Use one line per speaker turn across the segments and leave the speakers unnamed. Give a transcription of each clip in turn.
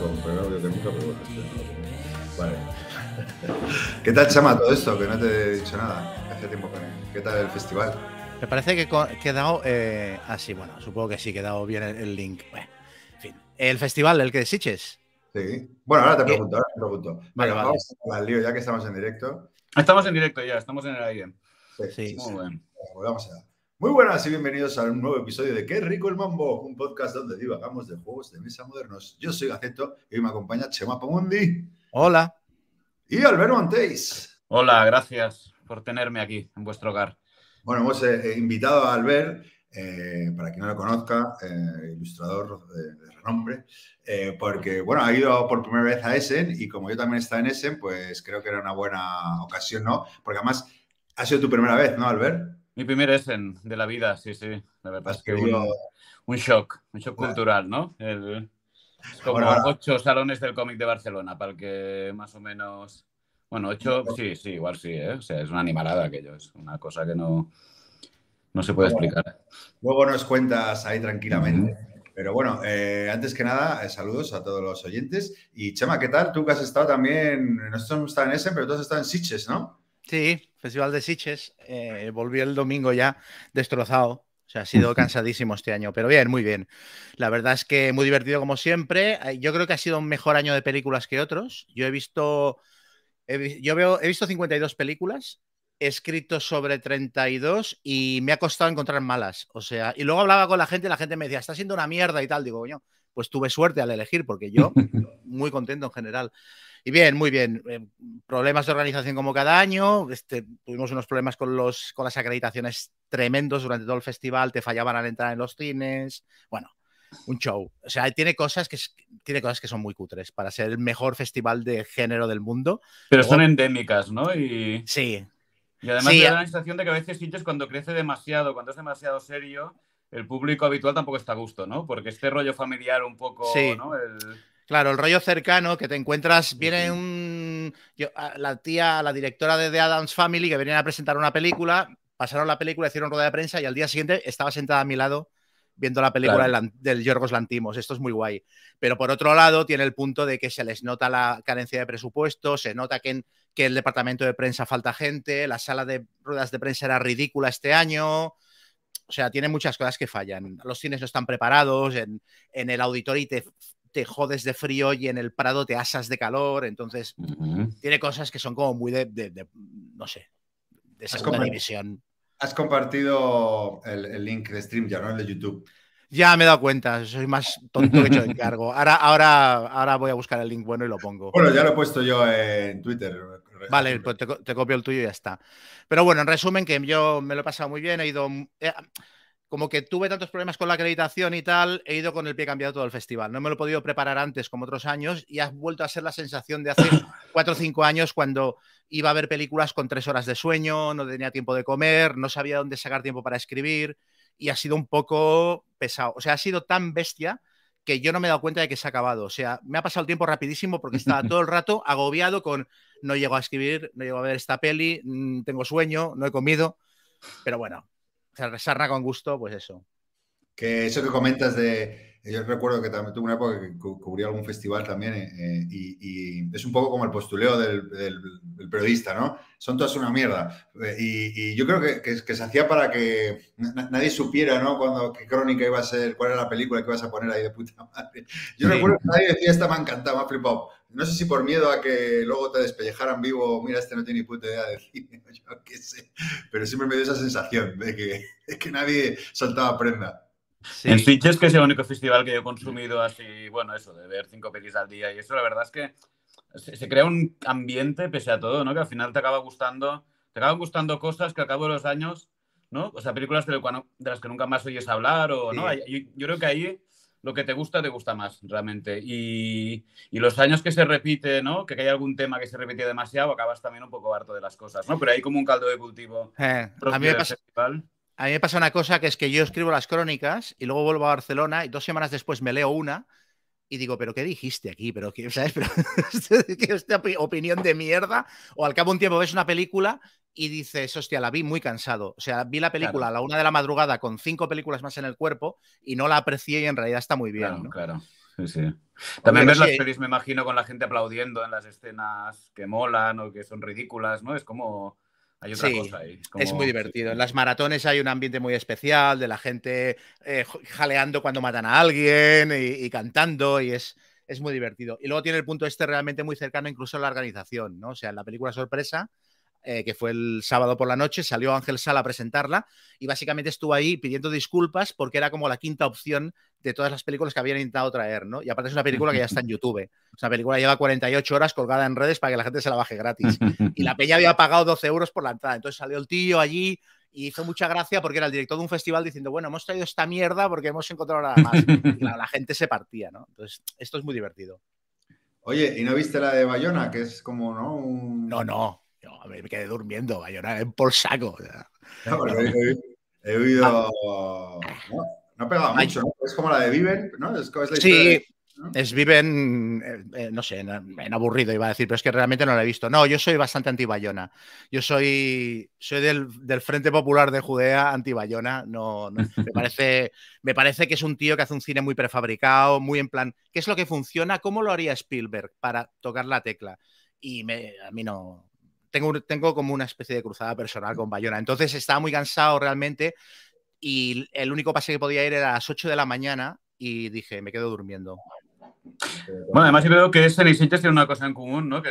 con pero bueno, Vale. ¿Qué tal, Chama, todo esto? Que no te he dicho nada. Hace tiempo que. ¿Qué tal el festival?
Me parece que he dado. eh, ah, sí, bueno, supongo que sí, he dado bien el, el link. Bueno, en fin. El festival, el que de Siches.
Sí. Bueno, ahora te
¿Qué?
pregunto, ahora te pregunto.
Vale,
Venga,
vale.
vamos al lío ya que estamos en directo.
Estamos en directo ya, estamos en el aire.
Sí.
Muy bien.
Volvamos allá. Muy buenas y bienvenidos a un nuevo episodio de Qué rico el mambo, un podcast donde divagamos de juegos de mesa modernos. Yo soy Gaceto y hoy me acompaña Chema Pomundi
Hola.
y Albert Montéis.
Hola, gracias por tenerme aquí en vuestro hogar.
Bueno, hemos eh, eh, invitado a Albert, eh, para quien no lo conozca, eh, ilustrador de, de renombre, eh, porque, bueno, ha ido por primera vez a Essen y como yo también estaba en Essen, pues creo que era una buena ocasión, ¿no? Porque además ha sido tu primera vez, ¿no, Albert?
Mi primer Essen de la vida, sí, sí. La verdad es que
querido-
un, shock, un shock
Bueno.
cultural, ¿no? El- es como
Bueno,
ocho salones del cómic de Barcelona, para el que más o menos... Bueno, ocho, sí, sí, igual sí, ¿eh? O sea, es una animalada aquello, es una cosa que no, no se puede
Bueno.
explicar.
Luego nos cuentas ahí tranquilamente. Pero bueno, eh, antes que nada, eh, saludos a todos los oyentes. Y Chema, ¿qué tal? Tú que has estado también, nosotros hemos estado en Essen, pero tú has estado en Sitges, ¿no?
Sí, Festival de Siches. eh, volví el domingo ya destrozado. O sea, ha sido cansadísimo este año, pero bien, muy bien. La verdad es que muy divertido como siempre. Eh, Yo creo que ha sido un mejor año de películas que otros. Yo he visto, he, yo veo, he visto 52 películas, he escrito sobre 32 y me ha costado encontrar malas. O sea, y luego hablaba con la gente y la gente me decía, está siendo una mierda y tal. Digo, coño, pues tuve suerte al elegir, porque yo muy contento en general. Y bien, muy bien. Eh, problemas de organización como cada año. Este, tuvimos unos problemas con, los, con las acreditaciones tremendos durante todo el festival. Te fallaban al entrar en los cines. Bueno, un show. O sea, tiene cosas que, tiene cosas que son muy cutres para ser el mejor festival de género del mundo.
Pero
Luego-
son endémicas, ¿no? Y,
Sí,
y además
Sí,
me da la sensación de que a veces Sitges cuando crece demasiado, cuando es demasiado serio, el público habitual tampoco está a gusto, ¿no? Porque este rollo familiar un poco,
Sí.
¿no? El-
Claro, el rollo cercano que te encuentras, viene un, yo- la tía, la directora de The Adams Family que venían a presentar una película, pasaron la película, hicieron rueda de prensa y al día siguiente estaba sentada a mi lado viendo la película
Claro.
del Yorgos Lantimos. Esto es muy guay. Pero por otro lado, tiene el punto de que se les nota la carencia de presupuesto, se nota que en que el departamento de prensa falta gente, la sala de ruedas de prensa era ridícula este año. O sea, tiene muchas cosas que fallan. Los cines no están preparados, en, en el auditorio te, te jodes de frío y en el Prado te asas de calor. Entonces, tiene cosas que son como muy de, de- de, no sé, de segunda
como-
división.
Has compartido el, el link de StreamYard, ¿no? El de YouTube.
Ya me he dado cuenta, soy más tonto que hecho de encargo. Ahora, ahora, ahora voy a buscar el link bueno y lo pongo.
Bueno, ya lo he puesto yo en Twitter.
Vale, pues te, te copio el tuyo y ya está. Pero bueno, en resumen, que yo me lo he pasado muy bien, he ido. eh, como que tuve tantos problemas con la acreditación y tal, he ido con el pie cambiado todo el festival. No me lo he podido preparar antes como otros años y ha vuelto a ser la sensación de hace cuatro o cinco años cuando iba a ver películas con tres horas de sueño, no tenía tiempo de comer, no sabía dónde sacar tiempo para escribir y ha sido un poco pesado. O sea, ha sido tan bestia que yo no me he dado cuenta de que se ha acabado. O sea, me ha pasado el tiempo rapidísimo porque estaba todo el rato agobiado con no llego a escribir, no llego a ver esta peli, mm, tengo sueño, no he comido. Pero bueno, se sarna con gusto, pues eso.
Que eso que comentas de. Yo recuerdo que también tuve una época que cu- cubrí algún festival también eh, eh, y, y es un poco como el postuleo del, del- del periodista, ¿no? Son todas una mierda. Eh, Y, y yo creo que, que- que se hacía para que na- nadie supiera, ¿no? Cuando, qué crónica iba a ser, cuál era la película que ibas a poner ahí de puta madre. Yo
Sí.
recuerdo que nadie decía, esta me ha encantado, me ha flipado. No sé si por miedo a que luego te despellejaran vivo, mira, este no tiene ni puta idea de cine, yo qué sé. Pero siempre me dio esa sensación de que, de que nadie soltaba prenda.
Sí.
En Sitges, que es el único festival que yo he consumido así, bueno, eso, de ver cinco pelis al día y eso, la verdad es que se, se crea un ambiente, pese a todo, ¿no? Que al final te acaba gustando, te acaban gustando cosas que al cabo de los años, ¿no? O sea, películas de, no- de las que nunca más oyes hablar o, ¿no?
Sí.
Yo, yo creo que ahí lo que te gusta, te gusta más, realmente. Y, y, los años que se repite, ¿no? Que hay algún tema que se repite demasiado, acabas también un poco harto de las cosas, ¿no? Pero hay como un caldo de cultivo.
Eh, a, mí me a mí me pasa una cosa que es que yo escribo las crónicas y luego vuelvo a Barcelona y dos semanas después me leo una y digo, ¿pero qué dijiste aquí? ¿Pero qué, ¿sabes? ¿Pero, ¿qué esta opinión de mierda? O al cabo de un tiempo ves una película y dices, hostia, la vi muy cansado. O sea, vi la película claro. a la una de la madrugada con cinco películas más en el cuerpo y no la aprecié y en realidad está muy bien.
Claro,
¿no?
claro. Sí, sí. También ves las pelis, me imagino, con la gente aplaudiendo en las escenas que molan o que son ridículas, ¿no? Es como hay otra
sí,
cosa ahí. Como...
Es muy divertido. En las maratones hay un ambiente muy especial de la gente eh, jaleando cuando matan a alguien y, y cantando y es, es, muy divertido. Y luego tiene el punto este realmente muy cercano incluso a la organización, ¿no? O sea, en la película sorpresa, eh, que fue el sábado por la noche, salió Ángel Sala a presentarla y básicamente estuvo ahí pidiendo disculpas porque era como la quinta opción de todas las películas que habían intentado traer, ¿no? Y aparte es una película que ya está en YouTube. O sea, la película lleva 48 horas colgada en redes para que la gente se la baje gratis. Y la peña había pagado 12 euros por la entrada. Entonces salió el tío allí y hizo mucha gracia porque era el director de un festival diciendo, bueno, hemos traído esta mierda porque hemos encontrado nada más. Y claro, la gente se partía, ¿no? Entonces, esto es muy divertido.
Oye, ¿y no viste la de Bayona? Que es como, ¿no? Un...
No, no. Yo me quedé durmiendo, Bayona en por saco.
No, he, he, he, oído... No, no ha pegado mucho, ¿no? Es como la de Viven, ¿no? Es, es la
sí, de... ¿no? es Viven, eh, no sé, en, en, aburrido iba a decir, pero es que realmente no la he visto. No, yo soy bastante anti-Bayona. Yo soy, soy del, del, Frente Popular de Judea anti-Bayona. No, no, me, parece, me parece que es un tío que hace un cine muy prefabricado, muy en plan, ¿qué es lo que funciona? ¿Cómo lo haría Spielberg para tocar la tecla? Y me, a mí no, tengo, tengo, como una especie de cruzada personal con Bayona. Entonces estaba muy cansado realmente y el único pase que podía ir era a las 8 de la mañana y dije, me quedo durmiendo.
Bueno, además yo creo que ese y Sitges tiene una cosa en común, ¿no? Que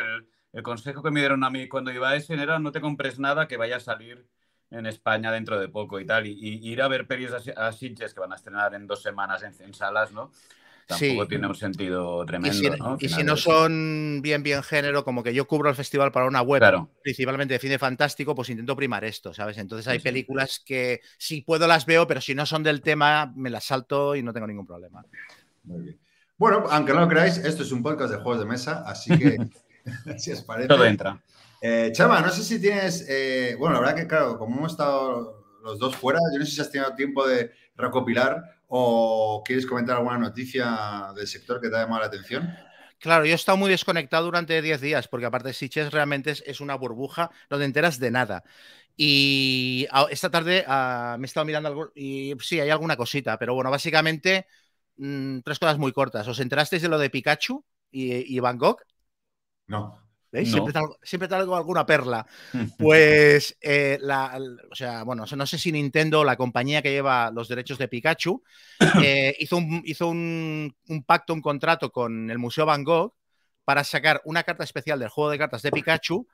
el, consejo que me dieron a mí cuando iba a ese era no te compres nada que vaya a salir en España dentro de poco y tal. Y, ir a ver pelis a, a Sitges que van a estrenar en dos semanas en salas, ¿no? Tampoco sí. tiene un sentido tremendo.
Y si,
¿no?
y si no son bien, bien género, como que yo cubro el festival para una web,
claro.
principalmente de cine fantástico, pues intento primar esto, ¿sabes? Entonces hay sí, películas que si puedo las veo, pero si no son del tema, me las salto y no tengo ningún problema.
Muy bien. Bueno, aunque no lo creáis, esto es un podcast de juegos de mesa, así que si os parece.
Todo entra.
Eh, Chama, no sé si tienes. Eh, bueno, la verdad que, claro, como hemos estado los dos fuera, yo no sé si has tenido tiempo de recopilar o quieres comentar alguna noticia del sector que te ha llamado la atención.
Claro, yo he estado muy desconectado durante 10 días, porque aparte Siches realmente es, es, una burbuja, no te enteras de nada. Y esta tarde uh, me he estado mirando algo y sí, hay alguna cosita, pero bueno, básicamente mmm, tres cosas muy cortas. ¿Os enterasteis de lo de Pikachu y, y Van Gogh?
No.
¿Veis? No. Siempre, traigo, siempre, traigo, alguna perla. Pues, eh, la, o sea, bueno, no sé si Nintendo, la compañía que lleva los derechos de Pikachu, eh, hizo, un, hizo un, un, pacto, un contrato con el Museo Van Gogh para sacar una carta especial del juego de cartas de Pikachu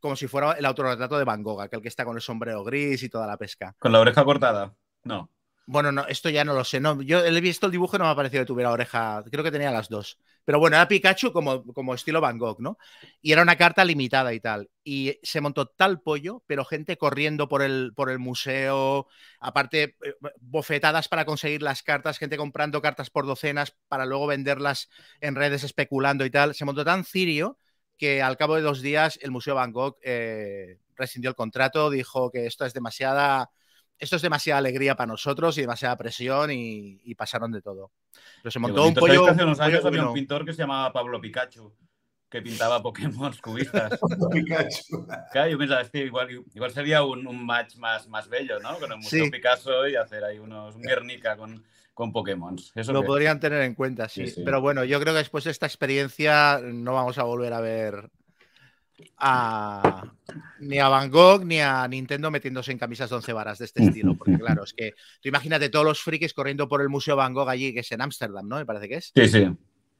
como si fuera el autorretrato de Van Gogh, aquel que está con el sombrero gris y toda la pesca.
¿Con la oreja cortada? No.
Bueno, no, esto ya no lo sé. No, yo he visto el dibujo y no me ha parecido que tuviera oreja. Creo que tenía las dos. Pero bueno, era Pikachu como, como estilo Van Gogh, ¿no? Y era una carta limitada y tal. Y se montó tal pollo, pero gente corriendo por el, por el museo, aparte, eh, bofetadas para conseguir las cartas, gente comprando cartas por docenas para luego venderlas en redes especulando y tal. Se montó tan cirio que al cabo de dos días el Museo Van Gogh eh, rescindió el contrato, dijo que esto es demasiada esto es demasiada alegría para nosotros y demasiada presión y, y pasaron de todo. Pero se montó un pollo.
Hace unos años había un pintor que se llamaba Pablo Pikachu, que pintaba Pokémon cubistas.
Pikachu.
Claro, yo pensaba, este igual, igual sería un, un, match más, más bello, ¿no? Con el Museo sí. Picasso y hacer ahí unos, un Guernica con, con Pokémon.
Eso Lo que... podrían tener en cuenta, sí. Sí, sí. Pero bueno, yo creo que después de esta experiencia no vamos a volver a ver a, ni a Van Gogh ni a Nintendo metiéndose en camisas de once varas de este estilo. Porque claro, es que tú imagínate todos los frikis corriendo por el Museo Van Gogh allí, que es en Ámsterdam, ¿no? Me parece que es.
Sí, sí.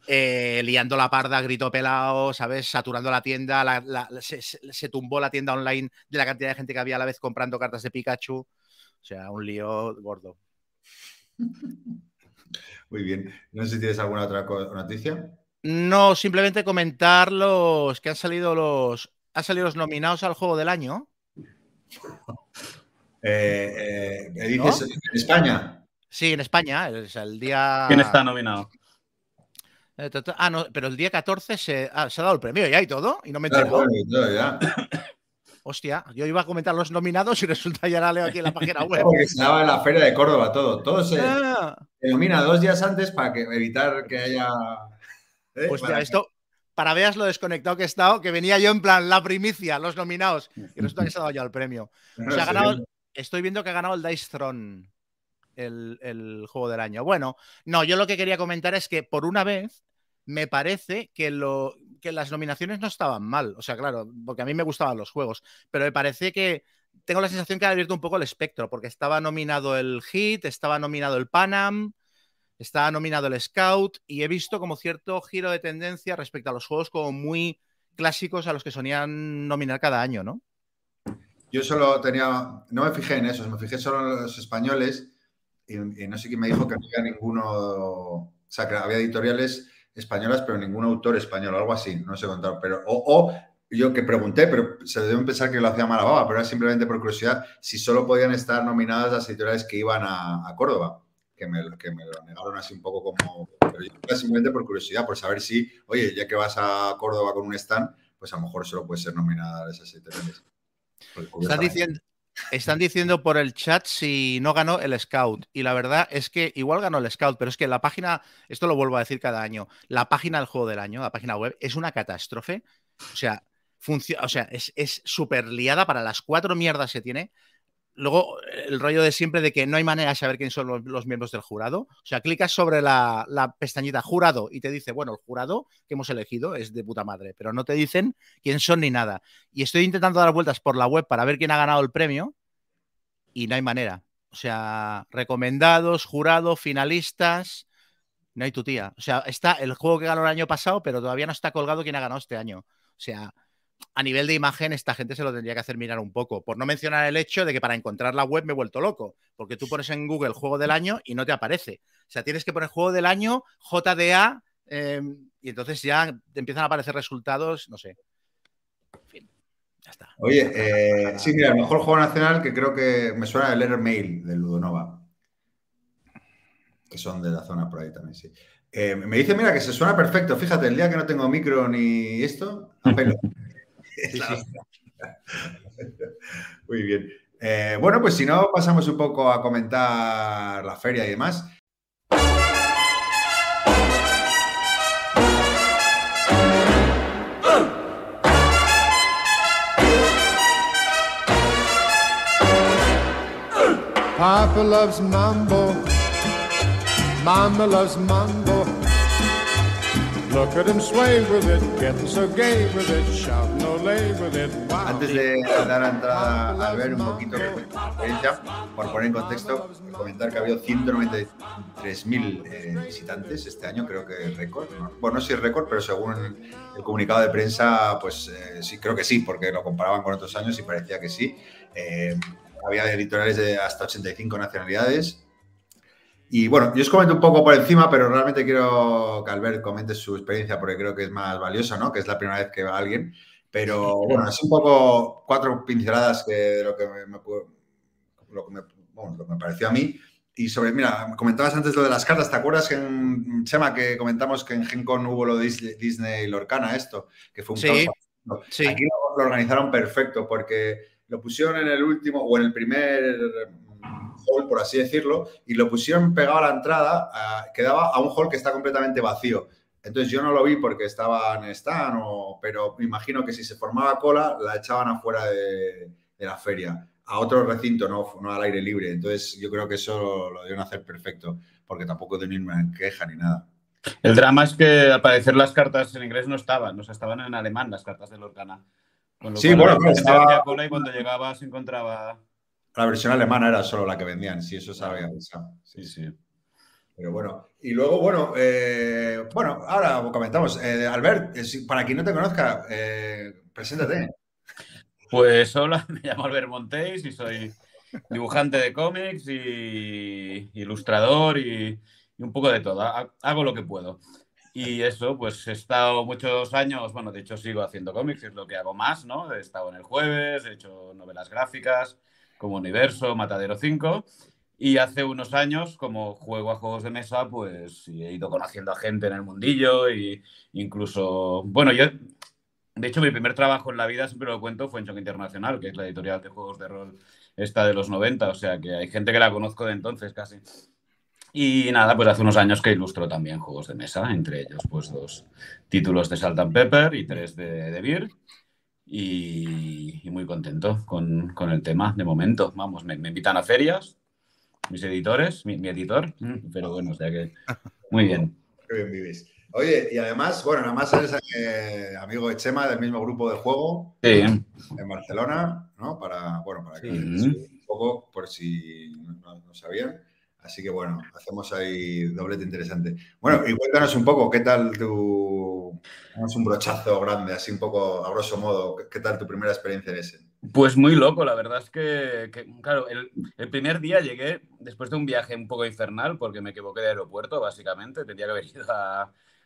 Eh, liando la parda, grito pelado, ¿sabes? Saturando la tienda, la, la, se, se, tumbó la tienda online de la cantidad de gente que había a la vez comprando cartas de Pikachu. O sea, un lío gordo.
Muy bien. No sé si tienes alguna otra noticia.
No, simplemente comentar los que han salido los. Han salido los nominados al juego del año.
Eh, eh, dices ¿No? en España.
Sí, en España, es el día.
¿Quién está nominado?
Eh, Ah, no, pero el día 14 se, ah, se ha dado el premio ya y todo, y no me
Claro, claro, ya.
Hostia, yo iba a comentar los nominados y resulta ya la leo aquí en la página web.
Porque se daba en la Feria de Córdoba todo. Todo se
Ah,
denomina dos días antes para que, evitar que haya. ¿Eh?
pues
Para
mira, esto, para veas lo desconectado que he estado, que venía yo en plan la primicia, los nominados, y resulta que se ha dado ya el premio.
que-
O sea, ha
no sé.
ganado, estoy viendo que ha ganado el Dice Throne, el, el juego del año. Bueno, no, yo lo que quería comentar es que por una vez me parece que, lo, que las nominaciones no estaban mal. O sea, claro, porque a mí me gustaban los juegos, pero me parece que tengo la sensación que ha abierto un poco el espectro, porque estaba nominado el Hit, estaba nominado el Panam, estaba nominado el Scout, y he visto como cierto giro de tendencia respecto a los juegos como muy clásicos a los que solían nominar cada año, ¿no?
Yo solo tenía, no me fijé en eso, me fijé solo en los españoles y, no sé quién me dijo que no había ninguno, o sea, que había editoriales españolas, pero ningún autor español, algo así, no sé contar, pero, o, yo que pregunté, pero se deben pensar que lo hacía mala baba, pero era simplemente por curiosidad, si solo podían estar nominadas las editoriales que iban a Córdoba, que me, que me lo negaron así un poco como, pero yo simplemente por curiosidad, por saber si, oye, ya que vas a Córdoba con un stand, pues a lo mejor solo puede ser nominada esas editoriales. Pues,
Están diciendo, están diciendo por el chat si no ganó el Scout. Y la verdad es que igual ganó el Scout, pero es que la página, esto lo vuelvo a decir cada año, la página del juego del año, la página web, es una catástrofe. O sea, o sea es súper liada para las cuatro mierdas que tiene. Luego, el rollo de siempre de que no hay manera de saber quién son los, los miembros del jurado. O sea, clicas sobre la, la pestañita jurado y te dice, bueno, el jurado que hemos elegido es de puta madre, pero no te dicen quién son ni nada. Y estoy intentando dar vueltas por la web para ver quién ha ganado el premio y no hay manera. O sea, recomendados, jurado, finalistas, no hay tu tía. O sea, está el juego que ganó el año pasado, pero todavía no está colgado quién ha ganado este año. O sea, a nivel de imagen, esta gente se lo tendría que hacer mirar un poco. Por no mencionar el hecho de que para encontrar la web me he vuelto loco. Porque tú pones en Google juego del año y no te aparece. O sea, tienes que poner juego del año, JDA, eh, y entonces ya te empiezan a aparecer resultados, no sé. En fin, ya está.
Oye, eh, sí, mira, el mejor juego nacional que creo que me suena el Letter Mail de Ludonova. Que son de la zona por ahí también, sí. Eh, me dice, mira, que se suena perfecto. Fíjate, el día que no tengo micro ni esto, a pelo.
Sí, sí.
Muy bien. Eh, bueno, pues si no, pasamos un poco a comentar la feria y demás.
Papa loves mambo. Mama loves mambo.
Antes de dar entrada al ver un poquito experiencia, por poner en contexto, comentar que ha habido 193.000 eh, visitantes este año, creo que es récord. ¿no? Bueno, no sé si es récord, pero según el comunicado de prensa, pues eh, sí, creo que sí, porque lo comparaban con otros años y parecía que sí. Eh, había editoriales de hasta 85 nacionalidades. Y bueno, yo os comento un poco por encima, pero realmente quiero que Albert comente su experiencia porque creo que es más valiosa, ¿no? Que es la primera vez que va alguien. Pero bueno, es un poco cuatro pinceladas que, de lo que me, lo que me, bueno, lo que me pareció a mí. Y sobre, mira, comentabas antes lo de las cartas, ¿te acuerdas que en Chema que comentamos que en Gen Con hubo lo de Disney, Disney Lorcana, esto? Que fue un
Sí,
caos.
sí.
Aquí lo, lo organizaron perfecto porque lo pusieron en el último o en el primer hall, por así decirlo, y lo pusieron pegado a la entrada, a- que daba a un hall que está completamente vacío. Entonces yo no lo vi porque estaba en stand, o- pero me imagino que si se formaba cola, la echaban afuera de, de la feria, a otro recinto, no, no al aire libre. Entonces yo creo que eso lo debieron hacer perfecto, porque tampoco de ninguna queja ni nada.
El drama es que al parecer las cartas en inglés no estaban, o sea, estaban en alemán las cartas de Lorcana. Con lo
Sí, bueno, estaba-
cola y cuando llegaba se encontraba.
La versión alemana era solo la que vendían, sí, eso pensado.
Sí, sí.
Pero bueno, y luego, bueno, eh, bueno, ahora comentamos. Eh, Albert, eh, para quien no te conozca, eh, preséntate.
Pues hola, me llamo Albert Montéis y soy dibujante de cómics y ilustrador y, y un poco de todo. Ha- Hago lo que puedo. Y eso, pues he estado muchos años, bueno, de hecho sigo haciendo cómics, es lo que hago más, ¿no? He estado en el jueves, he hecho novelas gráficas como Universo, Matadero 5 Y hace unos años, como juego a juegos de mesa, pues he ido conociendo a gente en el mundillo y incluso, bueno, yo, de hecho, mi primer trabajo en la vida, siempre lo cuento, fue en Shock Internacional, que es la editorial de juegos de rol esta de los 90, o sea que hay gente que la conozco de entonces casi. Y nada, pues hace unos años que ilustro también juegos de mesa, entre ellos pues dos títulos de Salt Pepper y tres de, de Beer. Y, y, muy contento con, con, el tema de momento. Vamos, me, me invitan a ferias, mis editores, mi, mi, editor, pero bueno, o sea que muy bien.
Qué bien vivís. Oye, y además, bueno, nada más eres eh, amigo de Chema del mismo grupo de juego
sí.
en Barcelona, ¿no? Para, bueno, para que sí. un poco, por si no, no, sabían. Así que bueno, hacemos ahí doblete interesante. Bueno, y cuéntanos un poco, ¿qué tal tu... Vamos un brochazo grande, así un poco a grosso modo, ¿qué tal tu primera experiencia en ese?
Pues muy loco, la verdad es que, claro, el, primer día llegué después de un viaje un poco infernal porque me equivoqué de aeropuerto, básicamente. Tendría que haber ido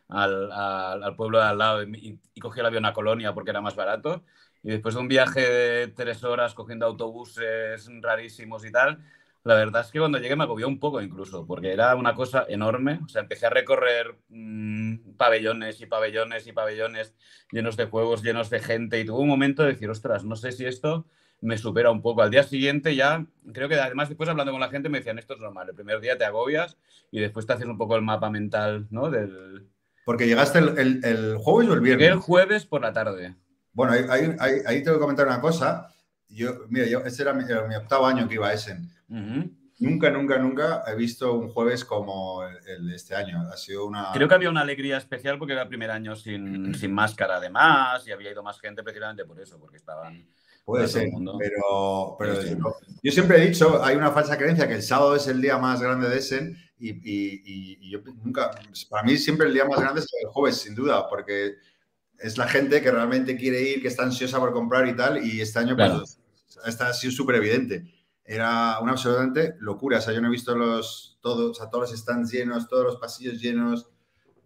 al, pueblo de al lado y, cogí el avión a Colonia porque era más barato. Y después de un viaje de tres horas cogiendo autobuses rarísimos y tal, la verdad es que cuando llegué me agobió un poco incluso, porque era una cosa enorme. O sea, empecé a recorrer mmm, pabellones y pabellones y pabellones llenos de juegos, llenos de gente, y tuve un momento de decir, ostras, no sé si esto me supera un poco. Al día siguiente ya, creo que además después hablando con la gente me decían, esto es normal, el primer día te agobias y después te haces un poco el mapa mental, ¿no? Del...
Porque llegaste el, el, el jueves o el viernes.
El jueves por la tarde.
Bueno, ahí, ahí, ahí, ahí tengo que comentar una cosa. Yo, mira, yo, este era mi, era mi octavo año que iba a Essen.
Uh -huh.
Nunca, nunca, nunca he visto un jueves como el de este año. Ha sido una.
Creo que había una alegría especial porque era el primer año sin, sin máscara, además, y había ido más gente precisamente por eso, porque estaban.
Puede ser, pero, pero sí. yo siempre he dicho, hay una falsa creencia que el sábado es el día más grande de Essen y, y, y, y yo nunca, para mí siempre el día más grande es el jueves, sin duda, porque es la gente que realmente quiere ir, que está ansiosa por comprar y tal, y este año
claro.
pues, está, ha sido súper evidente. Era una absolutamente locura, o sea, yo no he visto los, todos, o sea, todos los stands llenos, todos los pasillos llenos,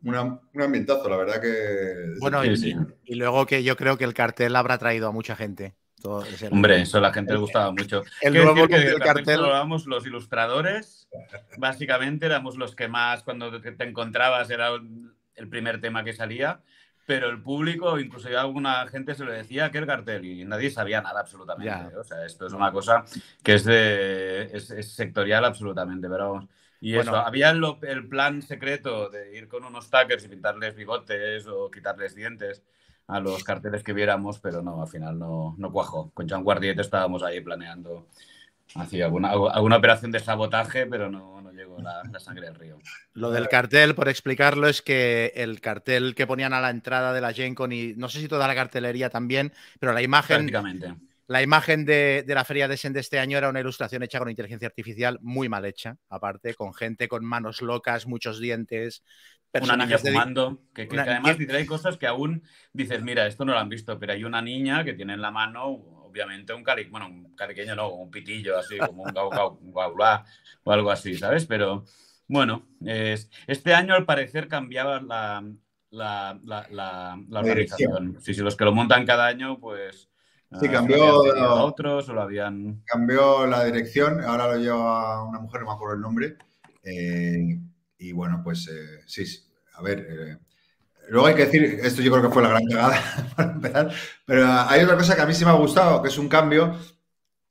una, un ambientazo, la verdad que...
Bueno, sí, y, sí. y, luego que yo creo que el cartel habrá traído a mucha gente.
Todo ese... Hombre, eso a la gente le gustaba mucho.
El nuevo que del cartel...
Éramos los ilustradores, básicamente éramos los que más, cuando te encontrabas, era el primer tema que salía pero el público, incluso ya alguna gente se lo decía que el cartel y nadie sabía nada absolutamente.
Ya.
O sea, esto es una cosa que es, de, es, es sectorial absolutamente, pero. Y bueno, eso, había el, el, plan secreto de ir con unos tackers y pintarles bigotes o quitarles dientes a los carteles que viéramos, pero no, al final no, no cuajó. Con Jean Guardiete estábamos ahí planeando hacía alguna, alguna operación de sabotaje, pero no, la, la, sangre del río.
Lo del cartel, por explicarlo, es que el cartel que ponían a la entrada de la Gencon y no sé si toda la cartelería también, pero la imagen... La imagen de, de, la feria de Essen de este año era una ilustración hecha con inteligencia artificial muy mal hecha, aparte, con gente con manos locas, muchos dientes.
Una niña fumando, que, que, una... que además hay cosas que aún dices, mira, esto no lo han visto, pero hay una niña que tiene en la mano obviamente un cari, bueno, un cariqueño no, un pitillo así, como un gau, gau, gau, gau o algo así, ¿sabes? Pero bueno, es, este año al parecer cambiaba la, la, la, la, la organización. Sí, sí, los que lo montan cada año, pues...
Sí, cambió.
A otros o lo habían.
Cambió la dirección, ahora lo lleva una mujer, no me acuerdo el nombre. Eh, y bueno, pues eh, sí, a ver, eh, Luego hay que decir, esto yo creo que fue la gran cagada para empezar, pero hay otra cosa que a mí sí me ha gustado, que es un cambio.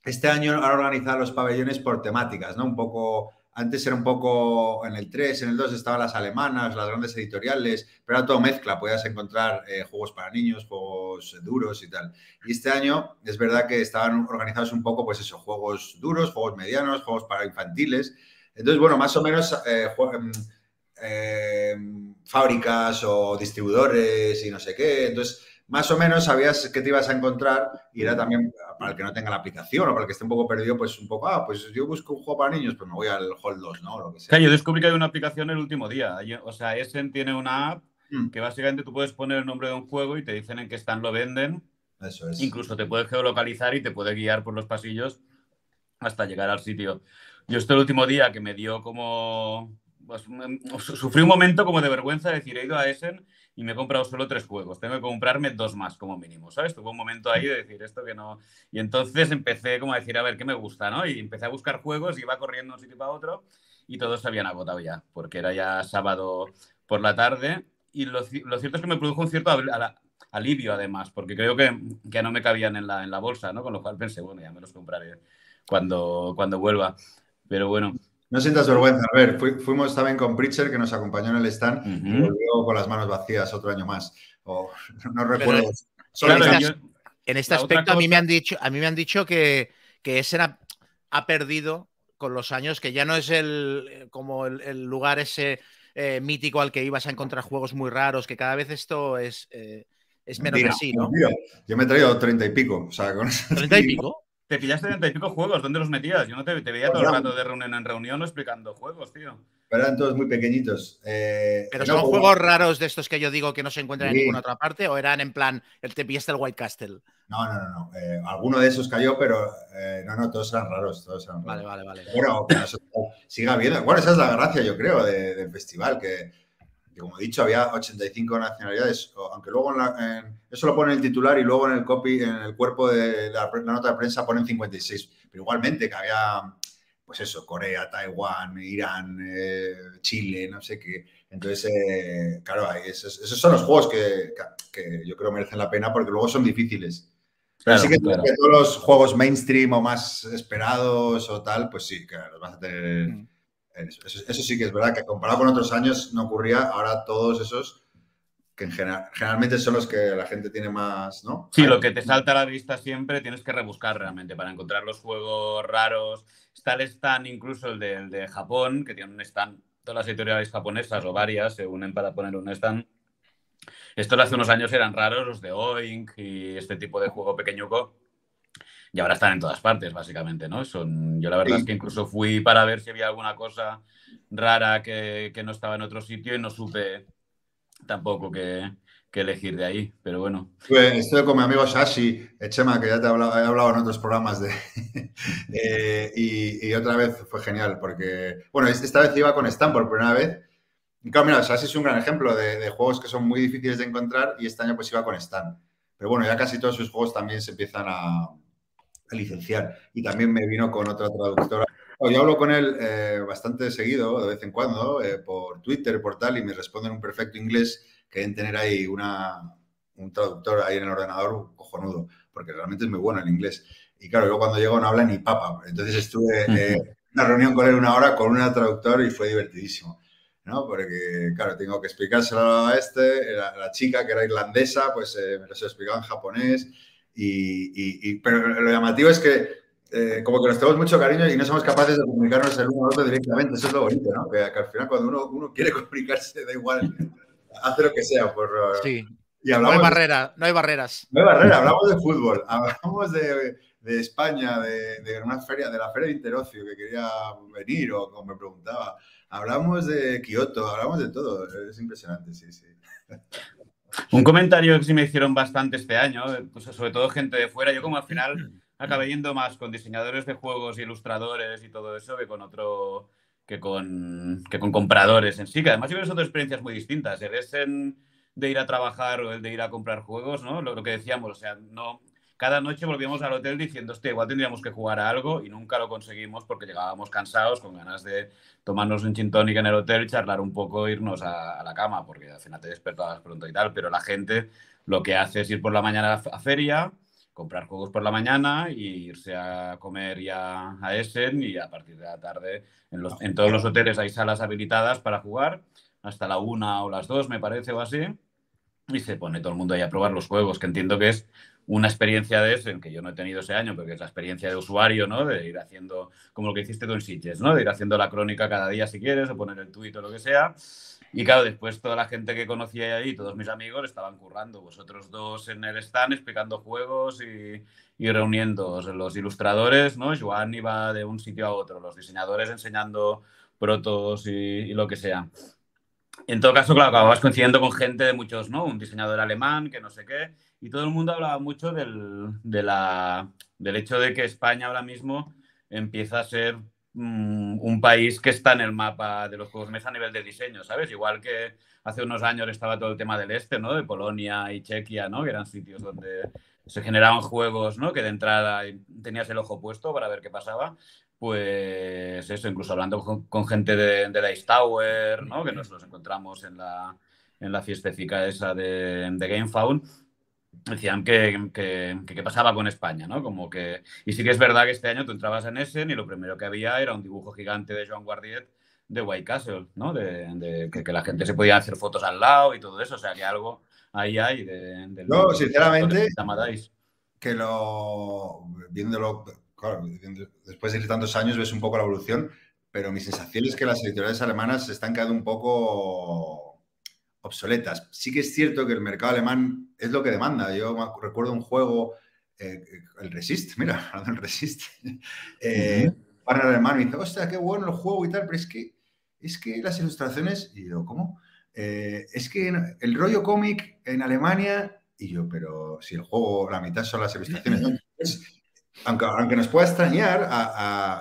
Este año han organizado los pabellones por temáticas, ¿no? Un poco, antes era un poco en el 3, en el 2 estaban las alemanas, las grandes editoriales, pero era todo mezcla, podías encontrar eh, juegos para niños, juegos duros y tal. Y este año es verdad que estaban organizados un poco, pues eso, juegos duros, juegos medianos, juegos para infantiles. Entonces, bueno, más o menos... Eh, eh, fábricas o distribuidores y no sé qué. Entonces, más o menos sabías que te ibas a encontrar y era también para el que no tenga la aplicación o para el que esté un poco perdido, pues un poco, ah, pues yo busco un juego para niños, pues me voy al Hall 2, ¿no? Lo que sea.
yo descubrí que hay una aplicación el último día. O sea, Essen tiene una app mm. que básicamente tú puedes poner el nombre de un juego y te dicen en qué stand lo venden.
Eso es.
Incluso te puede geolocalizar y te puede guiar por los pasillos hasta llegar al sitio. Yo este el último día que me dio como pues, sufrí un momento como de vergüenza de decir, he ido a Essen y me he comprado solo tres juegos, tengo que comprarme dos más como mínimo, ¿sabes? Tuve un momento ahí de decir esto que no... Y entonces empecé como a decir, a ver, ¿qué me gusta, no? Y empecé a buscar juegos, iba corriendo de un sitio para otro y todos se habían agotado ya, porque era ya sábado por la tarde y lo, lo cierto es que me produjo un cierto alivio además, porque creo que, que no me cabían en la, en la bolsa, ¿no? Con lo cual pensé, bueno, ya me los compraré cuando, cuando vuelva. Pero bueno,
no sientas vergüenza. A ver, fuimos también con Pritcher, que nos acompañó en el stand, y volvió con las manos vacías otro año más. no recuerdo.
en este aspecto, a, mí me han dicho, a mí me han dicho que, que ese ha perdido con los años, que ya no es el como el, lugar ese eh, mítico al que ibas a encontrar juegos muy raros, que cada vez esto es, eh, es menos así, ¿no?
yo me he traído treinta y pico. O sea, con
¿30 y pico?
Te pillaste 30 y pico juegos, ¿dónde los metías? Yo no te, veía todo el rato de reunión en reunión explicando juegos, tío.
Pero eran todos muy pequeñitos.
Eh, ¿Pero son juegos raros de estos que yo digo que no se encuentran en ninguna otra parte o eran en plan, el te pillaste el White Castle?
No, no, no. no. Eh, alguno de esos cayó, pero eh, no, no, todos eran raros. Todos eran
Vale, vale, vale.
Bueno, que siga habiendo. Bueno, esa es la gracia, yo creo, del festival, que como he dicho, había 85 nacionalidades, aunque luego en eso lo pone el titular y luego en el copy, en el cuerpo de la, nota de prensa ponen 56, pero igualmente que había, pues eso, Corea, Taiwán, Irán, eh, Chile, no sé qué. Entonces, eh, claro, esos, son los juegos que, yo creo merecen la pena porque luego son difíciles. Pero sí que, todos los juegos mainstream o más esperados o tal, pues sí, que los vas a tener... Mm. Eso, sí que es verdad que comparado con otros años no ocurría, ahora todos esos que en general, generalmente son los que la gente tiene más, ¿no?
Sí, lo que te salta a la vista siempre tienes que rebuscar realmente para encontrar los juegos raros. Está el stand incluso el de, de Japón, que tiene un stand, todas las editoriales japonesas o varias se unen para poner un stand. Estos hace unos años eran raros, los de Oink y este tipo de juego pequeñuco y ahora están en todas partes, básicamente, ¿no? Son, yo la verdad es que incluso fui para ver si había alguna cosa rara que, no estaba en otro sitio y no supe tampoco qué, elegir de ahí, pero bueno.
Estoy con mi amigo Shashi, Chema, que ya te he hablado, he hablado en otros programas de... Eh, y, otra vez fue genial, porque, bueno, esta vez iba con Stan por primera vez. Y claro, mira, Shashi es un gran ejemplo de, de, juegos que son muy difíciles de encontrar y este año pues iba con Stan. Pero bueno, ya casi todos sus juegos también se empiezan a, licenciar. Y también me vino con otra traductora. Yo hablo con él eh, bastante seguido, de vez en cuando, eh, por Twitter, por tal, y me responde en un perfecto inglés que deben tener ahí una, un traductor ahí en el ordenador cojonudo, porque realmente es muy bueno el inglés. Y claro, yo cuando llego no habla ni papa. Entonces estuve eh, en una reunión con él una hora con una traductora y fue divertidísimo. ¿no? Porque, claro, tengo que explicárselo a este, la, la chica que era irlandesa, pues me lo explicaba en japonés y, pero lo llamativo es que eh, como que nos tenemos mucho cariño y no somos capaces de comunicarnos el uno al otro directamente. Eso es lo bonito, ¿no? Que, al final cuando uno, uno, quiere comunicarse, da igual, hace lo que sea. Por,
sí. Y no hay barrera, no hay barreras.
No hay barrera, hablamos de fútbol, hablamos de, de España, de, de, una feria, de la feria de Interocio que quería venir o como me preguntaba. Hablamos de Kioto, hablamos de todo. Es impresionante, sí, sí.
Un comentario que sí me hicieron bastante este año, pues sobre todo gente de fuera. Yo como al final acabé yendo más con diseñadores de juegos, ilustradores y todo eso que con otro que con, que con compradores en sí, que además yo son dos experiencias muy distintas. El de ir a trabajar o el de ir a comprar juegos, ¿no? Lo que decíamos, o sea, no, cada noche volvíamos al hotel diciendo, hostia, igual tendríamos que jugar a algo y nunca lo conseguimos porque llegábamos cansados, con ganas de tomarnos un chintónico en el hotel, charlar un poco, irnos a, la cama, porque al final te despertabas pronto y tal, pero la gente lo que hace es ir por la mañana a feria, comprar juegos por la mañana y irse a comer ya a Essen y a partir de la tarde en, en todos los hoteles hay salas habilitadas para jugar hasta la una o las dos, me parece, o así. Y se pone todo el mundo ahí a probar los juegos, que entiendo que es una experiencia de en que yo no he tenido ese año, porque es la experiencia de usuario, ¿no? De ir haciendo, como lo que hiciste tú en Sitges, ¿no? De ir haciendo la crónica cada día si quieres, o poner el tuit o lo que sea. Y claro, después toda la gente que conocía ahí, todos mis amigos, estaban currando. Vosotros dos en el stand explicando juegos y, y reuniendo los ilustradores, ¿no? Joan iba de un sitio a otro, los diseñadores enseñando protos y, y lo que sea. En todo caso, claro, acababas coincidiendo con gente de muchos, ¿no? Un diseñador alemán, que no sé qué, y todo el mundo hablaba mucho del, de la, del hecho de que España ahora mismo empieza a ser mm, un país que está en el mapa de los juegos mesa a nivel de diseño, ¿sabes? Igual que hace unos años estaba todo el tema del este, ¿no? De Polonia y Chequia, ¿no? Que eran sitios donde se generaban juegos, ¿no? Que de entrada tenías el ojo puesto para ver qué pasaba. Pues eso, incluso hablando con, gente de, de, Dice Tower, ¿no? Que nos los encontramos en la, en la fiestecica esa de, de GameFound decían que, que, pasaba con España, ¿no? Como que... Y sí que es verdad que este año tú entrabas en Essen y lo primero que había era un dibujo gigante de Joan Guardiet de White Castle, ¿no? De, que, la gente se podía hacer fotos al lado y todo eso, o sea, que algo ahí hay de...
no, sinceramente, que lo... Viéndolo, claro, después de tantos años ves un poco la evolución, pero mi sensación es que las editoriales alemanas se están quedando un poco obsoletas. Sí que es cierto que el mercado alemán es lo que demanda. Yo recuerdo un juego, eh, el Resist, mira, el Resist, eh, para el alemán me dice, hostia, qué bueno el juego y tal, pero es que, es que las ilustraciones, y yo, ¿cómo? Eh, es que el rollo cómic en Alemania, y yo, pero si el juego, la mitad son las ilustraciones, aunque, aunque, nos pueda extrañar,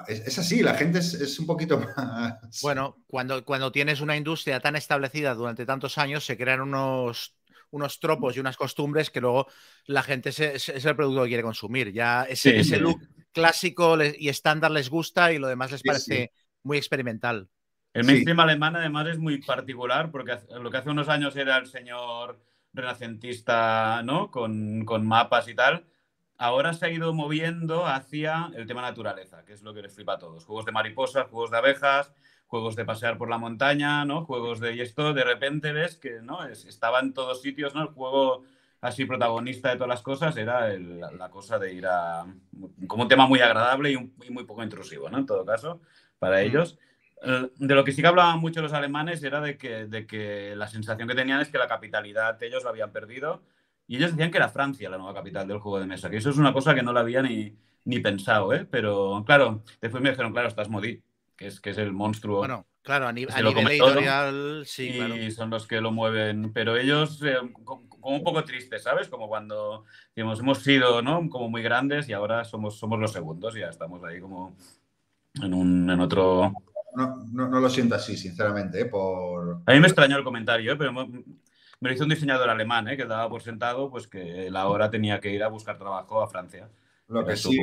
es, así, la gente es, un poquito más...
Bueno, cuando, cuando tienes una industria tan establecida durante tantos años, se crean unos, unos tropos y unas costumbres que luego la gente es, el producto que quiere consumir. Ya ese, ese look clásico y estándar les gusta y lo demás les parece muy experimental.
El mainstream alemán además es muy particular porque lo que hace unos años era el señor renacentista, ¿no? Con, con mapas y tal ahora se ha ido moviendo hacia el tema naturaleza, que es lo que les flipa a todos. Juegos de mariposas, juegos de abejas, juegos de pasear por la montaña, ¿no? Juegos de... Y esto de repente ves que, ¿no? estaba en todos sitios, ¿no? El juego así protagonista de todas las cosas era la, cosa de ir a... como un tema muy agradable y, muy poco intrusivo, ¿no? En todo caso, para mm. ellos. Eh, de lo que sí que hablaban mucho los alemanes era de que, de que la sensación que tenían es que la capitalidad ellos la habían perdido y ellos decían que era Francia la nueva capital del juego de mesa, que eso es una cosa que no la había ni, ni pensado, ¿eh? Pero claro, después me dijeron, claro, estás Modi, que es, que es el monstruo.
Bueno, claro, a, nivel editorial, sí,
y son los que lo mueven, pero ellos eh, como un poco tristes, ¿sabes? Como cuando digamos, hemos sido, ¿no? Como muy grandes y ahora somos, somos los segundos, y ya estamos ahí como en, un, en otro...
No, no, no, lo siento así, sinceramente, ¿eh? por...
A mí me extrañó el comentario, ¿eh? pero me lo hizo un diseñador alemán, ¿eh? que daba por sentado pues, que la hora tenía que ir a buscar trabajo a Francia.
Lo que, sí,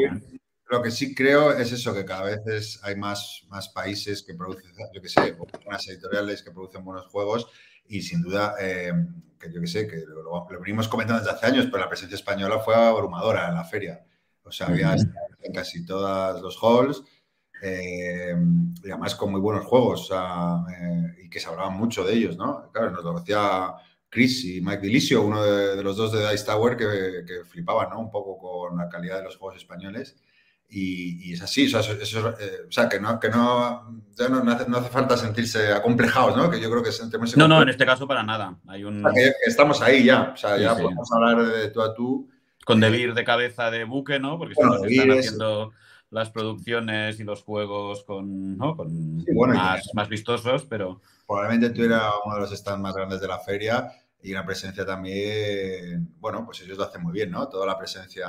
lo que sí creo es eso, que cada vez hay más, más países que producen, yo que sé, buenas editoriales que producen buenos juegos y sin duda, eh, que yo que sé, que lo, venimos comentando desde hace años, pero la presencia española fue abrumadora en la feria. O sea, había en casi todos los halls. Eh, y además con muy buenos juegos eh, y que se hablaban mucho de ellos, ¿no? Claro, nos lo decía Chris y Mike Dilicio, uno de, los dos de Dice Tower, que, que, flipaban ¿no? un poco con la calidad de los juegos españoles. Y, es así, o sea, eso, eh, o sea que, no, que no, ya no, hace, no, hace, falta sentirse acomplejados, ¿no? Que yo creo que
sentimos... No, no, en este caso para nada. Hay un...
estamos ahí ya, o sea, ya podemos hablar de tú a tú.
Con Debir de cabeza de buque, ¿no? Porque bueno, se están haciendo las producciones y los juegos con, ¿no? con más, más vistosos, pero
probablemente tuviera uno de los stands más grandes de la feria y una presencia también, bueno, pues ellos lo hacen muy bien, ¿no? Toda la presencia,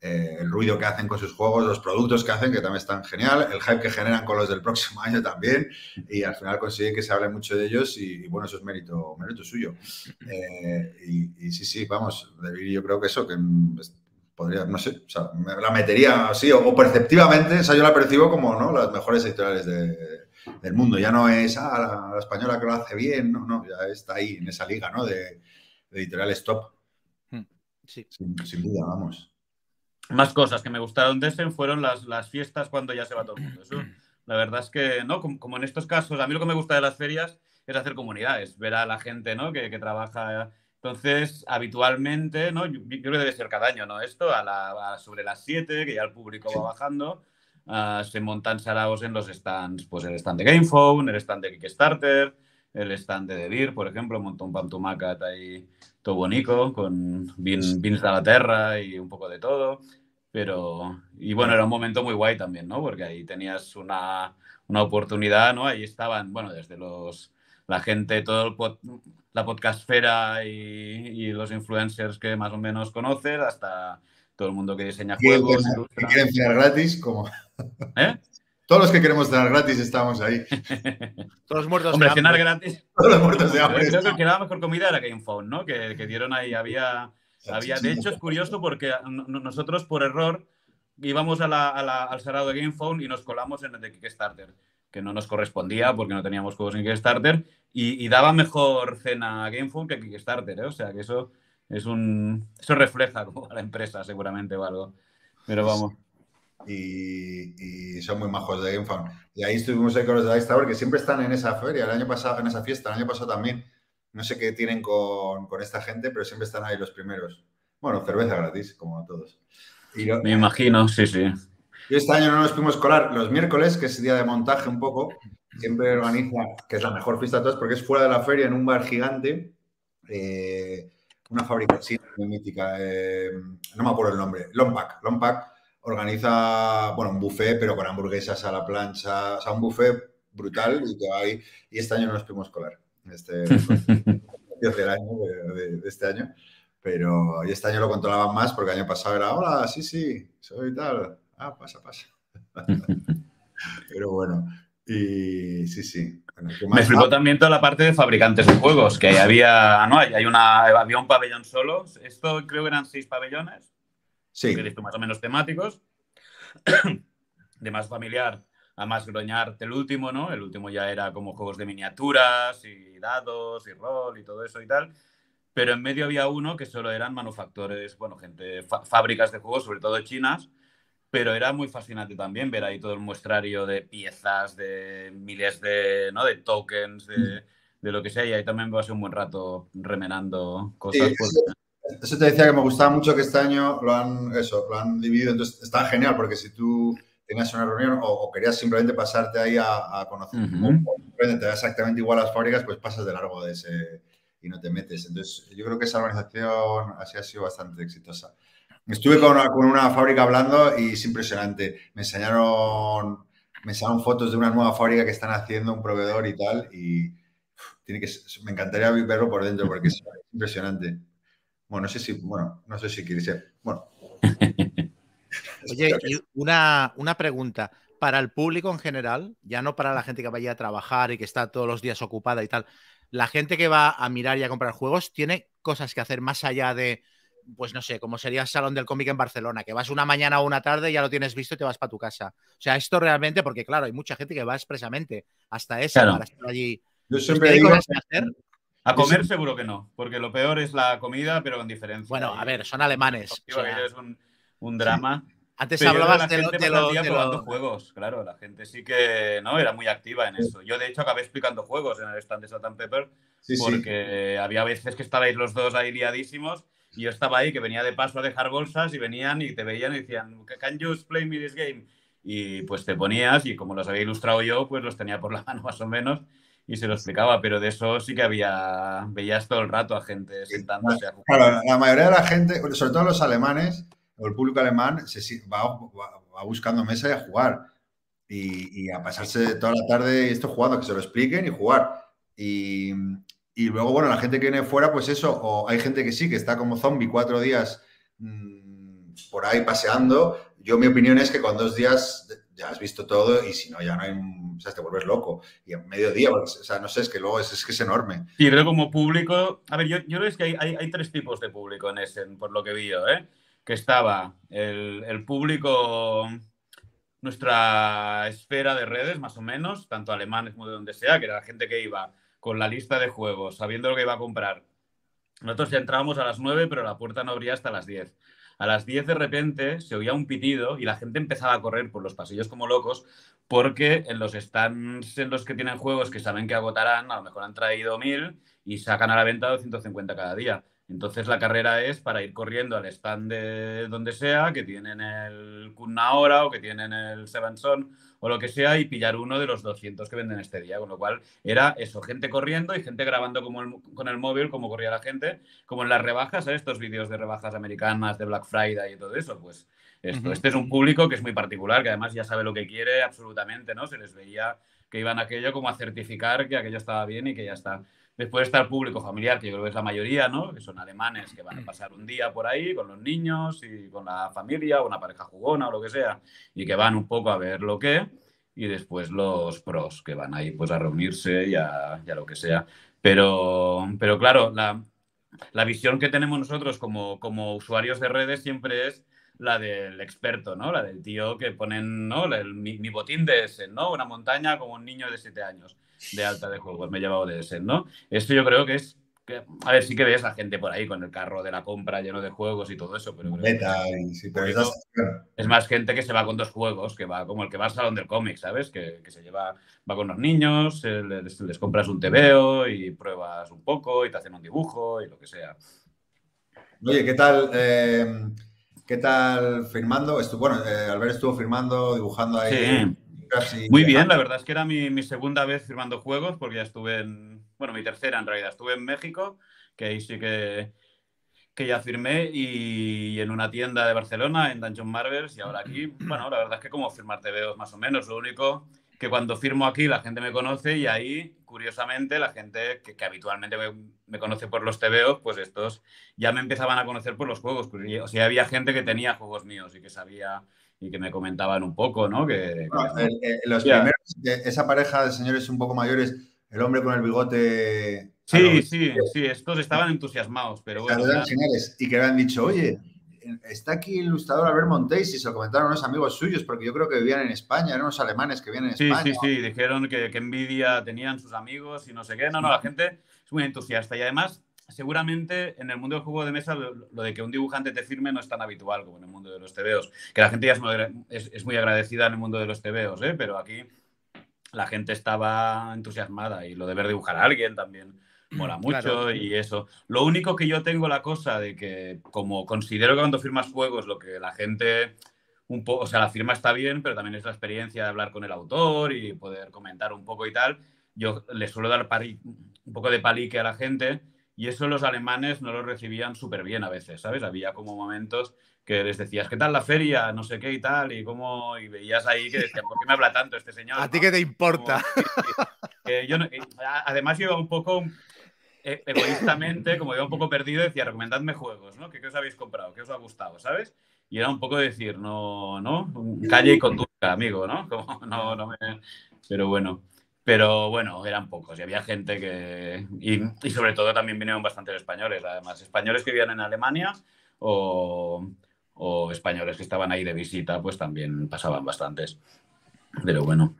eh, el ruido que hacen con sus juegos, los productos que hacen, que también están genial, el hype que generan con los del próximo año también, y al final consiguen que se hable mucho de ellos y, bueno, eso es mérito, mérito suyo. Eh, y, sí, sí, vamos, yo creo que eso, que podría, no sé, o sea, la metería así, o, perceptivamente, o sea, yo la percibo como, ¿no? Las mejores editoriales de del mundo. Ya no es ah, la, española que lo hace bien, no, no, ya está ahí en esa liga ¿no? de, editoriales top. Hmm, sí. Sin, duda, vamos.
Más cosas que me gustaron de Essen fueron las, las fiestas cuando ya se va todo el mundo. la verdad es que, ¿no? Como, en estos casos, a mí lo que me gusta de las ferias es hacer comunidades, ver a la gente, ¿no? Que, que trabaja. Entonces, habitualmente, ¿no? Yo, creo que debe ser cada año, ¿no? Esto, a la, sobre las 7, que ya el público va bajando Ah, se montan saraos en los stands, pues el stand de GamePhone, el stand de Kickstarter, el stand de Devir, por ejemplo, montó un Pantumacat ahí todo bonito, con beans, de la tierra y un poco de todo. Pero, y bueno, era un momento muy guay también, ¿no? Porque ahí tenías una, una oportunidad, ¿no? Ahí estaban, bueno, desde los, la gente, todo el la podcastfera y, y los influencers que más o menos conoces, hasta todo el mundo que diseña juegos.
Que quieren gratis, como.
¿Eh?
Todos los que queremos cenar gratis estamos ahí.
Todos los muertos
Hombre,
de
cenar
hambre.
gratis.
Todos los muertos de
Yo
hambre.
creo que que daba mejor comida era Game Phone, ¿no? Que, que dieron ahí, había, había. De hecho, es curioso porque no- nosotros, por error, íbamos a la- a la- al cerrado de Game Phone y nos colamos en el de Kickstarter, que no nos correspondía porque no teníamos juegos en Kickstarter, y, y daba mejor cena Game Phone que Kickstarter, ¿eh? O sea que eso es un. Eso refleja como a la empresa, seguramente, o algo. Pero vamos.
Y, y son muy majos de GameFound. Y ahí estuvimos ahí con los de Dice Tower, que siempre están en esa feria, el año pasado, en esa fiesta, el año pasado también. No sé qué tienen con, con esta gente, pero siempre están ahí los primeros. Bueno, cerveza gratis, como todos. Y yo,
Me imagino, sí, sí.
y este año no nos pudimos colar los miércoles, que es día de montaje un poco. Siempre organiza, que es la mejor fiesta de todas, porque es fuera de la feria, en un bar gigante. eh, una fábrica, muy mítica. eh, no me acuerdo el nombre. Lompac. Lompac organiza, bueno, un buffet, pero con hamburguesas a la plancha. O sea, un buffet brutal y que ahí. Y este año no nos pudimos colar. Este, del año, de, de- de este año. Pero y este año lo controlaban más porque el año pasado era, hola, sí, sí, soy tal. Ah, pasa, pasa. Pero bueno, y sí, sí. Bueno, ¿qué
Me flipó
Ah,
también toda la parte de fabricantes de juegos, que ahí había, no, hay hay una, había un pabellón solo. Esto creo que eran seis pabellones,
sí,
visto más o menos temáticos, de más familiar a más groñarte el último, ¿no? El último ya era como juegos de miniaturas y dados y rol y todo eso y tal. Pero en medio había uno que solo eran manufactores, bueno, gente, fábricas de juegos, sobre todo chinas, pero era muy fascinante también ver ahí todo el muestrario de piezas, de miles de, ¿no? de tokens, de, de lo que sea, y ahí también pasé un buen rato remenando cosas.
Sí,
pues,
Eso te decía que me gustaba mucho que este año lo han, eso, lo han dividido. Entonces está genial porque si tú tenías una reunión o, o querías simplemente pasarte ahí a, a conocer,
Ujú.
o te da exactamente igual a las fábricas, pues pasas de largo de ese y no te metes. Entonces yo creo que esa organización así ha sido bastante exitosa. Estuve con una, con una fábrica hablando y es impresionante. Me enseñaron, me enseñaron fotos de una nueva fábrica que están haciendo un proveedor y tal y tiene que, me encantaría verlo por dentro porque es impresionante. Bueno, no sé si, bueno, no sé si quieres ser. Bueno.
Oye, y una, una pregunta. Para el público en general, ya no para la gente que vaya a trabajar y que está todos los días ocupada y tal, la gente que va a mirar y a comprar juegos tiene cosas que hacer más allá de, pues no sé, como sería el Salón del Cómic en Barcelona, que vas una mañana o una tarde, ya lo tienes visto y te vas para tu casa. O sea, esto realmente, porque claro, hay mucha gente que va expresamente hasta esa
Claro.
para estar allí.
Yo siempre
¿Tiene
digo,
cosas que hacer?
A comer seguro que no, porque lo peor es la comida, pero con diferencia.
Bueno, a ver, son alemanes. o sea,
es un, un drama.
antes
Pero
hablabas
la
de lo,
gente
de lo-
día
de
probando
lo-
juegos, claro, la gente sí que no era muy activa en eso. Yo de hecho acabé explicando juegos en el stand de Satan Pepper
sí, sí.
porque había veces que estabais los dos ahí liadísimos y yo estaba ahí que venía de paso a dejar bolsas y venían y te veían y decían, "Can you explain me this game?" Y pues te ponías y como los había ilustrado yo, pues los tenía por la mano más o menos y se lo explicaba, pero de eso sí que había veías todo el rato a gente sentándose a jugar.
Claro, la mayoría de la gente, sobre todo los alemanes o el público alemán, se, va, va- va buscando mesa y a jugar. Y, y a pasarse toda la tarde esto jugando, que se lo expliquen y jugar. Y, y luego, bueno, la gente que viene fuera, pues eso, o hay gente que sí, que está como zombie cuatro días mm, por ahí paseando. Yo mi opinión es que con dos días ya has visto todo y si no, ya no hay, o sea, te vuelves loco. Y a mediodía, o sea, no sé, es que luego es, es que es enorme.
Sí, creo como público. A ver, yo, yo creo que hay, hay, hay tres tipos de público en Essen, por lo que vi yo, ¿eh? Que estaba el, el público, nuestra esfera de redes, más o menos, tanto alemanes como de donde sea, que era la gente que iba con la lista de juegos, sabiendo lo que iba a comprar. Nosotros ya entrábamos a las 9, pero la puerta no abría hasta las 10. A las 10 de repente se oía un pitido y la gente empezaba a correr por los pasillos como locos porque en los stands en los que tienen juegos que saben que agotarán, a lo mejor han traído 1000 y sacan a la venta 250 cada día. Entonces la carrera es para ir corriendo al stand de donde sea, que tienen el Kun ahora o que tienen el Seven Son o lo que sea y pillar uno de los 200 que venden este día. Con lo cual era eso, gente corriendo y gente grabando como el- con el móvil como corría la gente, como en las rebajas, ¿sabes? estos vídeos de rebajas americanas, de Black Friday y todo eso, pues esto. Este es un público que es muy particular, que además ya sabe lo que quiere absolutamente, ¿no? Se les veía que iban a aquello como a certificar que aquello estaba bien y que ya está. Después está el público familiar, que yo creo que es la mayoría, ¿no? Que son alemanes que van a pasar un día por ahí con los niños y con la familia, o una pareja jugona o lo que sea, y que van un poco a ver lo que. y después los pros que van ahí pues a reunirse y a, lo que sea. Pero, pero claro, la, la visión que tenemos nosotros como, como usuarios de redes siempre es la del experto, ¿no? La del tío que ponen, ¿no? El- mi, mi botín de ese, ¿no? Una montaña como un niño de 7 años de alta de juegos, me he llevado de ese, ¿no? Esto yo creo que es, que, a ver, sí que ves a gente por ahí con el carro de la compra lleno de juegos y todo eso, pero creo que
sí, pero
es más gente que se va con dos juegos, que va como el que va al salón del cómic, ¿sabes? Que, que se lleva, va con los niños, les, les compras un TVO y pruebas un poco y te hacen un dibujo y lo que sea.
Oye, ¿qué tal? eh, ¿Qué tal firmando? Estu- bueno, eh, Albert estuvo firmando, dibujando ahí.
Sí.
casi-
Muy bien, la verdad es que era mi, mi segunda vez firmando juegos, porque ya estuve en, bueno, mi tercera en realidad, estuve en México, que ahí sí que, que ya firmé, y en una tienda de Barcelona, en Dungeon Marvels, y ahora aquí, bueno, la verdad es que como firmar TVOs más o menos, lo único que cuando firmo aquí la gente me conoce y ahí, curiosamente, la gente que, que habitualmente me, me conoce por los TVOs, pues estos ya me empezaban a conocer por los juegos, o sea, había gente que tenía juegos míos y que sabía y que me comentaban un poco, ¿no? Que, que
Bueno,
les-
el- el- los primeros, eh, esa pareja de señores un poco mayores, el hombre con el bigote.
Sí, sí, sí, estos estaban entusiasmados, pero bueno,
eran
ya-
y que han dicho, oye, está aquí el ilustrador Albert Montéis y se lo comentaron unos amigos suyos, porque yo creo que vivían en España, eran unos alemanes que vivían en
sí,
España.
sí, sí, dijeron que, que envidia tenían sus amigos y no sé qué. No, no, la gente es muy entusiasta y además, seguramente en el mundo del juego de mesa lo, lo de que un dibujante te firme no es tan habitual como en el mundo de los TVOs, que la gente ya es muy, agra- es, es muy agradecida en el mundo de los TVOs, ¿eh? pero aquí la gente estaba entusiasmada y lo de ver dibujar a alguien también mola mucho
Claro.
y eso. Lo único que yo tengo la cosa de que como considero que cuando firmas juegos lo que la gente un poco, o sea, la firma está bien, pero también es la experiencia de hablar con el autor y poder comentar un poco y tal. Yo le suelo dar pari- un poco de palique a la gente y eso los alemanes no lo recibían súper bien a veces, ¿sabes? Había como momentos que les decías, ¿qué tal la feria? No sé qué y tal, y cómo, y veías ahí que decían, ¿por qué me habla tanto este señor?
¿A ti qué te importa?
Como-. Que yo no- además yo un poco eh, egoístamente, como iba un poco perdido, decía, recomendadme juegos, ¿no? ¿Qué, qué os habéis comprado? ¿Qué os ha gustado? ¿Sabes? Y era un poco decir, no, no, calle y conducta, amigo, ¿no? Como, no, no me... Pero bueno, pero bueno, eran pocos y había gente que... Y, y sobre todo también vinieron bastantes españoles, además, españoles que vivían en Alemania o, o españoles que estaban ahí de visita, pues también pasaban bastantes. Pero bueno.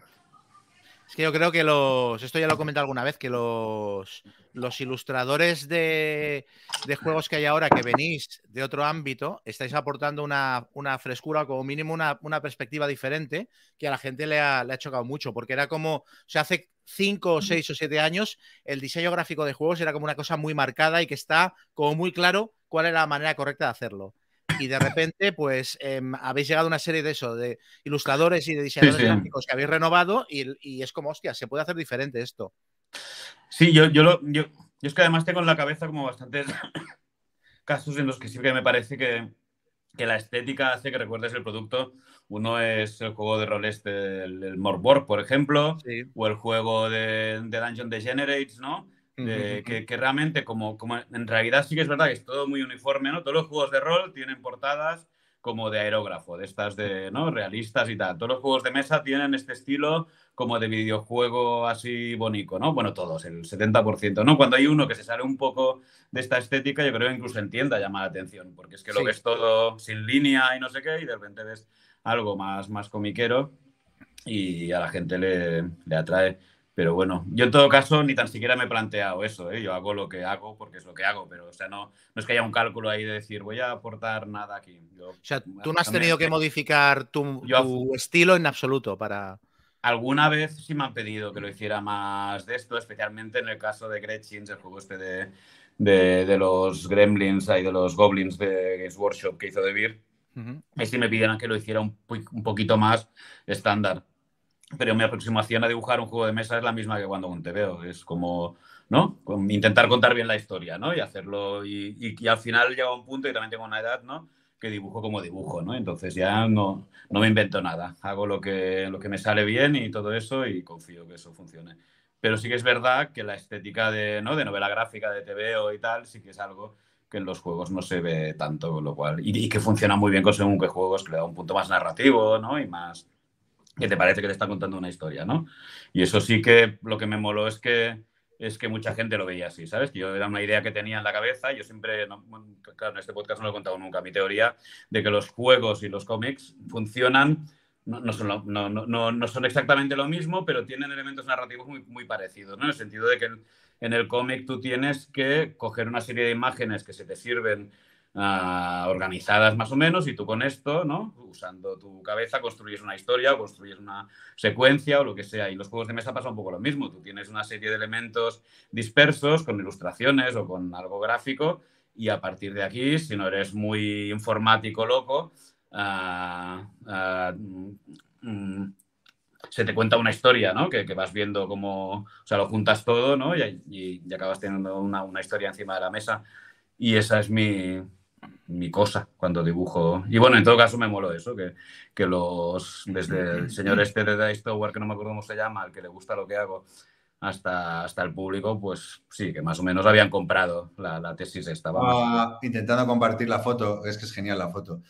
Es que yo creo que los. Esto ya lo he comentado alguna vez, que los, los ilustradores de, de juegos que hay ahora que venís de otro ámbito, estáis aportando una, una frescura, como mínimo una, una perspectiva diferente, que a la gente le ha, le ha chocado mucho, porque era como. O sea, hace cinco o seis o siete años, el diseño gráfico de juegos era como una cosa muy marcada y que está como muy claro cuál era la manera correcta de hacerlo. Y de repente, pues em, habéis llegado a una serie de eso, de ilustradores y de diseñadores
sí.
gráficos que habéis renovado y, y es como, hostia, se puede hacer diferente esto.
Sí, yo, yo, lo, yo, yo es que además tengo en la cabeza como bastantes casos en los que sí que me parece que, que la estética hace que recuerdes el producto. Uno es el juego de rol este, el, el Morborg, por ejemplo,
Sí.
o el juego de, de Dungeon Degenerates, ¿no? Que, que realmente como, como en realidad sí que es verdad que es todo muy uniforme, ¿no? Todos los juegos de rol tienen portadas como de aerógrafo, de estas de, ¿no? Realistas y tal. Todos los juegos de mesa tienen este estilo como de videojuego así bonito, ¿no? Bueno, todos, el 70%, ¿no? Cuando hay uno que se sale un poco de esta estética, yo creo que incluso en tienda llama la atención, porque es que lo
Sí.
ves todo sin línea y no sé qué, y de repente ves algo más, más comiquero y a la gente le, le atrae. Pero bueno, yo en todo caso ni tan siquiera me he planteado eso, ¿eh? Yo hago lo que hago porque es lo que hago, pero o sea, no, no es que haya un cálculo ahí de decir voy a aportar nada aquí. Yo,
O sea, tú no has tenido que modificar tu,
Yo-
tu estilo en absoluto para.
Alguna vez sí me han pedido que lo hiciera más de esto, especialmente en el caso de Gretchins, el juego este de, de, de los Gremlins y de los Goblins de Games Workshop que hizo De Beer.
Ujú.
Ahí sí me pidieron que lo hiciera un, un poquito más estándar. Pero mi aproximación a dibujar un juego de mesa es la misma que cuando un TVO. Es como, ¿no? Intentar contar bien la historia, ¿no? Y hacerlo. Y, y- al final llega un punto, y también tengo una edad, ¿no? Que dibujo como dibujo, ¿no? Entonces ya no, no me invento nada. Hago lo que, lo que me sale bien y todo eso y confío que eso funcione. Pero sí que es verdad que la estética de, ¿no? de novela gráfica, de TVO y tal, sí que es algo que en los juegos no se ve tanto, lo cual, y, y que funciona muy bien con según qué juegos, que le da un punto más narrativo, ¿no? Y más, que te parece que te está contando una historia, ¿no? Y eso sí que lo que me moló es que es que mucha gente lo veía así, ¿sabes? Yo era una idea que tenía en la cabeza, yo siempre, claro, en este podcast no lo he contado nunca, mi teoría de que los juegos y los cómics funcionan, no, son, no, no, son, exactamente lo mismo, pero tienen elementos narrativos muy, muy parecidos, ¿no? En el sentido de que en el cómic tú tienes que coger una serie de imágenes que se te sirven Ah, organizadas más o menos y tú con esto, ¿no? Usando tu cabeza construyes una historia o construyes una secuencia o lo que sea. Y los juegos de mesa pasa un poco lo mismo. Tú tienes una serie de elementos dispersos con ilustraciones o con algo gráfico y a partir de aquí, si no eres muy informático loco, ah, ah, mm, se te cuenta una historia, ¿no? Que, vas viendo cómo, o sea, lo juntas todo, ¿no? Y, acabas teniendo una, historia encima de la mesa. Y esa es mi, mi cosa cuando dibujo. Y bueno, en todo caso me moló eso, que, que los, desde el señor este de Dice Tower, que no me acuerdo cómo se llama, al que le gusta lo que hago, hasta, hasta el público, pues sí, que más o menos habían comprado la, la tesis esta.
Ah, intentando compartir la foto, es que es genial la foto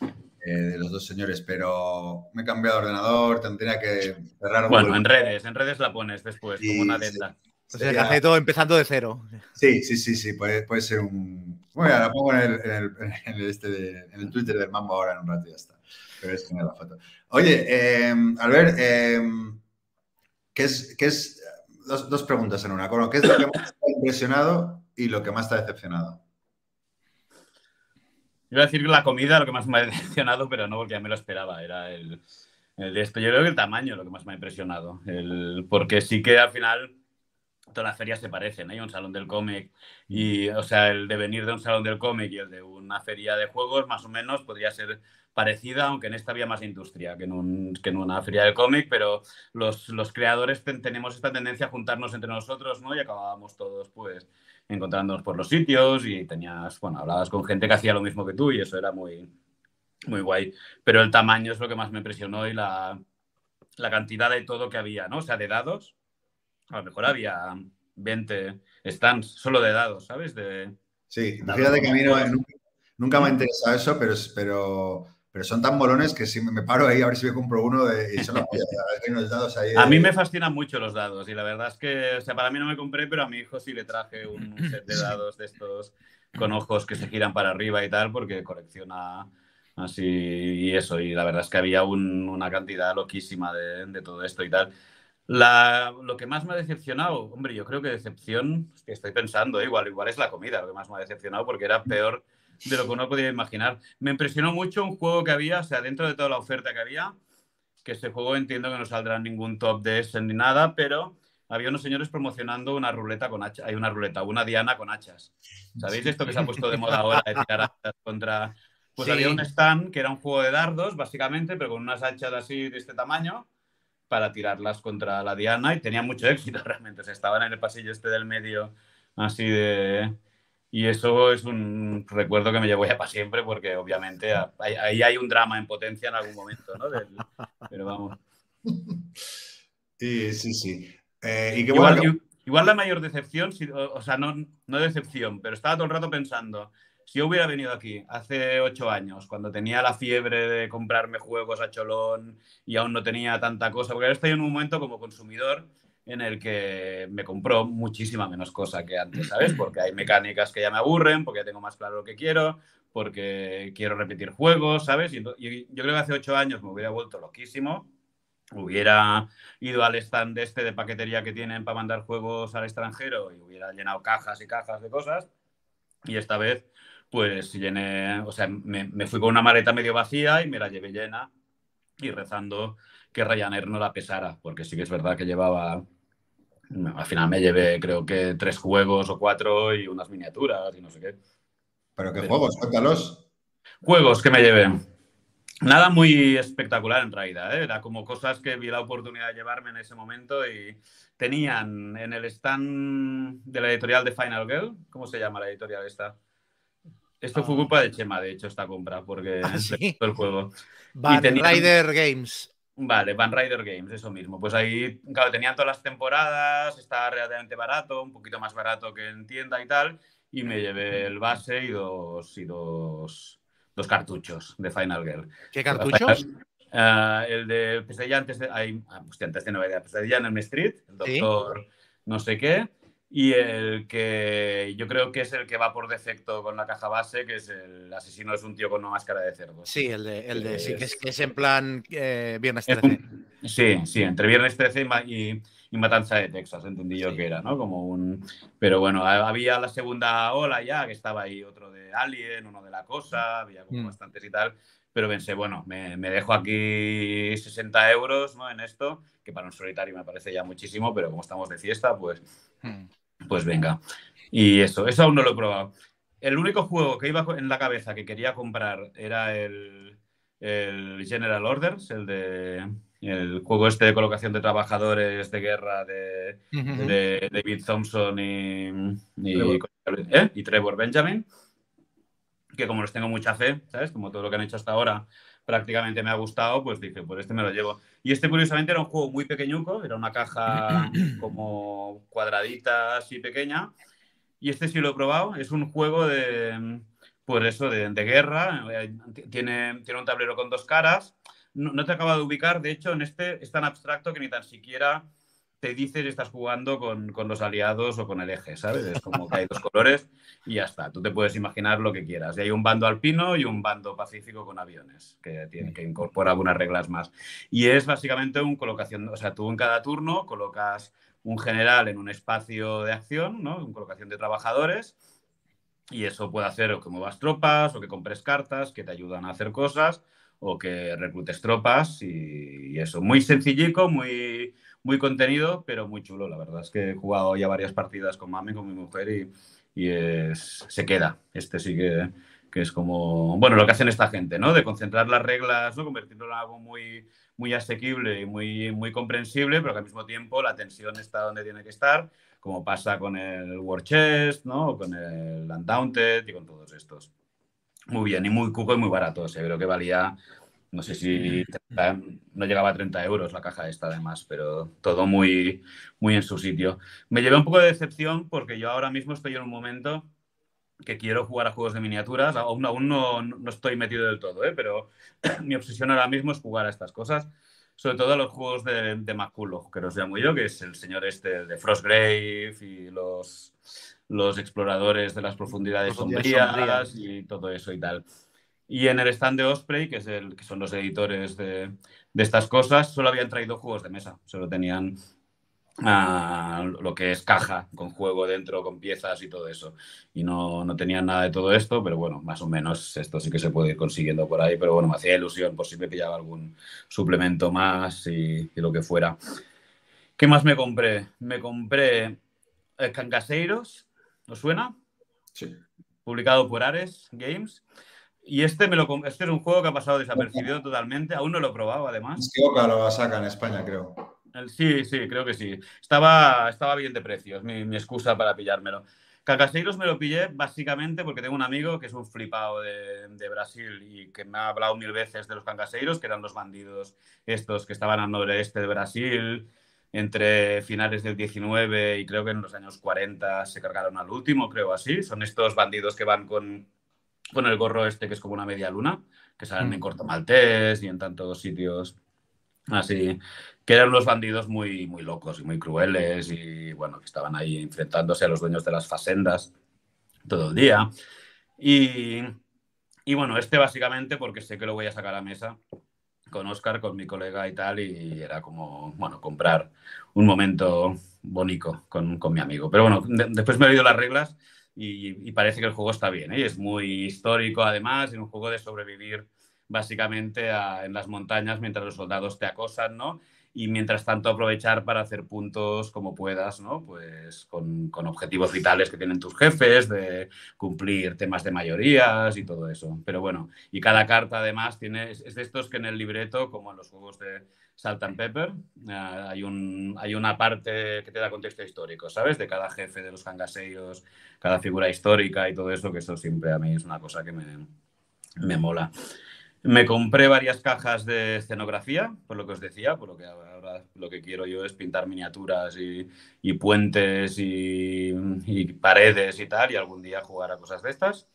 eh, de los dos señores, pero me he cambiado de ordenador, tendría que cerrar.
Bueno, en redes, en redes la pones después, como una adenda.
O sea, hace todo empezando de cero.
Sí, sí, sí, sí, puede, puede ser un... Bueno, la pongo en el, en el, este en el Twitter del Mambo ahora en un rato y ya está. Pero es genial la foto. Oye, eh, Albert, eh, ¿qué es, qué es dos, dos, preguntas en una? ¿Qué es lo que más te ha impresionado y lo que más te ha decepcionado?
Iba a decir la comida, lo que más me ha decepcionado, pero no porque ya me lo esperaba. Era el, el de esto. Yo creo que el tamaño lo que más me ha impresionado. El, porque sí que al final todas las ferias se parecen, ¿eh? hay un salón del cómic y, o sea, el devenir de un salón del cómic y el de una feria de juegos más o menos podría ser parecida, aunque en esta había más industria que en, un, que en una feria del cómic, pero los, los creadores tenemos esta tendencia a juntarnos entre nosotros, ¿no? Y acabábamos todos, pues, encontrándonos por los sitios y tenías, bueno, hablabas con gente que hacía lo mismo que tú y eso era muy, muy guay. Pero el tamaño es lo que más me impresionó y la, la cantidad de todo que había, ¿no? O sea, de dados a lo mejor había 20 stands solo de dados, ¿sabes? De,
sí, fíjate que a mí nunca, me ha interesado eso, pero, pero, pero son tan molones que si me paro ahí a ver si me compro uno de, y son
los dados ahí. A mí me fascinan mucho los dados y la verdad es que, o sea, para mí no me compré, pero a mi hijo sí le traje un set de dados de estos con ojos que se giran para arriba y tal, porque colecciona así y eso. Y la verdad es que había una cantidad loquísima de, de todo esto y tal lo que más me ha decepcionado, hombre, yo creo que decepción, que estoy pensando, igual, igual es la comida lo que más me ha decepcionado porque era peor de lo que uno podía imaginar. Me impresionó mucho un juego que había, o sea, dentro de toda la oferta que había, que ese juego entiendo que no saldrá ningún top de ese ni nada, pero había unos señores promocionando una ruleta con hachas, hay una ruleta, una diana con hachas. ¿Sabéis esto que se ha puesto de moda ahora de tirar hachas contra... Pues había un stand que era un juego de dardos, básicamente, pero con unas hachas así de este tamaño para tirarlas contra la Diana y tenía mucho éxito realmente. se estaban en el pasillo este del medio, así de... Y eso es un recuerdo que me llevo ya para siempre porque obviamente ahí hay un drama en potencia en algún momento, ¿no? Pero vamos.
Sí, sí, sí. Eh, ¿y
igual, igual, la mayor decepción, o, sea, no, no decepción, pero estaba todo el rato pensando, yo hubiera venido aquí hace ocho años, cuando tenía la fiebre de comprarme juegos a cholón y aún no tenía tanta cosa, porque ahora estoy en un momento como consumidor en el que me compró muchísima menos cosa que antes, ¿sabes? Porque hay mecánicas que ya me aburren, porque ya tengo más claro lo que quiero, porque quiero repetir juegos, ¿sabes? Y, yo creo que hace ocho años me hubiera vuelto loquísimo, hubiera ido al stand este de paquetería que tienen para mandar juegos al extranjero y hubiera llenado cajas y cajas de cosas. Y esta vez pues llené, o sea, me, fui con una maleta medio vacía y me la llevé llena y rezando que Ryanair no la pesara, porque sí que es verdad que llevaba, al final me llevé creo que tres juegos o cuatro y unas miniaturas y no sé qué.
¿Pero qué juegos? Cuéntalos.
Juegos que me llevé. Nada muy espectacular en realidad, ¿eh? era como cosas que vi la oportunidad de llevarme en ese momento y tenían en el stand de la editorial de Final Girl, ¿cómo se llama la editorial esta? Esto fue ah. culpa de Chema, de hecho, esta compra, porque
¿Ah, sí?
el juego.
Van Rider Games.
Vale, Van Rider Games, eso mismo. Pues ahí, claro, tenían todas las temporadas, estaba relativamente barato, un poquito más barato que en tienda y tal, y me llevé el base y dos, y dos, dos cartuchos de Final Girl.
¿Qué cartuchos?
Ah, el de Pesadilla antes de. Ay, hostia, antes de Navidad. Pesadilla en el Street, el
Sí.
doctor no sé qué. Y el que yo creo que es el que va por defecto con la caja base, que es el asesino es un tío con una máscara de cerdo.
Sí, el de, el de sí, que es, que es en plan eh, viernes
Es
13.
un- sí, sí, entre Viernes 13 y, y- Matanza de Texas, entendí yo que era, ¿no? Como un... Pero bueno, ha- había la segunda ola ya, que estaba ahí otro de Alien, uno de La Cosa, había como
Mm.
bastantes y tal, pero pensé, bueno, me, me dejo aquí 60 euros ¿no? en esto, que para un solitario me parece ya muchísimo, pero como estamos de fiesta, pues,
Mm.
Pues venga. Y eso, eso aún no lo he probado. El único juego que iba en la cabeza que quería comprar era el, el General Orders, el de el juego este de colocación de trabajadores de guerra de, David Thompson y, y,
Trevor.
¿eh? y Trevor Benjamin, que como les tengo mucha fe, ¿sabes? Como todo lo que han hecho hasta ahora prácticamente me ha gustado, pues dije, pues este me lo llevo. Y este curiosamente era un juego muy pequeñuco, era una caja como cuadradita así pequeña, y este sí lo he probado, es un juego de, pues eso, de, de guerra, eh, tiene, tiene un tablero con dos caras, no, no te acaba de ubicar, de hecho en este es tan abstracto que ni tan siquiera te dice estás jugando con, con los aliados o con el eje, ¿sabes? Es como que hay dos colores y ya está. Tú te puedes imaginar lo que quieras. Y hay un bando alpino y un bando pacífico con aviones, que, tiene, que incorpora algunas reglas más. Y es básicamente un colocación, o sea, tú en cada turno colocas un general en un espacio de acción, ¿no? Un colocación de trabajadores. Y eso puede hacer o que muevas tropas, o que compres cartas que te ayudan a hacer cosas, o que reclutes tropas y, y eso. Muy sencillico, muy, muy contenido, pero muy chulo. La verdad es que he jugado ya varias partidas con mami, con mi mujer y, es, se queda. Este sí que, que es como, bueno, lo que hacen esta gente, ¿no? De concentrar las reglas, ¿no? Convertirlo en algo muy, muy asequible y muy, muy comprensible, pero que al mismo tiempo la tensión está donde tiene que estar, como pasa con el War Chest, ¿no? Con el Undaunted y con todos estos. Muy bien, y muy cuco y muy barato. O sea, creo que valía, no sé si 30, no llegaba a 30 euros la caja esta además, pero todo muy, muy en su sitio. Me llevé un poco de decepción porque yo ahora mismo estoy en un momento que quiero jugar a juegos de miniaturas. Aún, aún no, no estoy metido del todo, ¿eh? pero mi obsesión ahora mismo es jugar a estas cosas. Sobre todo a los juegos de, de McCulloch, que los llamo yo, que es el señor este de Frostgrave y los, los exploradores de las profundidades,
Profundidades
sombrías,
sombrías.
y todo eso y tal. Y en el stand de Osprey, que, es el, que son los editores de, de estas cosas, solo habían traído juegos de mesa. Solo tenían ah, lo que es caja con juego dentro, con piezas y todo eso. Y no, no tenían nada de todo esto, pero bueno, más o menos esto sí que se puede ir consiguiendo por ahí. Pero bueno, me hacía ilusión por si me pillaba algún suplemento más y, y lo que fuera. ¿Qué más me compré? Me compré eh, Cangaseiros, ¿os suena?
Sí.
publicado por Ares Games. Y este, me lo, este es un juego que ha pasado desapercibido totalmente. Aún no lo he probado, además.
Es que Oca lo saca en España, creo.
El- sí, sí, creo que sí. Estaba, estaba bien de precio, es mi, mi excusa para pillármelo. Cacaseiros me lo pillé básicamente porque tengo un amigo que es un flipado de, de Brasil y que me ha hablado mil veces de los cancaseiros, que eran los bandidos estos que estaban al noreste de Brasil entre finales del 19 y creo que en los años 40 se cargaron al último, creo así. Son estos bandidos que van con, con el gorro este que es como una media luna, que salen en
Mm.
Corto Maltés y en tantos sitios así, que eran unos bandidos muy, muy locos y muy crueles y bueno, que estaban ahí enfrentándose a los dueños de las facendas todo el día. Y, y bueno, este básicamente porque sé que lo voy a sacar a mesa con Oscar, con mi colega y tal, y era como, bueno, comprar un momento bonito con, con mi amigo. Pero bueno, de- después me he leído las reglas y, parece que el juego está bien, ¿eh? es muy histórico además, es un juego de sobrevivir básicamente en las montañas mientras los soldados te acosan, ¿no? Y mientras tanto aprovechar para hacer puntos como puedas, ¿no? Pues con, con objetivos vitales que tienen tus jefes, de cumplir temas de mayorías y todo eso. Pero bueno, y cada carta además tiene, es de estos que en el libreto, como en los juegos de Salt and Pepper, eh, hay, un, hay una parte que te da contexto histórico, ¿sabes? De cada jefe de los cangaseiros, cada figura histórica y todo eso, que eso siempre a mí es una cosa que me, me mola. Me compré varias cajas de escenografía, por lo que os decía, por lo que ahora lo que quiero yo es pintar miniaturas y, y puentes y, y paredes y tal, y algún día jugar a cosas de estas.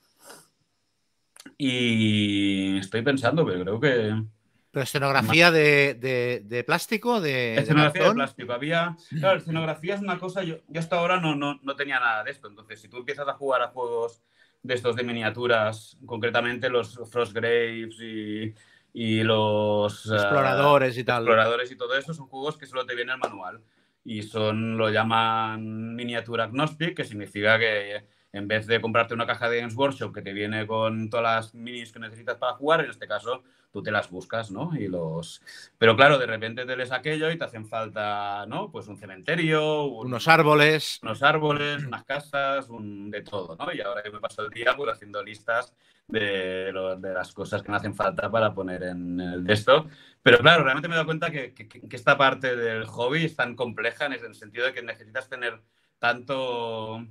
Y estoy pensando, pero creo que
¿Pero escenografía de, de, de plástico? De,
escenografía de,
cartón?
plástico. Había. Claro, escenografía es una cosa. Yo, yo hasta ahora no, no, no tenía nada de esto. Entonces, si tú empiezas a jugar a juegos de estos de miniaturas, concretamente los Frostgraves y, y los. eh,
Exploradores y tal.
exploradores y todo eso, son juegos que solo te viene el manual. Y son, lo llaman miniatura agnostic, que significa que en vez de comprarte una caja de Games Workshop que te viene con todas las minis que necesitas para jugar, en este caso tú te las buscas, ¿no? Y los... Pero claro, de repente te lees aquello y te hacen falta, ¿no? Pues un cementerio, un-
Unos árboles.
unos árboles, unas casas, un... de todo, ¿no? Y ahora yo me paso el día pues, haciendo listas de, las cosas que me hacen falta para poner en el de esto. Pero claro, realmente me he dado cuenta que, que- que esta parte del hobby es tan compleja en el sentido de que necesitas tener tanto...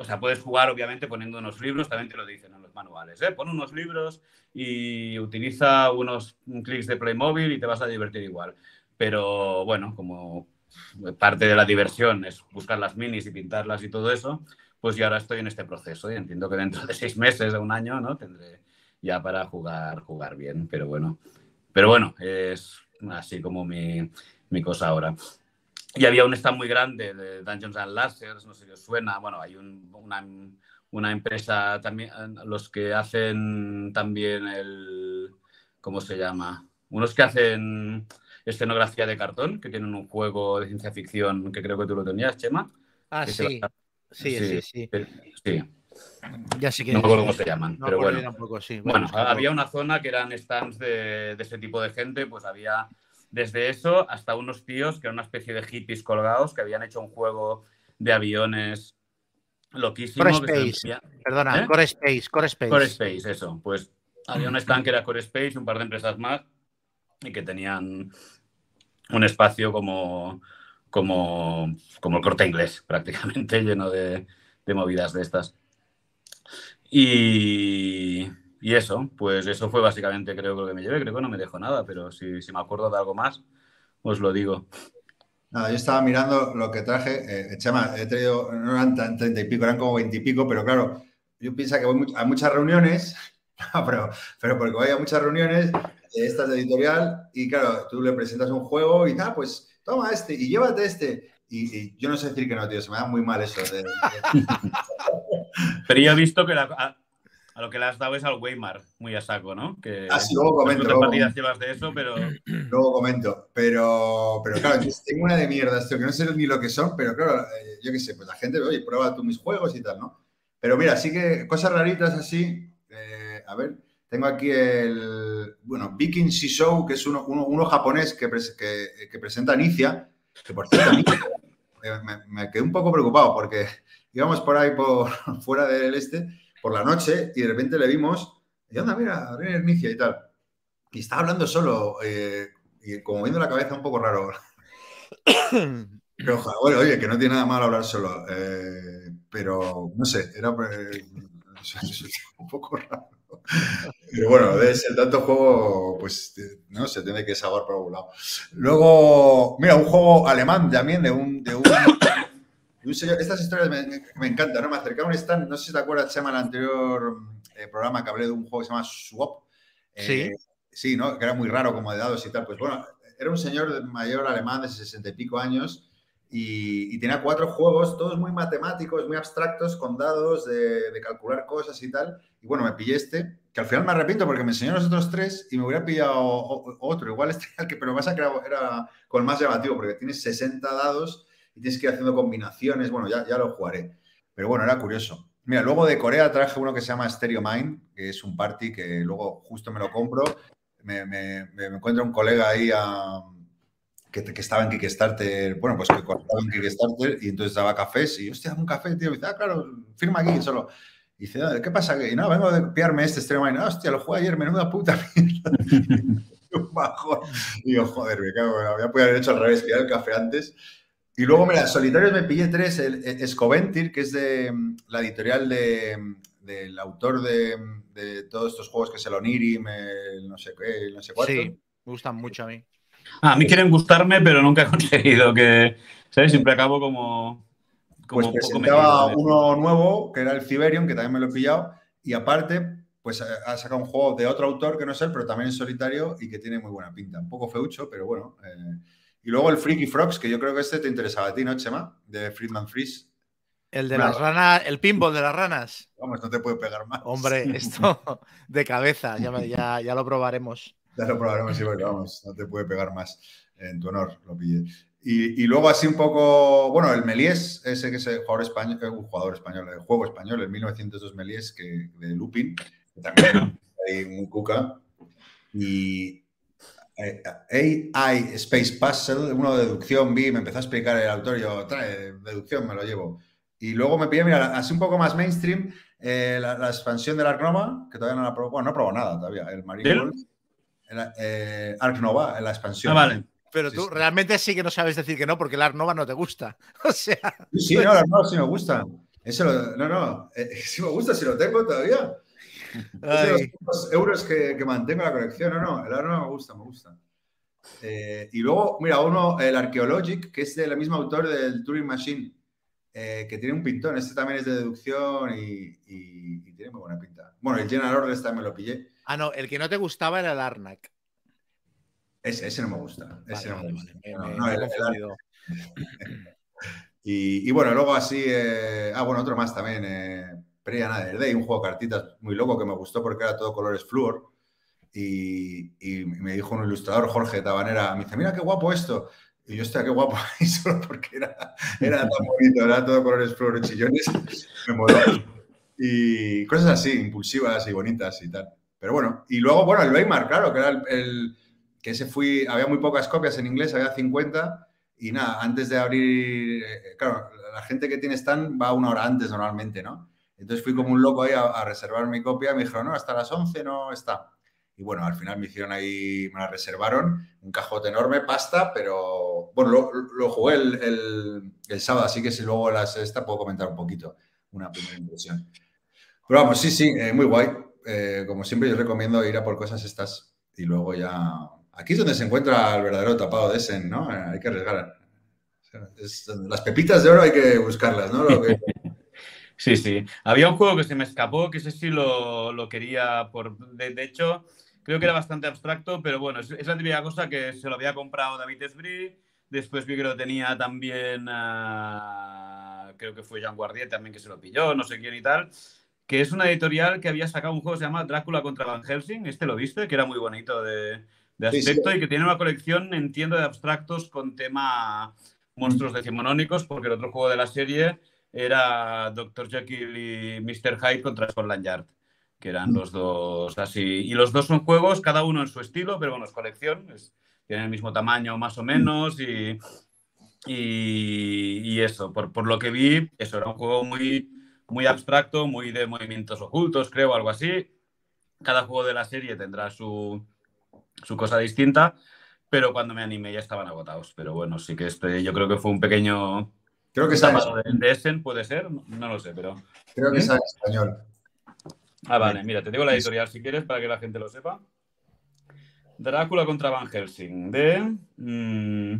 O sea, puedes jugar obviamente poniendo unos libros, también te lo dicen en los manuales, ¿eh? Pon unos libros y utiliza unos clics de Playmobil y te vas a divertir igual. Pero bueno, como parte de la diversión es buscar las minis y pintarlas y todo eso, pues yo ahora estoy en este proceso y entiendo que dentro de seis meses o un año, ¿no? Tendré ya para jugar, jugar bien, pero bueno. Pero bueno, es así como mi, mi cosa ahora. Y había un stand muy grande de Dungeons and Lasers, no sé si os suena. Bueno, hay un- una, una empresa también, los que hacen también el. ¿Cómo se llama? Unos que hacen escenografía de cartón, que tienen un juego de ciencia ficción que creo que tú lo tenías, Chema.
Ah,
se
sí. Sí, sí, sí. Ya sí que.
no me acuerdo cómo se llaman,
No
pero bueno.
tampoco, sí.
Bueno, había una zona que eran stands de, de ese tipo de gente, pues había desde eso hasta unos tíos que eran una especie de hippies colgados que habían hecho un juego de aviones loquísimo.
Core Space. Perdona,
¿Eh?
Core Space, Core Space.
Core Space, eso. Pues había un stand que era Core Space, un par de empresas más, y que tenían un espacio como, como, como el corte inglés, prácticamente, lleno de, de movidas de estas. Y, y eso, pues eso fue básicamente creo que lo que me llevé. Creo que no me dejo nada, pero si, si me acuerdo de algo más, os lo digo.
Nada, yo estaba mirando lo que traje. Eh, Chema, he traído, no eran tan treinta y pico, eran como veinte y pico, pero claro, yo pienso que voy a muchas reuniones, pero, pero porque voy a muchas reuniones, eh, estas de editorial, y claro, tú le presentas un juego y, ah, pues toma este y llévate este. Y, y yo no sé decir que no, tío, se me da muy mal eso. de- de-
Pero yo he visto que la- a, a lo que le has dado es al Weimar, muy a saco, ¿no? Que
Ah, sí, luego comento,
¿Cuántas
luego
partidas llevas de eso? Pero
Luego comento, pero, pero claro, tengo una de mierdas, tío, que no sé ni lo que son, pero claro, eh, yo qué sé, pues la gente, oye, prueba tú mis juegos y tal, ¿no? Pero mira, sí que cosas raritas así, eh, a ver, tengo aquí el, bueno, Viking Show, que es uno, japonés que, pres- que, que presenta Inicia, que por cierto, me, quedé un poco preocupado porque íbamos por ahí, por fuera del este, por la noche, y de repente le vimos, y anda, mira, viene Inicia y tal. Y estaba hablando solo, eh, y como viendo la cabeza un poco raro. Pero, bueno, oye, que no tiene nada malo hablar solo. eh, pero, no sé, era eh, un poco raro. Pero bueno, debe ser tanto juego, pues, no sé, tiene que saber por algún lado. Luego, mira, un juego alemán también de un... De un, de un señor- estas historias me, me- encantan, ¿no? Me acercaba a un stand, no sé si te acuerdas, se llama el anterior eh, programa que hablé de un juego que se llama Swap. Eh, Sí, ¿no? Que era muy raro como de dados y tal. Pues bueno, era un señor mayor alemán de sesenta y pico años y, y tenía cuatro juegos, todos muy matemáticos, muy abstractos, con dados de, de calcular cosas y tal. Y bueno, me pillé este, que al final me arrepiento porque me enseñó los otros tres y me hubiera pillado otro. Igual este era el que, pero pasa que era, era con más llamativo porque tienes 60 dados y tienes que ir haciendo combinaciones. Bueno, ya, ya lo jugaré. Pero bueno, era curioso. Mira, luego de Corea traje uno que se llama Stereo Mind, que es un party que luego justo me lo compro me, me- me- encuentra un colega ahí a- que, que estaba en Kickstarter, bueno, pues que colaboraba en Kickstarter y entonces daba cafés y, hostia, un café, tío. Y dice, ah, claro, firma aquí solo. Y dice, "Ah, ¿qué pasa? Y no, vengo de pillarme este Mind. Ah, hostia, lo jugué ayer, menuda puta mierda. un bajón. Y digo, joder, me cago, había podido haber hecho al revés, pillar el café antes. Y luego, mira, solitarios me pillé tres, el, el Escoventir, que es de mm, la editorial de, mm, del autor de, mm, de todos estos juegos, que es el Onirim, el no sé qué, el no sé cuánto.
Sí, me gustan mucho a mí.
Ah, a mí quieren gustarme, pero nunca he conseguido que, ¿sabes? Siempre acabo como, como
Pues
un poco
presentaba
metido en
uno nuevo, que era el Ciberium, que también me lo he pillado, y aparte, pues ha ha sacado un juego de otro autor que no es él, pero también en solitario y que tiene muy buena pinta. Un poco feucho, pero bueno. eh. Y luego el Freaky Frogs, que yo creo que este te interesaba a ti, ¿no, Chema? De Friedman Freeze.
El de las ranas, el pinball de las ranas.
Vamos, no te puede pegar más.
Hombre, esto de cabeza, ya, me- ya, ya lo probaremos.
Ya lo probaremos, sí, porque vamos, no te puede pegar más. En tu honor, lo pillé. Y, y luego así un poco, bueno, el Melies, ese que es el jugador español, eh, un jugador español, el juego español, el 1902 Melies, que, de Lupin, que también hay muy cuca. Y eh, AI Space Puzzle, uno de deducción, vi, me empezó a explicar el autor, y yo, trae, deducción, me lo llevo. Y luego me pillé, mira, así un poco más mainstream, eh, la, la expansión del Ark Nova, que todavía no la probó, bueno, no probó nada todavía, el. World, el, eh, Ark Nova, la expansión.
Ah, vale.
Pero
Sí,
tú
sí.
realmente sí que no sabes decir que no, porque el Art Nova no te gusta. O sea,
Sí, no, no, sí me gusta. Eso lo- no, no, eh, sí me gusta, si lo tengo todavía. Es los euros que, que mantengo en la colección. No, no, el arma me gusta, me gusta. Eh, y luego, mira, uno, el Archaeologic, que es del mismo autor del Turing Machine, eh, que tiene un pintón. Este también es de deducción y, y- y tiene muy buena pinta. Bueno, el General Order también me lo pillé.
Ah, no, el que no te gustaba era el Arnak.
Ese, ese no me gusta. Ese
Vale,
no me gusta.
vale,
No,
me- me.
Y, y bueno, luego así, eh, ah, bueno, otro más también, eh, Another Day, un juego de cartitas muy loco que me gustó porque era todo colores flúor. Y, y me dijo un ilustrador, Jorge Tabanera, me dice, mira qué guapo esto. Y yo, hostia, qué guapo, y solo porque era, era tan bonito, era todo colores flúor chillones, me moló. Y cosas así, impulsivas y bonitas y tal. Pero bueno, y luego, bueno, el Weimar, claro, que era el, que ese fui, había muy pocas copias en inglés, había 50, y nada, antes de abrir, eh, claro, la gente que tiene stand va una hora antes normalmente, ¿no? Entonces fui como un loco ahí a, reservar mi copia, me dijeron, no, hasta las 11 no está. Y bueno, al final me hicieron ahí, me la reservaron, un cajote enorme, pasta, pero bueno, lo, jugué el, el- el sábado, así que si luego la sexta puedo comentar un poquito, una primera impresión. Pero vamos, sí, sí, eh, muy guay. Eh, como siempre, yo recomiendo ir a por cosas estas y luego ya. Aquí es donde se encuentra el verdadero tapado de Essen, ¿no? Eh, hay que arriesgar. Es- las pepitas de oro hay que buscarlas, ¿no? Lo que-
Sí, sí. Había un juego que se me escapó, que ese sí lo, lo quería por... De, de hecho, creo que era bastante abstracto, pero bueno, es, es la típica cosa que se lo había comprado David Esbrí, después vi que lo tenía también, ah, creo que fue Jean Guardier también que se lo pilló, no sé quién y tal, que es una editorial que había sacado un juego que se llama Drácula contra Van Helsing, este lo viste, que era muy bonito de, de
Sí, sí.
aspecto y que tiene una colección, entiendo, de abstractos con tema monstruos decimonónicos, porque el otro juego de la serie era Dr. Jekyll y Mr. Hyde contra Scotland Yard, que eran los dos así. Y los dos son juegos, cada uno en su estilo, pero bueno, es colección, es- tienen el mismo tamaño más o menos y, y, y eso, por, por lo que vi, eso era un juego muy, muy abstracto, muy de movimientos ocultos, creo, algo así. Cada juego de la serie tendrá su, su cosa distinta, pero cuando me animé ya estaban agotados. Pero bueno, sí que este, yo creo que fue un pequeño
Creo que está en,
de, Essen, puede ser, no, no lo sé, pero...
creo que
¿Mm?
está en español.
Ah, vale, mira, te digo la editorial si quieres para que la gente lo sepa. Drácula contra Van Helsing, de mm,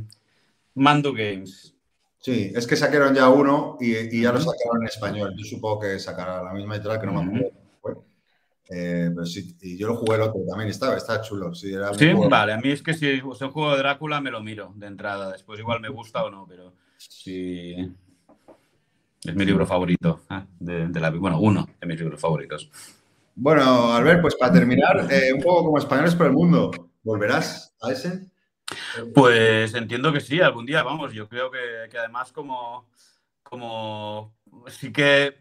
Mando Games.
Sí, es que sacaron ya uno y, y ya lo sacaron en español. Yo supongo que sacará la misma editorial que no me acuerdo. Eh, pero sí, y yo lo jugué el otro también, estaba, estaba chulo. Sí, era un
Sí,
juego-
vale, a mí es que si es un juego de Drácula me lo miro de entrada, después igual me gusta o no, pero sí... Es mi libro favorito, ¿eh? de, de la, bueno, uno de mis libros favoritos.
Bueno, Albert, pues para terminar, eh, un poco como españoles por el mundo. ¿Volverás a Essen?
Pues entiendo que sí, algún día, vamos, yo creo que, además como, como sí que,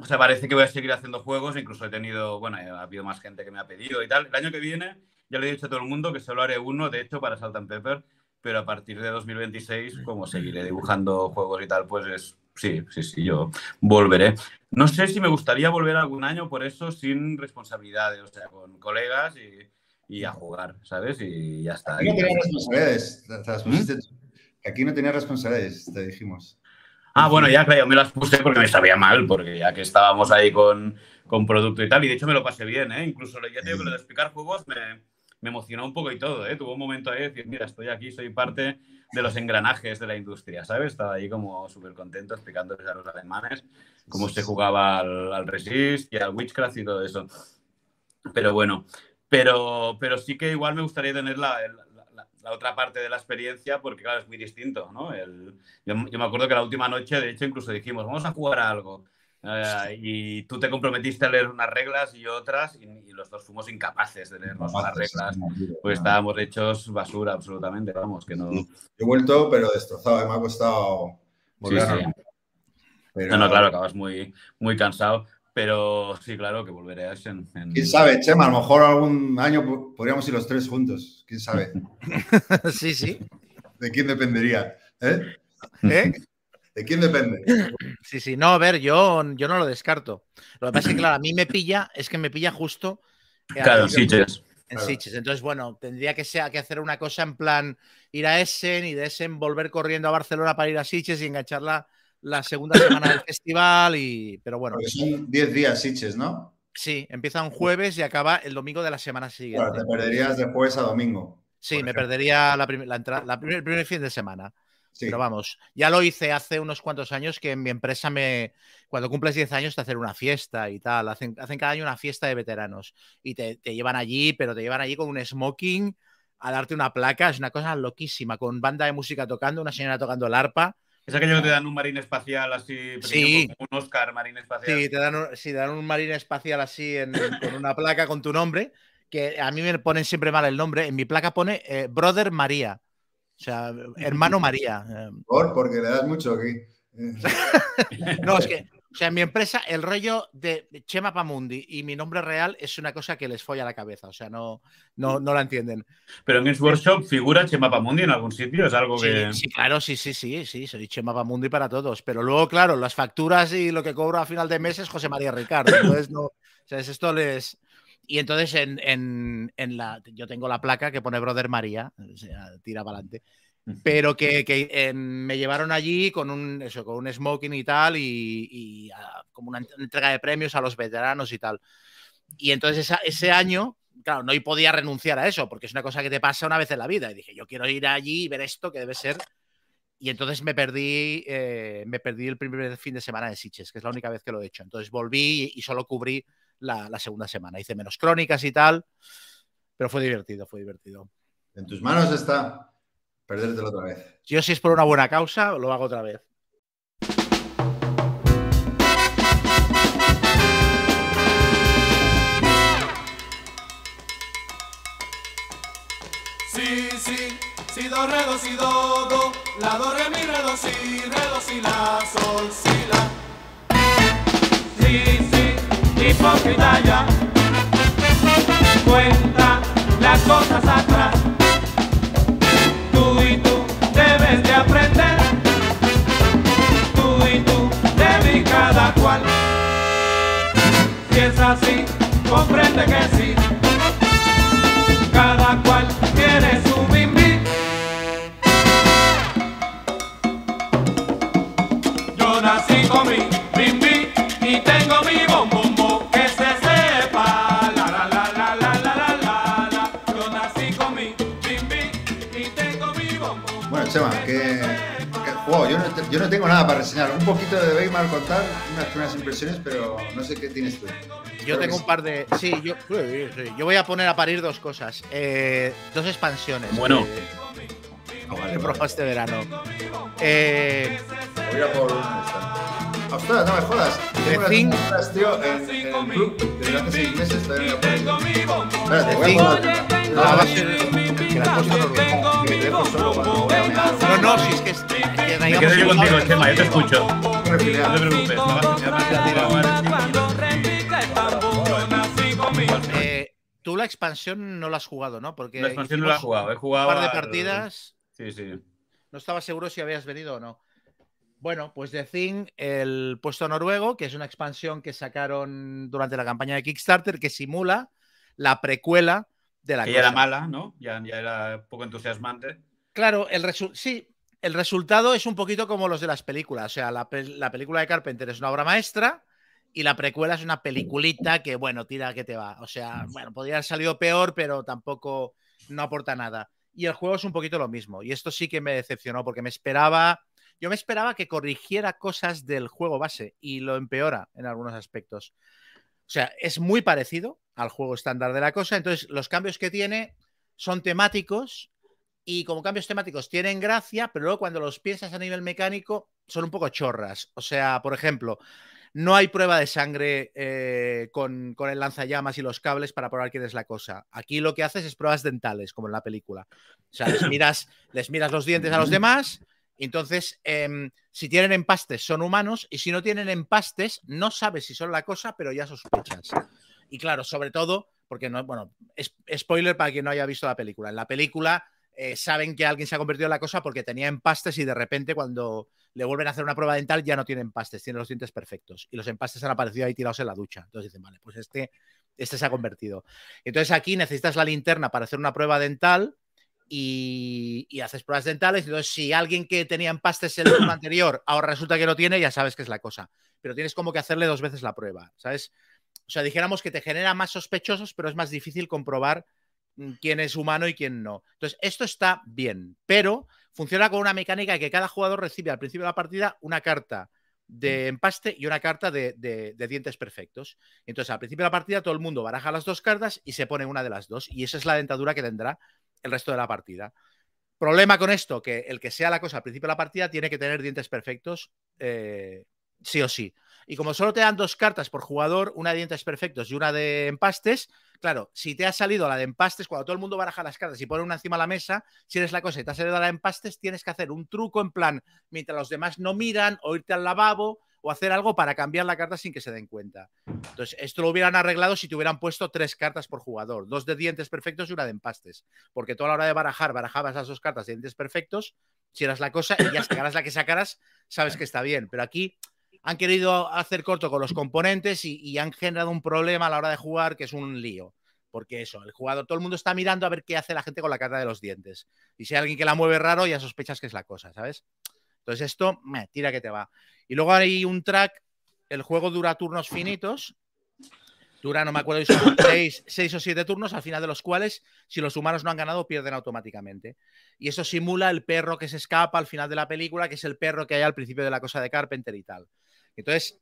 o sea, parece que voy a seguir haciendo juegos, incluso he tenido, bueno, ha habido más gente que me ha pedido y tal. El año que viene ya le he dicho a todo el mundo que solo haré uno, de hecho, para Salt and Pepper, pero a partir de 2026, como seguiré dibujando juegos y tal, pues es, sí, sí, sí, yo volveré. No sé si me gustaría volver algún año por eso sin responsabilidades, o sea, con colegas y, y a jugar, ¿sabes? Y ya está.
Aquí no tenías responsabilidades. te- te las pusiste tú. Que aquí no tenías responsabilidades, te dijimos.
Ah, bueno, ya claro, me las puse porque me sabía mal, porque ya que estábamos ahí con, con producto y tal, y de hecho me lo pasé bien, ¿eh? Incluso ya te digo que lo de explicar juegos me, me emocionó un poco y todo, ¿eh? Tuvo un momento ahí de decir, mira, estoy aquí, soy parte de los engranajes de la industria, ¿sabes? Estaba ahí como súper contento explicándoles a los alemanes cómo se jugaba al, al Resist y al Witchcraft y todo eso. Pero bueno, pero, pero sí que igual me gustaría tener la, la- la- la otra parte de la experiencia porque, claro, es muy distinto, ¿no? El- yo, yo me acuerdo que la última noche, de hecho, incluso dijimos, vamos a jugar a algo. Eh, y tú te comprometiste a leer unas reglas y otras, y, y los dos fuimos incapaces de leernos las reglas, pues estábamos hechos basura absolutamente, vamos, que no...
He vuelto, pero destrozado. Me ha costado volver
Sí, sí.
Pero-
No, no, claro, acabas muy, muy cansado, pero sí, claro, que volveré a ese en,
¿Quién sabe, Chema? A lo mejor algún año po- podríamos ir los tres juntos. ¿Quién sabe?
sí, sí.
¿De quién dependería? ¿Eh?
¿Eh?
¿De quién depende?
Sí, sí. No, a ver, yo, yo no lo descarto. Lo que pasa es que, claro, a mí me pilla, es que me pilla justo. eh,
Claro.
En
Claro.
Sitges. Entonces, bueno, tendría que, ser, que hacer una cosa en plan ir a Essen y de Essen volver corriendo a Barcelona para ir a Sitges y enganchar la, segunda semana del festival. Y, pero bueno,
Porque son 10 días, Siches, ¿no?
sí, empieza un jueves y acaba el domingo de la semana siguiente.
Claro, te perderías de jueves a domingo.
Sí, me
ejemplo.
perdería la, prim- la entrada, la primer, el primer fin de semana.
Sí.
Pero vamos, ya lo hice hace unos cuantos años que en mi empresa me, cuando cumples 10 años te hacen una fiesta y tal, hacen, hacen cada año una fiesta de veteranos y te, te llevan allí, pero te llevan allí con un smoking a darte una placa, es una cosa loquísima, con banda de música tocando, una señora tocando el arpa,
Es aquello que te dan un marín espacial así, pequeño,
Sí.
como un Oscar marín espacial.
sí, te dan un, sí, te dan un marine espacial así en- con una placa con tu nombre, que a mí me ponen siempre mal el nombre, en mi placa pone eh, Brother María, o sea, hermano María. eh,
¿Por? Porque le das mucho aquí.
No, es que, o sea, en mi empresa el rollo de Chema Pamundi y mi nombre real es una cosa que les folla la cabeza, o sea, no, no, no la entienden.
Pero en Games Workshop figura Chema Pamundi en algún sitio, es algo
Sí,
que...
sí, claro, sí, sí, sí, sí, soy Chema Pamundi para todos, pero luego, claro, las facturas y lo que cobro a final de mes es José María Ricardo, entonces no, o sea, es esto les... Y entonces en, en- en la, yo tengo la placa que pone Brother María, o sea, tira para adelante. Pero que, que, eh, me llevaron allí con un, eso, con un smoking y tal, y, y, ah, como una entrega de premios a los veteranos y tal. Y entonces esa- ese año, claro, no podía renunciar a eso, porque es una cosa que te pasa una vez en la vida. Y dije, yo quiero ir allí y ver esto, que debe ser. Y entonces me perdí, eh, me perdí el primer fin de semana de Sitges, que es la única vez que lo he hecho. Entonces volví y solo cubrí la, la segunda semana. Hice menos crónicas y tal, pero fue divertido, fue divertido.
En tus manos está perdértelo otra vez.
Yo si es por una buena causa, lo hago otra vez.
Si, si, si, do, re, do, si, do, do, la, do, re, mi, re, do, si, re, do, si, la, sol, si, la.
Sí, sí, hipócrita ya. Cuenta las cosas atrás. Aprender. Tú y tú de mí cada cual. Si es así, comprende que sí. Cada cual
Chema, que, que juego. Yo no, yo no tengo nada para reseñar. Un poquito de Weimar contar, unas primeras impresiones, pero no sé qué tienes tú.
Yo
Creo
tengo un par de. Sí, yo, yo voy a poner a parir dos cosas. Eh, dos expansiones.
Bueno.
que-
Ah, vale,
que este verano. Eh,
Voy a por una esta. Ostras, no me jodas. Tengo las
Thing.
tío, en, en el club desde hace seis meses. Todavía no Espérate, voy a otra.
la va a ser- que la. No, no, si es que. es- que
Me quedo yo
un-
contigo, Chema, yo te escucho. No te preocupes. no vas-
Eh, tú la expansión no la has jugado, ¿no? Porque
La expansión no la he jugado, he
Un
jugado.
par de partidas.
Sí, sí.
No estaba seguro si habías venido o no. Bueno, pues The Thing, el puesto noruego, que es una expansión que sacaron durante la campaña de Kickstarter que simula la precuela de la
Que ya era mala, ¿no? Ya, ya era poco entusiasmante.
Claro, el sí, el resultado es un poquito como los de las películas. O sea, la, la película de Carpenter es una obra maestra y la precuela es una peliculita que, bueno, tira que te va. O sea, bueno, podría haber salido peor, pero tampoco no aporta nada. Y el juego es un poquito lo mismo. Y esto sí que me decepcionó porque me esperaba. Yo me esperaba que corrigiera cosas del juego base y lo empeora en algunos aspectos. O sea, es muy parecido al juego estándar de la cosa. Entonces, los cambios que tiene son temáticos y como cambios temáticos tienen gracia, pero luego cuando los piensas a nivel mecánico son un poco chorras. O sea, por ejemplo, no hay prueba de sangre eh, con, con, el lanzallamas y los cables para probar quién es la cosa. Aquí lo que haces es pruebas dentales, como en la película. O sea, les miras, les miras los dientes a los demás. Y entonces, eh, si tienen empastes, son humanos. Y si no tienen empastes, no sabes si son la cosa, pero ya sospechas. Y claro, sobre todo, porque no, bueno, es, spoiler para quien no haya visto la película. En la película eh, saben que alguien se ha convertido en la cosa porque tenía empastes y de repente cuando le vuelven a hacer una prueba dental ya no tiene empastes, tiene los dientes perfectos. Y los empastes han aparecido ahí tirados en la ducha. Entonces dicen, vale, pues este, este se ha convertido. Entonces aquí necesitas la linterna para hacer una prueba dental y, y, haces pruebas dentales. Entonces, si alguien que tenía empastes el turno anterior ahora resulta que no tiene, ya sabes que es la cosa. Pero tienes como que hacerle dos veces la prueba, ¿sabes? O sea, dijéramos que te genera más sospechosos, pero es más difícil comprobar quién es humano y quién no. Entonces, esto está bien, pero funciona con una mecánica que cada jugador recibe al principio de la partida una carta de empaste y una carta de, de, de, dientes perfectos. Entonces, al principio de la partida, todo el mundo baraja las dos cartas y se pone una de las dos. Y esa es la dentadura que tendrá el resto de la partida. Problema con esto, que el que sea la cosa al principio de la partida tiene que tener dientes perfectos eh, sí o sí. Y como solo te dan dos cartas por jugador, una de dientes perfectos y una de empastes, claro, si te ha salido la de empastes, cuando todo el mundo baraja las cartas y pone una encima de la mesa, si eres la cosa y te ha salido la de empastes, tienes que hacer un truco en plan, mientras los demás no miran, o irte al lavabo, o hacer algo para cambiar la carta sin que se den cuenta. Entonces, esto lo hubieran arreglado si te hubieran puesto tres cartas por jugador, dos de dientes perfectos y una de empastes, porque toda la hora de barajar, barajabas las dos cartas de dientes perfectos, si eras la cosa y ya sacaras la que sacaras, sabes que está bien, pero aquí han querido hacer corto con los componentes y, y, han generado un problema a la hora de jugar que es un lío. Porque eso, el jugador, todo el mundo está mirando a ver qué hace la gente con la carta de los dientes. Y si hay alguien que la mueve raro, ya sospechas que es la cosa, ¿sabes? Entonces esto, me tira que te va. Y luego hay un track, el juego dura turnos finitos, dura, no me acuerdo, son seis, seis, o siete turnos, al final de los cuales, si los humanos no han ganado, pierden automáticamente. Y eso simula el perro que se escapa al final de la película, que es el perro que hay al principio de la cosa de Carpenter y tal. Entonces,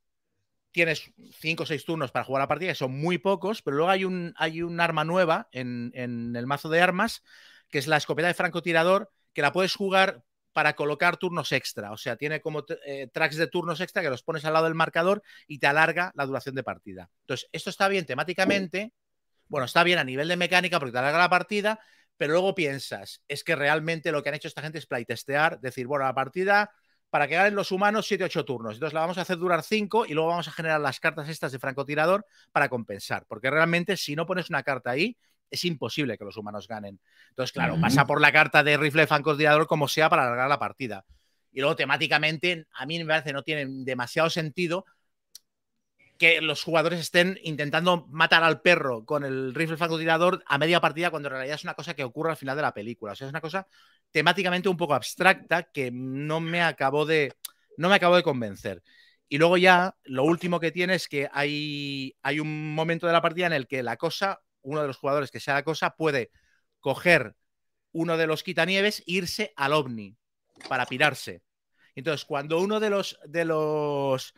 tienes cinco o seis turnos para jugar la partida, que son muy pocos, pero luego hay un, hay un arma nueva en, en el mazo de armas, que es la escopeta de francotirador, que la puedes jugar para colocar turnos extra. O sea, tiene como eh, tracks de turnos extra que los pones al lado del marcador y te alarga la duración de partida. Entonces, esto está bien temáticamente. Bueno, está bien a nivel de mecánica porque te alarga la partida, pero luego piensas, es que realmente lo que han hecho esta gente es playtestear, decir, bueno, la partida para que ganen los humanos 7-8 turnos. Entonces la vamos a hacer durar 5 y luego vamos a generar las cartas estas de francotirador para compensar. Porque realmente si no pones una carta ahí, es imposible que los humanos ganen. Entonces, claro, uh -huh. pasa por la carta de rifle de francotirador como sea para alargar la partida. Y luego, temáticamente, a mí me parece no tiene demasiado sentido que los jugadores estén intentando matar al perro con el rifle francotirador a media partida cuando en realidad es una cosa que ocurre al final de la película. O sea, es una cosa temáticamente un poco abstracta que no me acabó de, no me acabó de convencer. Y luego ya lo último que tiene es que hay, hay un momento de la partida en el que la cosa uno de los jugadores que sea la cosa puede coger uno de los quitanieves e irse al ovni para pirarse. Entonces, cuando uno de los, de los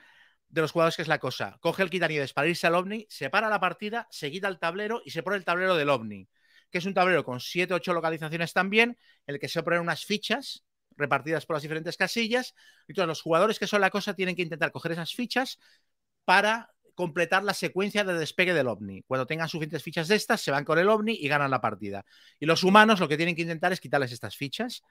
de los jugadores que es la cosa coge el quitanieves para irse al ovni, se para la partida, se quita el tablero y se pone el tablero del ovni, que es un tablero con 7 8 localizaciones también, en el que se ponen unas fichas repartidas por las diferentes casillas. Entonces, los jugadores que son la cosa tienen que intentar coger esas fichas para completar la secuencia de despegue del ovni. Cuando tengan suficientes fichas de estas, se van con el ovni y ganan la partida. Y los humanos lo que tienen que intentar es quitarles estas fichas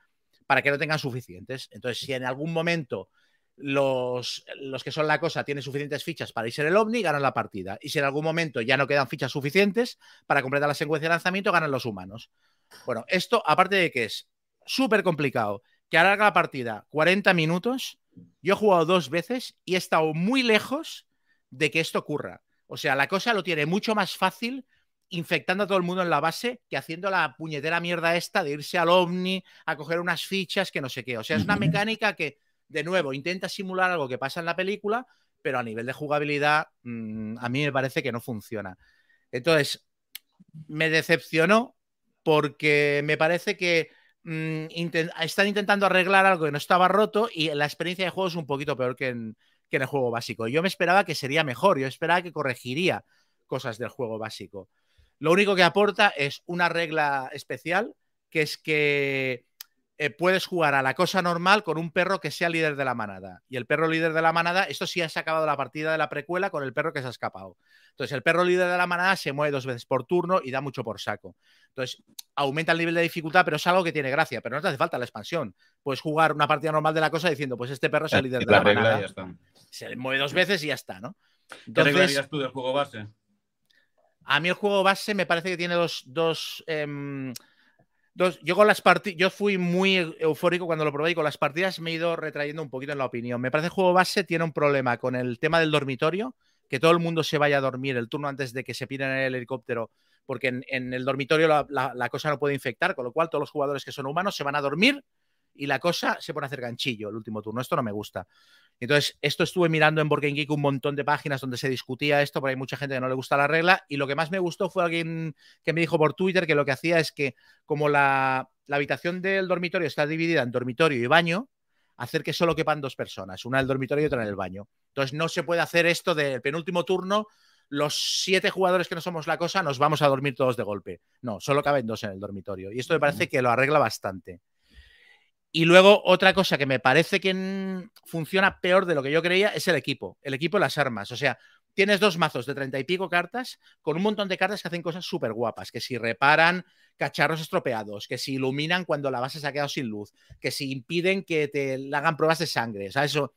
para que no tengan suficientes. Entonces, si en algún momento los, los que son la cosa tienen suficientes fichas para irse en el ovni, ganan la partida. Y si en algún momento ya no quedan fichas suficientes para completar la secuencia de lanzamiento, ganan los humanos. Bueno, esto, aparte de que es súper complicado, que alarga la partida 40 minutos, yo he jugado dos veces y he estado muy lejos de que esto ocurra. O sea, la cosa lo tiene mucho más fácil infectando a todo el mundo en la base que haciendo la puñetera mierda esta de irse al ovni a coger unas fichas que no sé qué. O sea, es una mecánica que, de nuevo, intenta simular algo que pasa en la película, pero a nivel de jugabilidad mmm, a mí me parece que no funciona. Entonces, me decepcionó porque me parece que intent están intentando arreglar algo que no estaba roto y la experiencia de juego es un poquito peor que en, que en el juego básico. Yo me esperaba que sería mejor, yo esperaba que corregiría cosas del juego básico. Lo único que aporta es una regla especial, que es que eh, puedes jugar a la cosa normal con un perro que sea líder de la manada. Y el perro líder de la manada, esto sí has acabado la partida de la precuela con el perro que se ha escapado. Entonces, el perro líder de la manada se mueve dos veces por turno y da mucho por saco. Entonces, aumenta el nivel de dificultad, pero es algo que tiene gracia. Pero no te hace falta la expansión. Puedes jugar una partida normal de la cosa diciendo, pues este perro es el líder de
La
manada.
ya está.
Se mueve dos veces y ya está, ¿no?
¿Qué
Entonces,
harías tú del juego base?
a mí el juego base me parece que tiene dos. dos, em, yo con las partidas. Yo fui muy eufórico cuando lo probé y con las partidas me he ido retrayendo un poquito en la opinión. Me parece que el juego base tiene un problema con el tema del dormitorio, que todo el mundo se vaya a dormir el turno antes de que se pire en el helicóptero, porque en, el dormitorio la cosa no puede infectar, con lo cual todos los jugadores que son humanos se van a dormir y la cosa se pone a hacer ganchillo el último turno. Esto no me gusta. Entonces, esto estuve mirando en Game Geek un montón de páginas donde se discutía esto, porque hay mucha gente que no le gusta la regla. Y lo que más me gustó fue alguien que me dijo por Twitter que lo que hacía es que, como la, la habitación del dormitorio está dividida en dormitorio y baño, hacer que solo quepan dos personas, una en el dormitorio y otra en el baño. Entonces, no se puede hacer esto del penúltimo turno. Los siete jugadores que no somos la cosa nos vamos a dormir todos de golpe. No, solo caben dos en el dormitorio. Y esto me parece que lo arregla bastante. Y luego otra cosa que me parece que funciona peor de lo que yo creía es el equipo, el equipo y las armas. O sea, tienes dos mazos de treinta y pico cartas con un montón de cartas que hacen cosas súper guapas, que si reparan cacharros estropeados, que si iluminan cuando la base se ha quedado sin luz, que si impiden que te hagan pruebas de sangre, o sea, eso...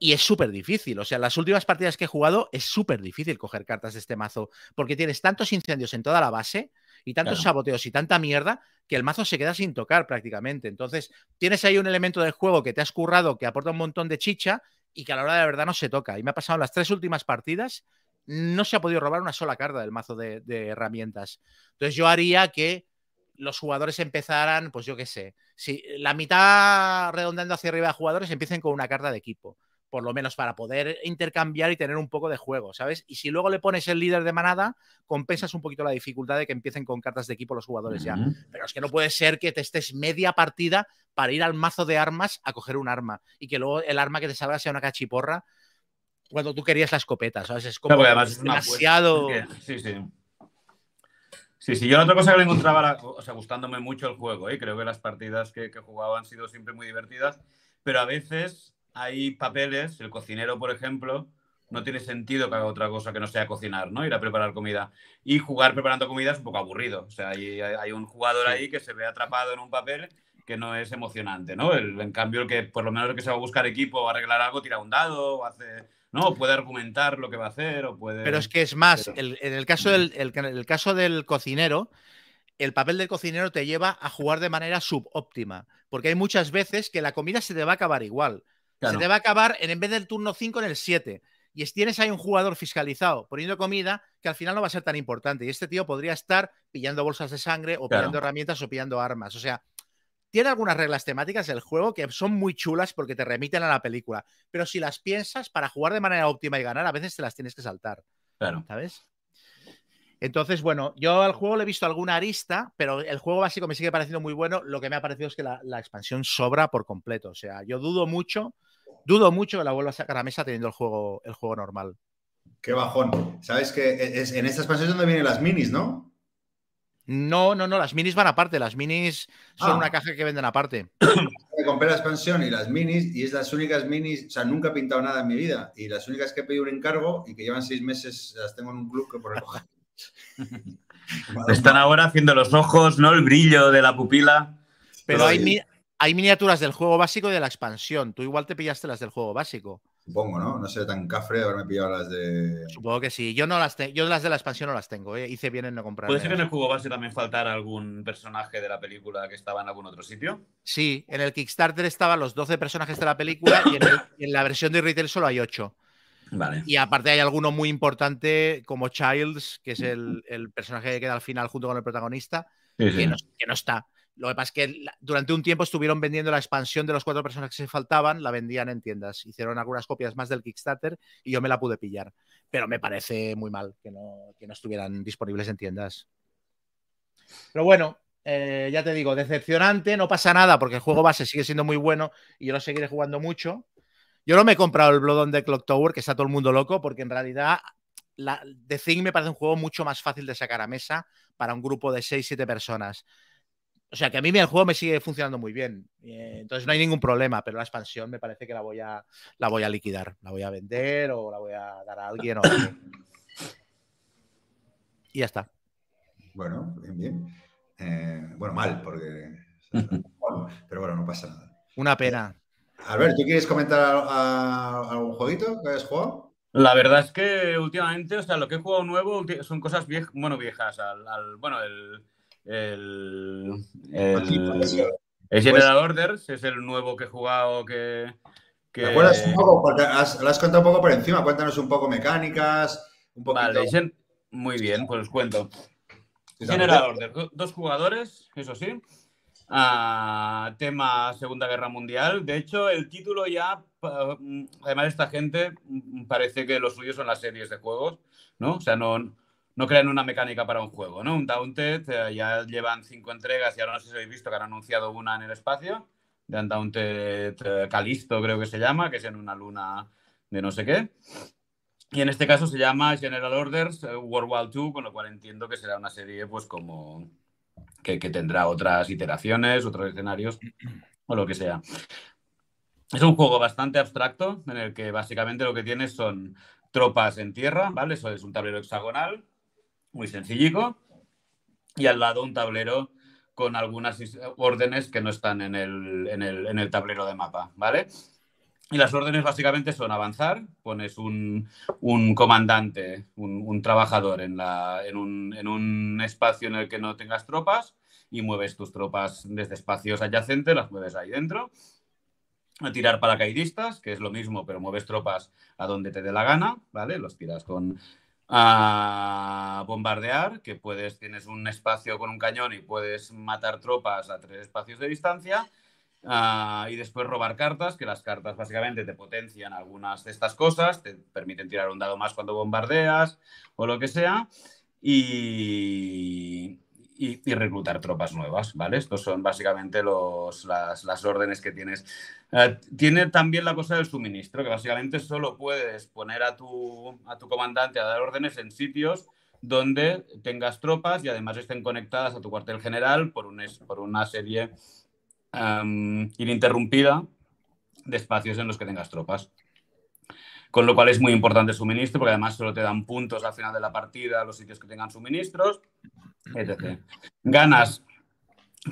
Y es súper difícil, o sea, las últimas partidas que he jugado es súper difícil coger cartas de este mazo, porque tienes tantos incendios en toda la base y tantos
Claro.
saboteos y tanta mierda que el mazo se queda sin tocar prácticamente. Entonces, tienes ahí un elemento del juego que te has currado, que aporta un montón de chicha y que a la hora de la verdad no se toca. Y me ha pasado en las tres últimas partidas, no se ha podido robar una sola carta del mazo de, de herramientas. Entonces, yo haría que los jugadores empezaran, pues yo qué sé, si la mitad redondeando hacia arriba de jugadores empiecen con una carta de equipo. Por lo menos para poder intercambiar y tener un poco de juego, ¿sabes? Y si luego le pones el líder de manada, compensas un poquito la dificultad de que empiecen con cartas de equipo los jugadores ya. Pero es que no puede ser que te estés media partida para ir al mazo de armas a coger un arma y que luego el arma que te salga sea una cachiporra cuando tú querías la escopeta, ¿sabes? Es como
además es
demasiado.
Sí, sí. Sí, sí, yo la otra cosa que le encontraba, o sea, gustándome mucho el juego, ¿eh? creo que las partidas que, que jugaba han sido siempre muy divertidas, pero a veces hay papeles, el cocinero, por ejemplo, no tiene sentido que haga otra cosa que no sea cocinar, ¿no? Ir a preparar comida. Y jugar preparando comida es un poco aburrido. O sea, hay, hay un jugador ahí que se ve atrapado en un papel que no es emocionante, ¿no? El- en cambio, el que por lo menos el que se va a buscar equipo o arreglar algo, tira un dado o hace... ¿no? O puede argumentar lo que va a hacer o puede...
Pero es que es más,
Pero-
el- en el caso del, el caso del cocinero, el papel del cocinero te lleva a jugar de manera subóptima, porque hay muchas veces que la comida se te va a acabar igual.
Claro.
Se te va a acabar en, en vez del turno 5 en el 7. Y es- tienes ahí un jugador fiscalizado poniendo comida que al final no va a ser tan importante. Y este tío podría estar pillando bolsas de sangre o
Claro.
pillando herramientas o pillando armas. O sea, tiene algunas reglas temáticas del juego que son muy chulas porque te remiten a la película. Pero si las piensas, para jugar de manera óptima y ganar, a veces te las tienes que saltar.
Claro.
¿sabes? Entonces, bueno, yo al juego le he visto alguna arista, pero el juego básico me sigue pareciendo muy bueno. Lo que me ha parecido es que la, la expansión sobra por completo. O sea, yo dudo mucho, dudo mucho que la vuelva a sacar a mesa teniendo el juego, el juego normal.
Qué bajón. Sabes que es, en esta expansión es donde vienen las minis, ¿no?
No, no, no, las minis van aparte. Las minis son
Ah.
una caja que venden aparte.
Me compré la expansión y las minis, y es las únicas minis, o sea, nunca he pintado nada en mi vida. Y las únicas que he pedido un encargo y que llevan seis meses, las tengo en un club que por recoger.
Están ahora haciendo los ojos, ¿no? El brillo de la pupila.
Pero hay, hay miniaturas del juego básico y de la expansión. Tú igual te pillaste las del juego básico.
Supongo, ¿no? No sé, tan cafre de haberme pillado las de.
Supongo que sí. Yo no las te- yo las de la expansión no las tengo. ¿eh? Hice bien en no comprarlas.
¿Puede ser que en el juego base también faltara algún personaje de la película que estaba en algún otro sitio?
Sí, en el Kickstarter estaban los 12 personajes de la película y en, el- y en la versión de retail solo hay 8.
Vale.
Y aparte hay alguno muy importante como Childs, que es el, el personaje que queda al final junto con el protagonista,
Sí, sí.
que no, que no está. Lo que pasa es que durante un tiempo estuvieron vendiendo la expansión de los cuatro personajes que se faltaban, la vendían en tiendas. Hicieron algunas copias más del Kickstarter y yo me la pude pillar. Pero me parece muy mal que no, que no estuvieran disponibles en tiendas. Pero bueno, eh, ya te digo, decepcionante, no pasa nada porque el juego base sigue siendo muy bueno y yo lo seguiré jugando mucho. Yo no me he comprado el Blood on the Clock Tower, que está todo el mundo loco, porque en realidad The Thing me parece un juego mucho más fácil de sacar a mesa para un grupo de 6-7 personas. O sea que a mí el juego me sigue funcionando muy bien. Eh, entonces no hay ningún problema, pero la expansión me parece que la voy a, la voy a liquidar. La voy a vender o la voy a dar a alguien. O... Y ya está.
Bueno, bien, bien. Eh, bueno, mal, porque. bueno, pero bueno, no pasa nada.
Una pena.
Albert, ¿tú quieres comentar a- a- algún jueguito que hayas jugado?
La verdad es que últimamente, o sea, lo que he jugado nuevo son cosas viejas, bueno, viejas. Al, al- bueno, el. El. El, el General Orders es el nuevo que he jugado que. que
¿Te acuerdas un poco? Porque has, lo has contado un poco por encima. Cuéntanos un poco mecánicas, un poquito.
Vale, Gen- muy bien, pues os cuento. General Order, do- dos jugadores, eso sí. Ah, tema Segunda Guerra Mundial. De hecho, el título ya, mm, además esta gente mm, parece que lo suyo son las series de juegos, ¿no? O sea, no, no crean una mecánica para un juego, ¿no? Un Daunted eh, ya llevan cinco entregas y ahora no sé si habéis visto que han anunciado una en el espacio, de Undaunted eh, Calisto creo que se llama, que es en una luna de no sé qué. Y en este caso se llama General Orders eh, World War II, con lo cual entiendo que será una serie pues como que, que tendrá otras iteraciones, otros escenarios o lo que sea. Es un juego bastante abstracto en el que básicamente lo que tienes son tropas en tierra, ¿vale? Eso es un tablero hexagonal, muy sencillico, y al lado un tablero con algunas órdenes que no están en el, en el, en el tablero de mapa, ¿vale? Y las órdenes básicamente son avanzar, pones un, un comandante, un, un trabajador en, la, en, un, en un espacio en el que no tengas tropas y mueves tus tropas desde espacios adyacentes, las mueves ahí dentro. A tirar paracaidistas, que es lo mismo, pero mueves tropas a donde te dé la gana, ¿vale? Los tiras con a bombardear, que puedes, tienes un espacio con un cañón y puedes matar tropas a tres espacios de distancia. Ah, y después robar cartas, que las cartas básicamente te potencian algunas de estas cosas, te permiten tirar un dado más cuando bombardeas o lo que sea, y, y- y reclutar tropas nuevas, ¿vale? Estos son básicamente los, las, las órdenes que tienes. Eh, tiene también la cosa del suministro, que básicamente solo puedes poner a tu, a tu comandante a dar órdenes en sitios donde tengas tropas y además estén conectadas a tu cuartel general por, un por una serie am, ininterrumpida de espacios en los que tengas tropas. Con lo cual es muy importante suministro, porque además solo te dan puntos al final de la partida los sitios que tengan suministros. Ganas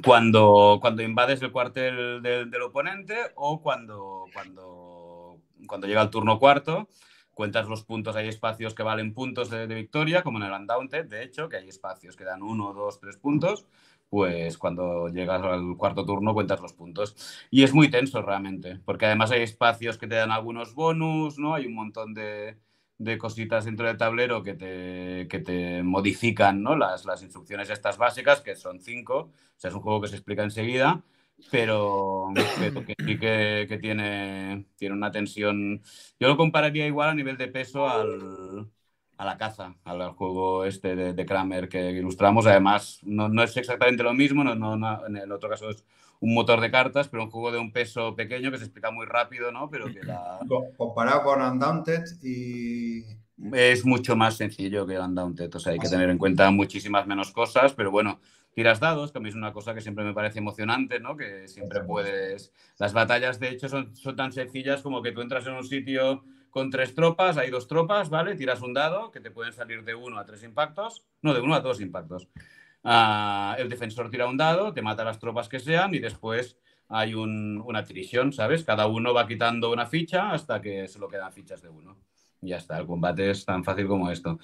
cuando, cuando invades el cuartel del, del oponente o cuando, cuando, cuando llega el turno cuarto. Cuentas los puntos, hay espacios que valen puntos de, de victoria, como en el Undaunted, de hecho, que hay espacios que dan uno, dos, tres puntos pues cuando llegas al cuarto turno cuentas los puntos. Y es muy tenso realmente, porque además hay espacios que te dan algunos bonus, ¿no? Hay un montón de, de cositas dentro del tablero que te, que te modifican, ¿no? Las, las instrucciones estas básicas, que son cinco, o sea, es un juego que se explica enseguida, pero, que sí que tiene, tiene una tensión. Yo lo compararía igual a nivel de peso al, a la caza, al, juego este de, de Kramer que ilustramos. Además, no, no es exactamente lo mismo, no, no- no- en el otro caso es un motor de cartas, pero un juego de un peso pequeño que se explica muy rápido, ¿no? Pero que la-
Co- Comparado con Undaunted y.
es mucho más sencillo que el Undaunted. O sea, hay que tener en cuenta muchísimas menos cosas, pero bueno, tiras dados, que a mí es una cosa que siempre me parece emocionante, ¿no? Que siempre puedes... Las batallas, de hecho, son, son tan sencillas como que tú entras en un sitio con tres tropas, hay dos tropas, ¿vale? Tiras un dado, que te pueden salir de uno a tres impactos, no, de uno a dos impactos. Ah, el defensor tira un dado, te mata las tropas que sean y después hay un- una trisión, ¿sabes? Cada uno va quitando una ficha hasta que solo quedan fichas de uno. Y ya está, el combate es tan fácil como esto.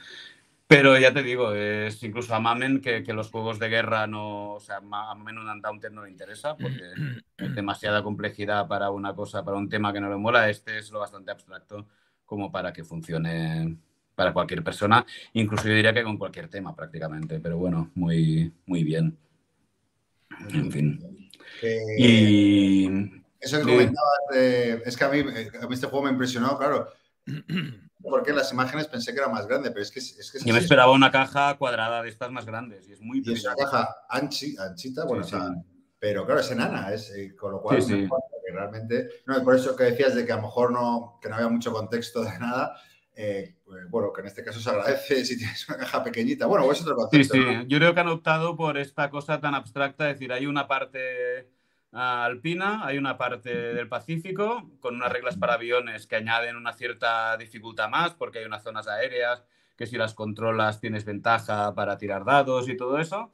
Pero ya te digo, es incluso a Mamen que, que los juegos de guerra no. O sea, a Mamen un Undaunted no le interesa porque es demasiada complejidad para una cosa, para un tema que no le mola. Este es lo bastante abstracto como para que funcione para cualquier persona, incluso yo diría que con cualquier tema prácticamente. Pero bueno, muy, muy bien. En fin.
Eh,
Y.
Eso que
Sí.
comentabas, de- es que a mí, a mí este juego me impresionó, claro. Porque las imágenes pensé que era más grande, pero es que es, que es
Yo me esperaba una caja cuadrada de estas más grandes y es muy
Y es una caja anchi, anchita, bueno,
Sí,
o sea,
sí.
pero claro, es enana, es, eh, con lo cual
Sí, sí.
realmente, no, por eso que decías de que a lo mejor no, que no había mucho contexto de nada, eh, pues, bueno, que en este caso se agradece si tienes una caja pequeñita. Bueno, o es otro
Sí,
concepto.
sí.
¿no?
Yo creo que han optado por esta cosa tan abstracta, es decir, hay una parte alpina, hay una parte del Pacífico con unas reglas para aviones que añaden una cierta dificultad más porque hay unas zonas aéreas que si las controlas tienes ventaja para tirar dados y todo eso.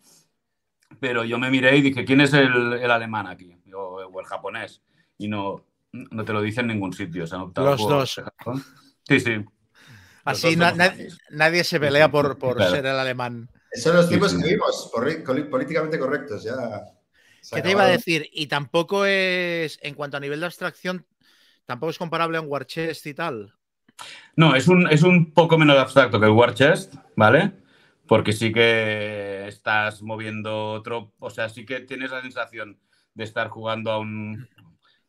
Pero yo me miré y dije, ¿quién es el, el alemán aquí? O, o el japonés. Y no, no te lo dice en ningún sitio. Se han optado
Los
por
dos.
Sí, sí.
Así
Los dos
na-
somos
na-
nazis.
nadie se pelea por, por
Claro.
ser el alemán.
Son los tiempos
Sí, sí.
que vivimos, políticamente correctos. Ya.
¿Qué te iba a decir? Y tampoco es, en cuanto a nivel de abstracción, tampoco es comparable a un War Chest y tal.
No, es un, es un poco menos abstracto que el War Chest, ¿vale? Porque sí que estás moviendo otro, o sea, sí que tienes la sensación de estar jugando a un...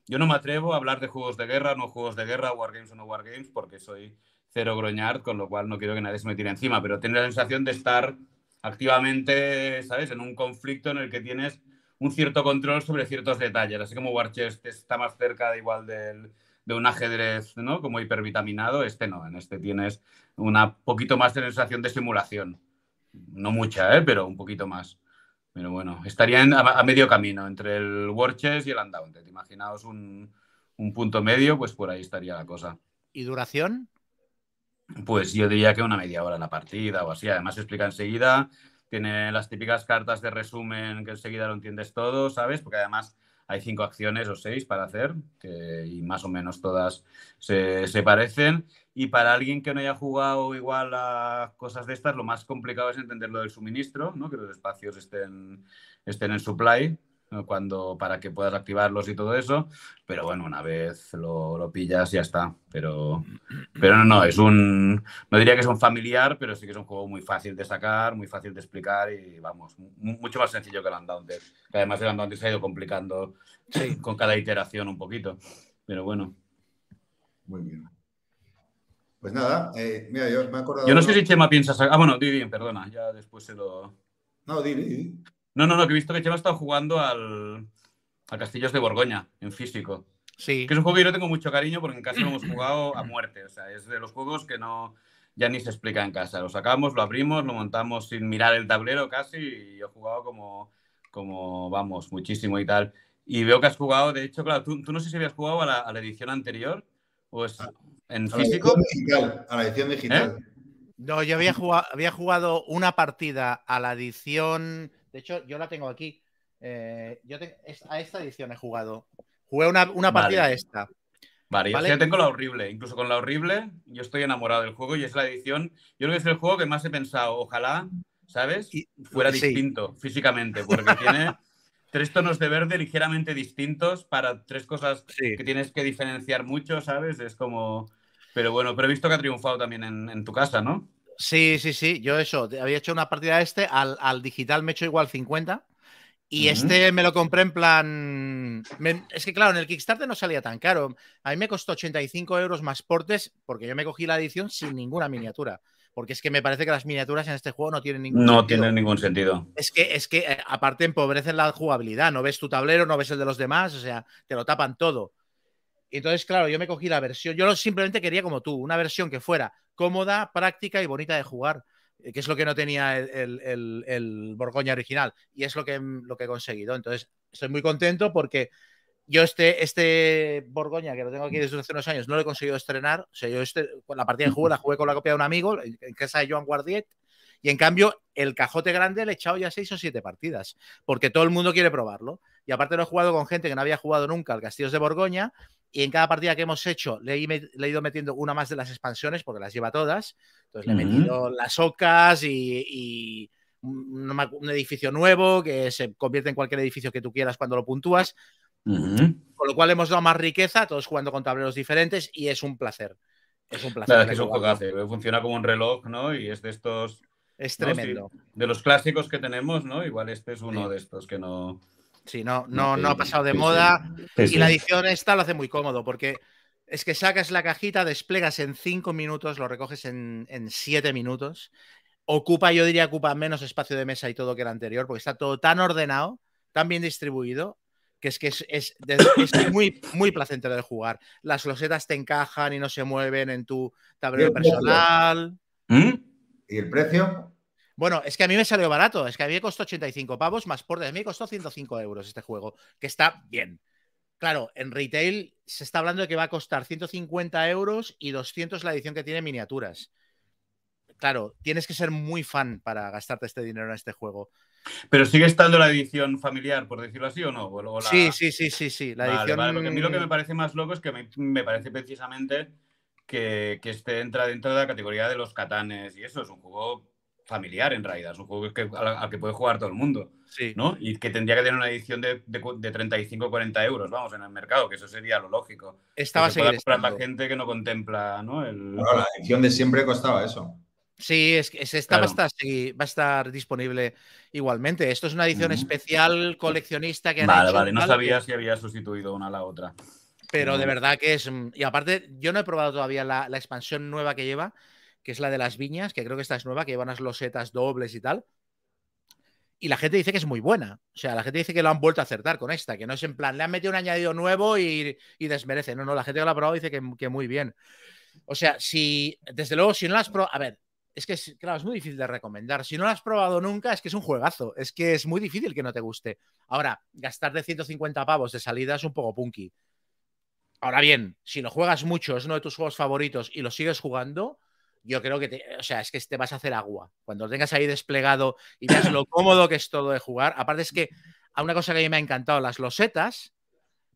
Yo no me atrevo a hablar de juegos de guerra, no juegos de guerra, Wargames o no Wargames, porque soy cero groñard, con lo cual no quiero que nadie se me tire encima, pero tienes la sensación de estar activamente, ¿sabes?, en un conflicto en el que tienes un cierto control sobre ciertos detalles, así como War Chest está más cerca de igual de un ajedrez, ¿no? Como hipervitaminado, este no, en este tienes una poquito más de sensación de simulación. No mucha, ¿eh? pero un poquito más. Pero bueno, estaría en- a, a medio camino entre el War Chess y el Undaunted. Imaginaos un, un punto medio, pues por ahí estaría la cosa.
¿Y duración?
Pues yo diría que una media hora la partida o así. Además se explica enseguida. Tiene las típicas cartas de resumen que enseguida lo entiendes todo, ¿sabes? Porque además hay cinco acciones o seis para hacer y más o menos todas se, se parecen. Y para alguien que no haya jugado igual a cosas de estas, lo más complicado es entender lo del suministro, ¿no? que los espacios estén, estén en supply. Cuando, para que puedas activarlos y todo eso. Pero bueno, una vez lo, lo pillas ya está. Pero, pero no, no, es un, no diría que es un familiar, pero sí que es un juego muy fácil de sacar, muy fácil de explicar y vamos, mu- mucho más sencillo que el Undaunted. Que además el Undaunted se ha ido complicando con cada iteración un poquito. Pero bueno.
Muy bien. Pues nada, eh, mira, yo me he acordado.
Yo no sé si Chema piensa sacar. Ah, bueno, di bien, perdona, ya después se lo.
No, di, di, di.
No, no, no, que he visto que Chema ha estado jugando al, a Castillos de Borgoña, en físico.
Sí.
Que es un juego que yo no tengo mucho cariño porque en casa lo hemos jugado a muerte. O sea, es de los juegos que no ya ni se explica en casa. Lo sacamos, lo abrimos, lo montamos sin mirar el tablero casi y yo he jugado como, como vamos, muchísimo y tal. Y veo que has jugado, de hecho, claro, tú, tú no sé si habías jugado a la, a la edición anterior o es en
A la
físico.
edición digital. A la edición digital.
No, yo había jugado, había jugado una partida a la edición. De hecho, yo la tengo aquí. Eh, yo te- a esta edición he jugado. Jugué una, una partida
Vale.
esta.
Vale,
Vale.
yo tengo la horrible. Incluso con la horrible, yo estoy enamorado del juego y es la edición. Yo creo que es el juego que más he pensado. Ojalá, ¿sabes? Fuera
sí.
distinto físicamente, porque tiene tres tonos de verde ligeramente distintos para tres cosas
Sí.
que tienes que diferenciar mucho, ¿sabes? Es como. Pero bueno, pero he visto que ha triunfado también en, en tu casa, ¿no?
Sí, sí, sí. Yo eso, había hecho una partida a este, al, al digital me he hecho igual 50. Y este me lo compré en plan. me- es que claro, en el Kickstarter no salía tan caro. A mí me costó 85 euros más portes porque yo me cogí la edición sin ninguna miniatura. Porque es que me parece que las miniaturas en este juego no tienen ningún
No
sentido.
tiene ningún sentido.
Es que, es que eh, aparte empobrecen la jugabilidad. No ves tu tablero, no ves el de los demás, o sea, te lo tapan todo. Entonces, claro, yo me cogí la versión. Yo simplemente quería como tú, una versión que fuera cómoda, práctica y bonita de jugar, eh, que es lo que no tenía el, el- el- el Borgoña original. Y es lo que, lo que he conseguido. Entonces, estoy muy contento porque yo este, este Borgoña, que lo tengo aquí desde hace unos años, no lo he conseguido estrenar. O sea, yo este, la partida de juego la jugué con la copia de un amigo en casa de Joan Guardiet. Y en cambio, el cajote grande le he echado ya seis o siete partidas, porque todo el mundo quiere probarlo. Y aparte lo he jugado con gente que no había jugado nunca al Castillos de Borgoña, y en cada partida que hemos hecho le he, met- le he ido metiendo una más de las expansiones, porque las lleva todas. Entonces le he metido las ocas y, y un, un edificio nuevo que se convierte en cualquier edificio que tú quieras cuando lo puntúas. Con lo cual hemos dado más riqueza, todos jugando con tableros diferentes, y es un placer. Es un placer.
Claro, es que es un
jugarlo.
juegazo. Funciona como un reloj, ¿no? Y es de estos.
Es
¿no? Sí,
tremendo.
de los clásicos que tenemos, ¿no? Igual este es uno
Sí.
de estos que no.
Sí, no, no, no ha pasado de moda.
Sí,
Y la edición esta lo hace muy cómodo porque es que sacas la cajita, desplegas en cinco minutos, lo recoges en, en siete minutos. Ocupa, yo diría, ocupa menos espacio de mesa y todo que el anterior porque está todo tan ordenado, tan bien distribuido, que es que es, es es muy, muy placentero de jugar. Las losetas te encajan y no se mueven en tu tablero personal.
¿Mm?
¿Y el precio?
Bueno, es que a mí me salió barato, es que a mí me costó 85 pavos más por de mí costó 105 euros este juego, que está bien. Claro, en retail se está hablando de que va a costar 150 euros y 200 la edición que tiene miniaturas. Claro, tienes que ser muy fan para gastarte este dinero en este juego.
Pero sigue estando la edición familiar, por decirlo así, o no? O la-
Sí, sí, sí, sí, sí. La
Vale,
edición.
vale, porque a mí lo que me parece más loco es que me, me parece precisamente que, que este entra dentro de la categoría de los catanes y eso, es un juego familiar en realidad, es un juego que, al, al que puede jugar todo el mundo,
Sí.
¿no? Y que tendría que tener una edición de, de, cu- de 35 o 40 euros, vamos, en el mercado, que eso sería lo lógico.
Esta va a
que se pueda
seguir
comprar la gente que no contempla, ¿no? El...
Bueno, la edición de siempre costaba eso.
Sí, es que es- esta va, a
Claro.
estar, sí, va a estar disponible igualmente. Esto es una edición especial coleccionista que han
Vale,
hecho,
vale, no sabía
que-
si había sustituido una a la otra.
Pero de verdad que es. Y aparte, yo no he probado todavía la, la expansión nueva que lleva, que es la de las viñas, que creo que esta es nueva, que lleva unas losetas dobles y tal. Y la gente dice que es muy buena. O sea, la gente dice que lo han vuelto a acertar con esta, que no es en plan, le han metido un añadido nuevo y, y desmerece. No, no, la gente que lo ha probado dice que, que muy bien. O sea, si, desde luego, si no la has probado. A ver, es que, es, claro, es muy difícil de recomendar. Si no lo has probado nunca, es que es un juegazo. Es que es muy difícil que no te guste. Ahora, gastar de 150 pavos de salida es un poco punky. Ahora bien, si lo juegas mucho, es uno de tus juegos favoritos y lo sigues jugando, yo creo que te, o sea, es que te vas a hacer agua. Cuando lo tengas ahí desplegado y veas lo cómodo que es todo de jugar. Aparte es que a una cosa que a mí me ha encantado, las losetas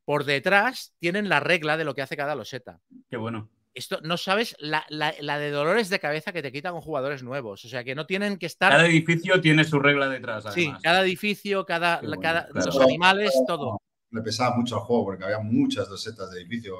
por detrás tienen la regla de lo que hace cada loseta.
Qué bueno.
Esto no sabes la, la- la de dolores de cabeza que te quita con jugadores nuevos. O sea, que no tienen que estar.
Cada edificio tiene su regla detrás,
sí, cada edificio, cada,
bueno,
cada
claro.
los animales, todo.
Le pesaba mucho al juego porque había muchas dosetas de edificio.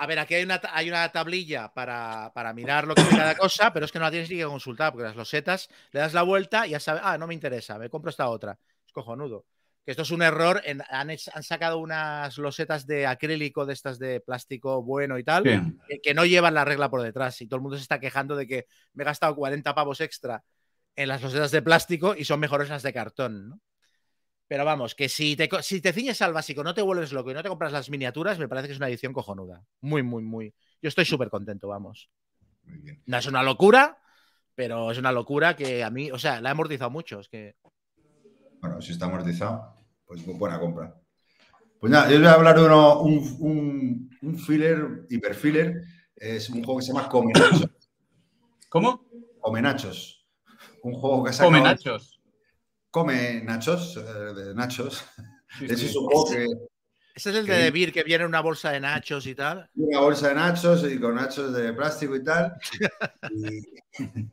A ver, aquí hay una, hay una tablilla para, para mirar lo que es cada cosa, pero es que no la tienes ni que consultar, porque las losetas le das la vuelta y ya sabes, ah, no me interesa, me compro esta otra. Es cojonudo. Que esto es un error. en- han, han sacado unas losetas de acrílico, de estas de plástico bueno y tal, que, que no llevan la regla por detrás. Y todo el mundo se está quejando de que me he gastado 40 pavos extra en las losetas de plástico y son mejores las de cartón, ¿no? Pero vamos, que si te, si te ciñes al básico, no te vuelves loco y no te compras las miniaturas, me parece que es una edición cojonuda. Muy, muy, muy. Yo estoy súper contento, vamos.
Muy bien.
No es una locura, pero es una locura que a mí, o sea, la he amortizado mucho. Es que.
Bueno, si está amortizado, pues bu- buena compra. Pues nada, yo os voy a hablar de uno, un, un, un filler, hiperfiller. Es un juego que se llama Come Nachos.
¿Cómo?
Come Nachos. Un juego que ha sacado-
Come nachos.
Eh, de Nachos.
Sí,
Ese
sí.
es un juego que
Ese es el
¿Qué?
de Debir, que viene en una bolsa de nachos y tal.
una bolsa de nachos y con nachos de plástico y tal. Y,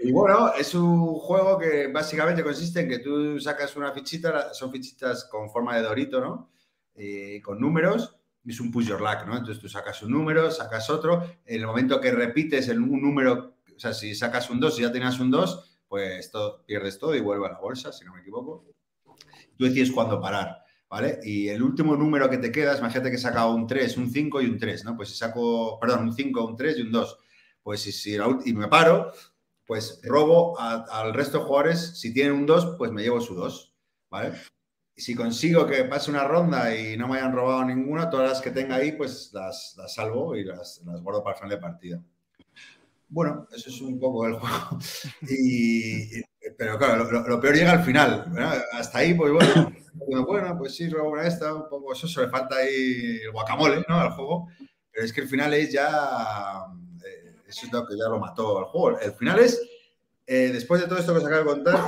y bueno, es un juego que básicamente consiste en que tú sacas una fichita, son fichitas con forma de dorito, ¿no? Eh, con números, y es un push your luck, ¿no? Entonces tú sacas un número, sacas otro, en el momento que repites el, un número, o sea, si sacas un 2 y ya tenías un 2, pues todo- pierdes todo y vuelve a la bolsa, si no me equivoco. Tú decides cuándo parar. ¿vale? Y el último número que te queda, imagínate que he sacado un 3, un 5 y un 3, ¿no? Pues si saco, perdón, un 5, un 3 y un 2, pues si, la y me paro, pues robo al resto de jugadores, si tienen un 2, pues me llevo su 2, ¿vale? Y si consigo que pase una ronda y no me hayan robado ninguna, todas las que tenga ahí, pues las, las salvo y las, las guardo para el final de partida. Bueno, eso es un poco el juego. Y, pero claro, lo, peor llega al final. Hasta ahí, pues bueno, bueno, bueno, pues sí, robo una esta, un poco eso, se le falta ahí el guacamole, ¿no? Al juego. Pero es que el final es ya. eh, eso es lo que ya lo mató al juego. El final es, eh, después de todo esto que os acabo de contar,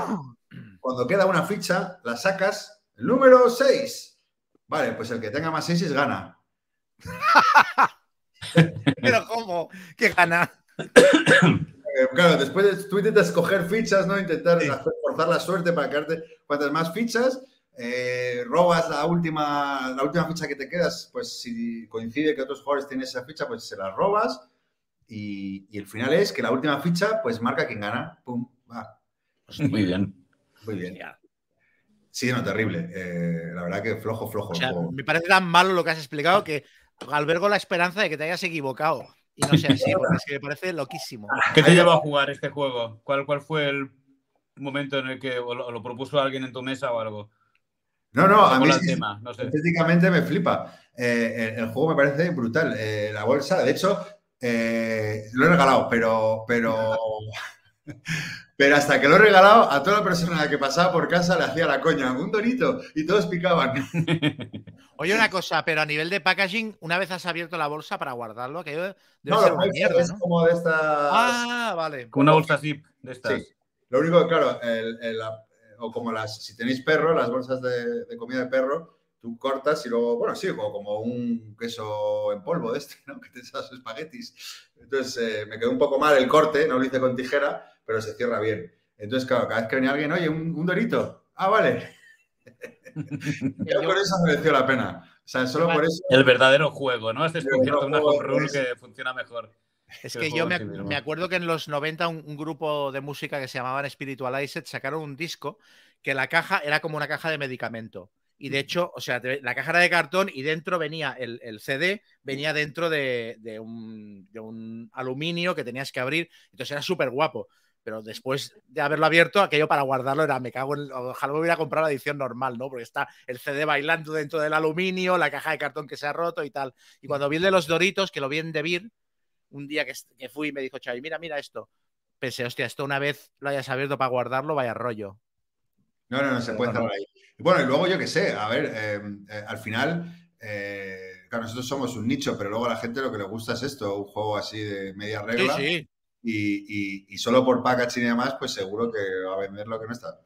cuando queda una ficha, la sacas, el número 6. Vale, pues el que tenga más 6 gana.
Pero ¿cómo? ¿Qué gana?
Eh, claro, después de- tú intentas coger fichas, ¿no? Intentar
Sí.
hacer- forzar la suerte para quedarte cuantas más fichas. eh, robas la última, la última ficha que te quedas, pues si coincide que otros jugadores tienen esa ficha, pues se la robas. Y, y el final es que la última ficha, pues marca quién gana. Pum, va.
Muy bien.
Muy bien.
Hostia.
Sí, no, terrible. Eh, la verdad que flojo, flojo.
O sea, me parece tan malo lo que has explicado que albergo la esperanza de que te hayas equivocado. Y no sea así, porque es que me parece loquísimo.
¿Qué te llevó a jugar este juego? ¿Cuál, cuál fue el momento en el que o lo, o lo propuso alguien en tu mesa o algo?
No, no, a mí sí,
tema, no sé.
estéticamente me flipa. Eh, el, el juego me parece brutal. Eh, la bolsa, de hecho, eh, lo he regalado, pero, pero, pero hasta que lo he regalado, a toda persona que pasaba por casa le hacía la coña, un dorito, y todos picaban.
Oye, una cosa, pero a nivel de packaging, una vez has abierto la bolsa para guardarlo, aquello debe
No,
ser una mierda,
es
¿no?
como de estas.
Ah, vale.
Con una bolsa zip de estas.
Sí. Lo único que, claro, el- el- la- o como las, si tenéis perro, las bolsas de, de comida de perro, tú cortas y luego, bueno, sí, como, como un queso en polvo de este, ¿no? Que te echas espaguetis. Entonces eh, me quedó un poco mal el corte, no lo hice con tijera, pero se cierra bien. Entonces, claro, cada vez que venía alguien, oye, un, un dorito. Ah, vale. Ya
Yo-
por eso mereció la pena. O sea, solo por eso.
El verdadero juego, ¿no? Has
El
descubierto una
juego
home rule
es-
que funciona mejor.
Es que yo me, me acuerdo que en los 90 un, un grupo de música que se llamaban Spiritualized sacaron un disco que la caja era como una caja de medicamento. Y de hecho, o sea, la caja era de cartón y dentro venía el, el CD, venía dentro de, de un, de un aluminio que tenías que abrir. Entonces era súper guapo. Pero después de haberlo abierto, aquello para guardarlo era, me cago en. Ojalá me hubiera comprado la edición normal, ¿no? Porque está el CD bailando dentro del aluminio, la caja de cartón que se ha roto y tal. Y cuando vi el de los Doritos, que lo vi en Beer, un día que, que fui y me dijo Xavi, mira, mira esto. Pensé, hostia, esto una vez lo hayas abierto para guardarlo, vaya rollo.
No, no, no se puede ahí. Bueno, y luego yo qué sé, a ver, eh, eh, al final, eh, claro, nosotros somos un nicho, pero luego a la gente lo que le gusta es esto, un juego así de media
Sí,
regla.
sí.
Y, y- y solo por packaging y demás, pues seguro que va a vender lo que no está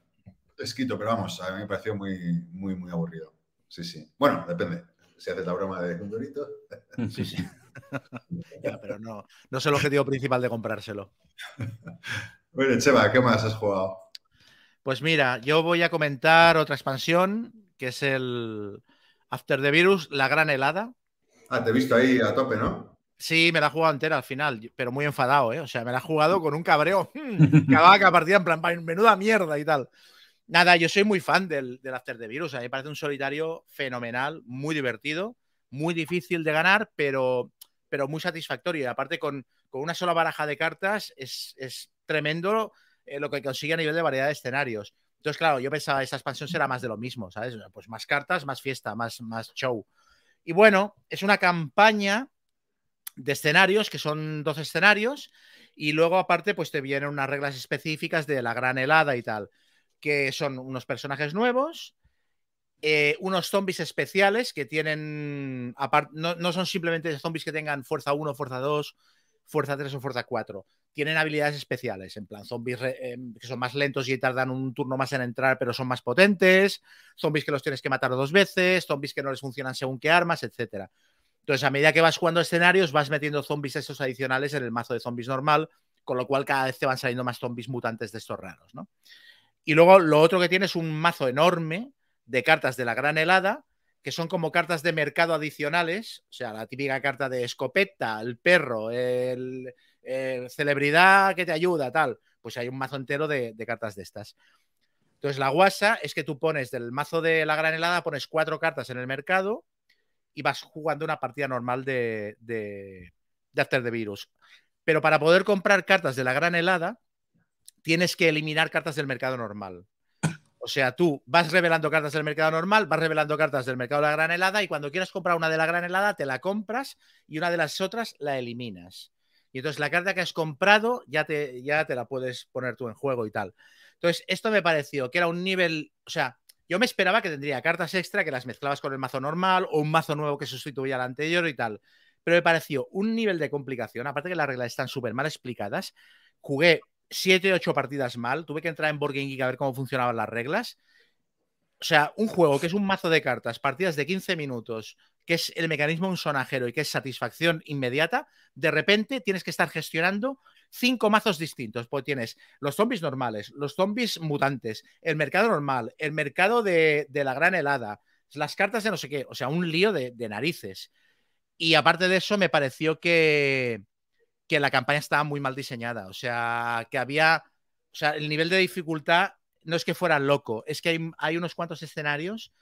escrito. Pero vamos, a mí me pareció muy, muy, muy aburrido. Sí, sí. Bueno, depende. Si haces la broma de un dorito.
Sí, sí. Ya, pero no, no es el objetivo principal de comprárselo.
Bueno, Cheva, ¿qué más has jugado?
Pues mira, yo voy a comentar otra expansión, que es el After the Virus, la gran helada.
Ah, te he visto ahí a tope, ¿no?
Sí, me la he jugado entera al final, pero muy enfadado, ¿eh? O sea, me la he jugado con un cabreo. mm, Acababa cada partida en plan, "Vaya, menuda mierda y tal. Nada, yo soy muy fan del, del After the Virus. A mí me parece un solitario fenomenal, muy divertido, muy difícil de ganar, pero, pero muy satisfactorio. Y aparte, con, con una sola baraja de cartas, es, es tremendo eh, lo que consigue a nivel de variedad de escenarios. Entonces, claro, yo pensaba, esa expansión será más de lo mismo, ¿sabes? Pues más cartas, más fiesta, más, más show. Y bueno, es una campaña de escenarios, que son dos escenarios, y luego aparte pues te vienen unas reglas específicas de la gran helada y tal, que son unos personajes nuevos, eh, unos zombies especiales que tienen, no, no son simplemente zombies que tengan fuerza 1, fuerza 2, fuerza 3 o fuerza 4, tienen habilidades especiales, en plan zombies eh, que son más lentos y tardan un turno más en entrar, pero son más potentes, zombies que los tienes que matar dos veces, zombies que no les funcionan según qué armas, etcétera. Entonces, a medida que vas jugando escenarios, vas metiendo zombies esos adicionales en el mazo de zombies normal, con lo cual cada vez te van saliendo más zombies mutantes de estos raros, ¿no? Y luego lo otro que tiene es un mazo enorme de cartas de la gran helada, que son como cartas de mercado adicionales, o sea, la típica carta de escopeta, el perro, el, el celebridad que te ayuda, tal. Pues hay un mazo entero de, de cartas de estas. Entonces, la guasa es que tú pones del mazo de la gran helada, pones cuatro cartas en el mercado y vas jugando una partida normal de, de, de After the Virus. Pero para poder comprar cartas de la gran helada, tienes que eliminar cartas del mercado normal. O sea, tú vas revelando cartas del mercado normal, vas revelando cartas del mercado de la gran helada y cuando quieras comprar una de la gran helada, te la compras y una de las otras la eliminas. Y entonces la carta que has comprado ya te, ya te la puedes poner tú en juego y tal. Entonces, esto me pareció que era un nivel, o sea, yo me esperaba que tendría cartas extra que las mezclabas con el mazo normal o un mazo nuevo que sustituía al anterior y tal. Pero me pareció un nivel de complicación, aparte que las reglas están súper mal explicadas. Jugué 7, 8 partidas mal, tuve que entrar en Board Game Geek a ver cómo funcionaban las reglas. O sea, un juego que es un mazo de cartas, partidas de 15 minutos, que es el mecanismo un sonajero y que es satisfacción inmediata, de repente tienes que estar gestionando cinco mazos distintos. Pues tienes los zombies normales, los zombies mutantes, el mercado normal, el mercado de, de la gran helada, las cartas de no sé qué, o sea, un lío de, de narices. Y aparte de eso, me pareció que, que la campaña estaba muy mal diseñada. O sea, que había. O sea, el nivel de dificultad no es que fuera loco, es que hay, hay unos cuantos escenarios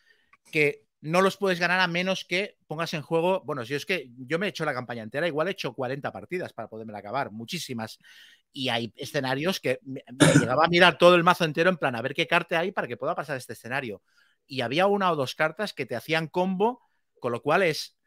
que no los puedes ganar a menos que pongas en juego. Bueno, si es que yo me he hecho la campaña entera, igual he hecho 40 partidas para poderme acabar, muchísimas. Y hay escenarios que me, me llegaba a mirar todo el mazo entero en plan a ver qué carta hay para que pueda pasar este escenario. y había una o dos cartas que te hacían combo, con lo cual es,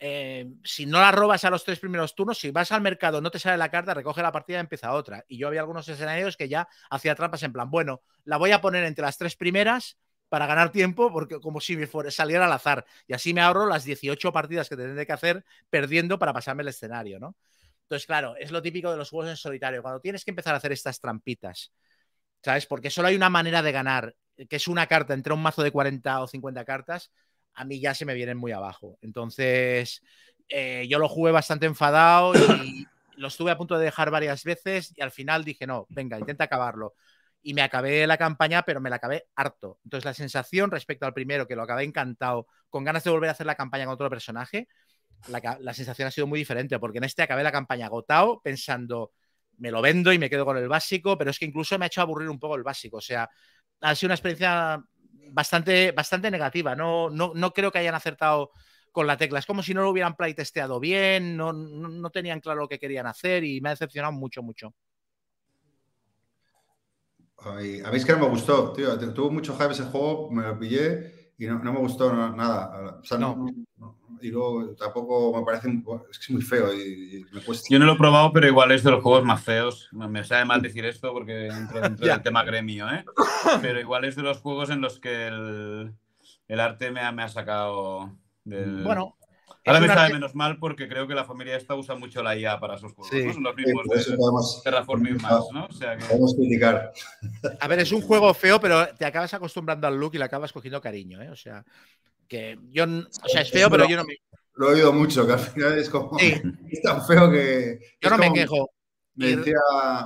eh, si no la robas a los tres primeros turnos, si vas al mercado, no te sale la carta, recoge la partida y empieza otra. Y yo había algunos escenarios que ya hacía trampas en plan, bueno, la voy a poner entre las tres primeras para ganar tiempo, porque como si me fuera, saliera al azar. Y así me ahorro las 18 partidas que tendré que hacer perdiendo para pasarme el escenario, ¿no? Entonces, claro, es lo típico de los juegos en solitario. Cuando tienes que empezar a hacer estas trampitas, ¿sabes? Porque solo hay una manera de ganar, que es una carta entre un mazo de 40 o 50 cartas, a mí ya se me vienen muy abajo. Entonces, eh, yo lo jugué bastante enfadado y lo estuve a punto de dejar varias veces y al final dije, no, venga, intenta acabarlo. Y me acabé la campaña, pero me la acabé harto. Entonces, la sensación respecto al primero, que lo acabé encantado, con ganas de volver a hacer la campaña con otro personaje, la, la, sensación ha sido muy diferente, porque en este acabé la campaña agotado pensando, me lo vendo y me quedo con el básico, pero es que incluso me ha hecho aburrir un poco el básico. O sea, ha sido una experiencia bastante, bastante negativa. No, no, no creo que hayan acertado con la tecla. Es como si no lo hubieran playtesteado bien, no, no, no, tenían claro lo que querían hacer y me ha decepcionado mucho, mucho.
Ay, a mí es que no me gustó, tío. Tuvo mucho hype ese juego, me lo pillé y no, no me gustó nada. O sea, no. y luego tampoco me parece, es que es muy feo y, y, me cuesta.
Yo no lo he probado, pero igual es de los juegos más feos. Me sabe mal decir esto porque entro dentro del tema gremio, ¿eh? Pero igual es de los juegos en los que el, el arte me ha, me ha sacado del...
Bueno,
Ahora me sabe menos mal porque creo que la familia esta usa mucho la IA para sus juegos. Sí. ¿no? Son los mismos sí, de podemos, Terraforming más, ¿no? O sea que...
Podemos criticar.
A ver, es un juego feo, pero te acabas acostumbrando al look y le acabas cogiendo cariño, ¿eh? O sea, que yo... O sea, es feo, pero yo no me...
Lo he oído mucho, que al final es como... Sí. Es tan feo que...
Yo no me quejo.
Me decía,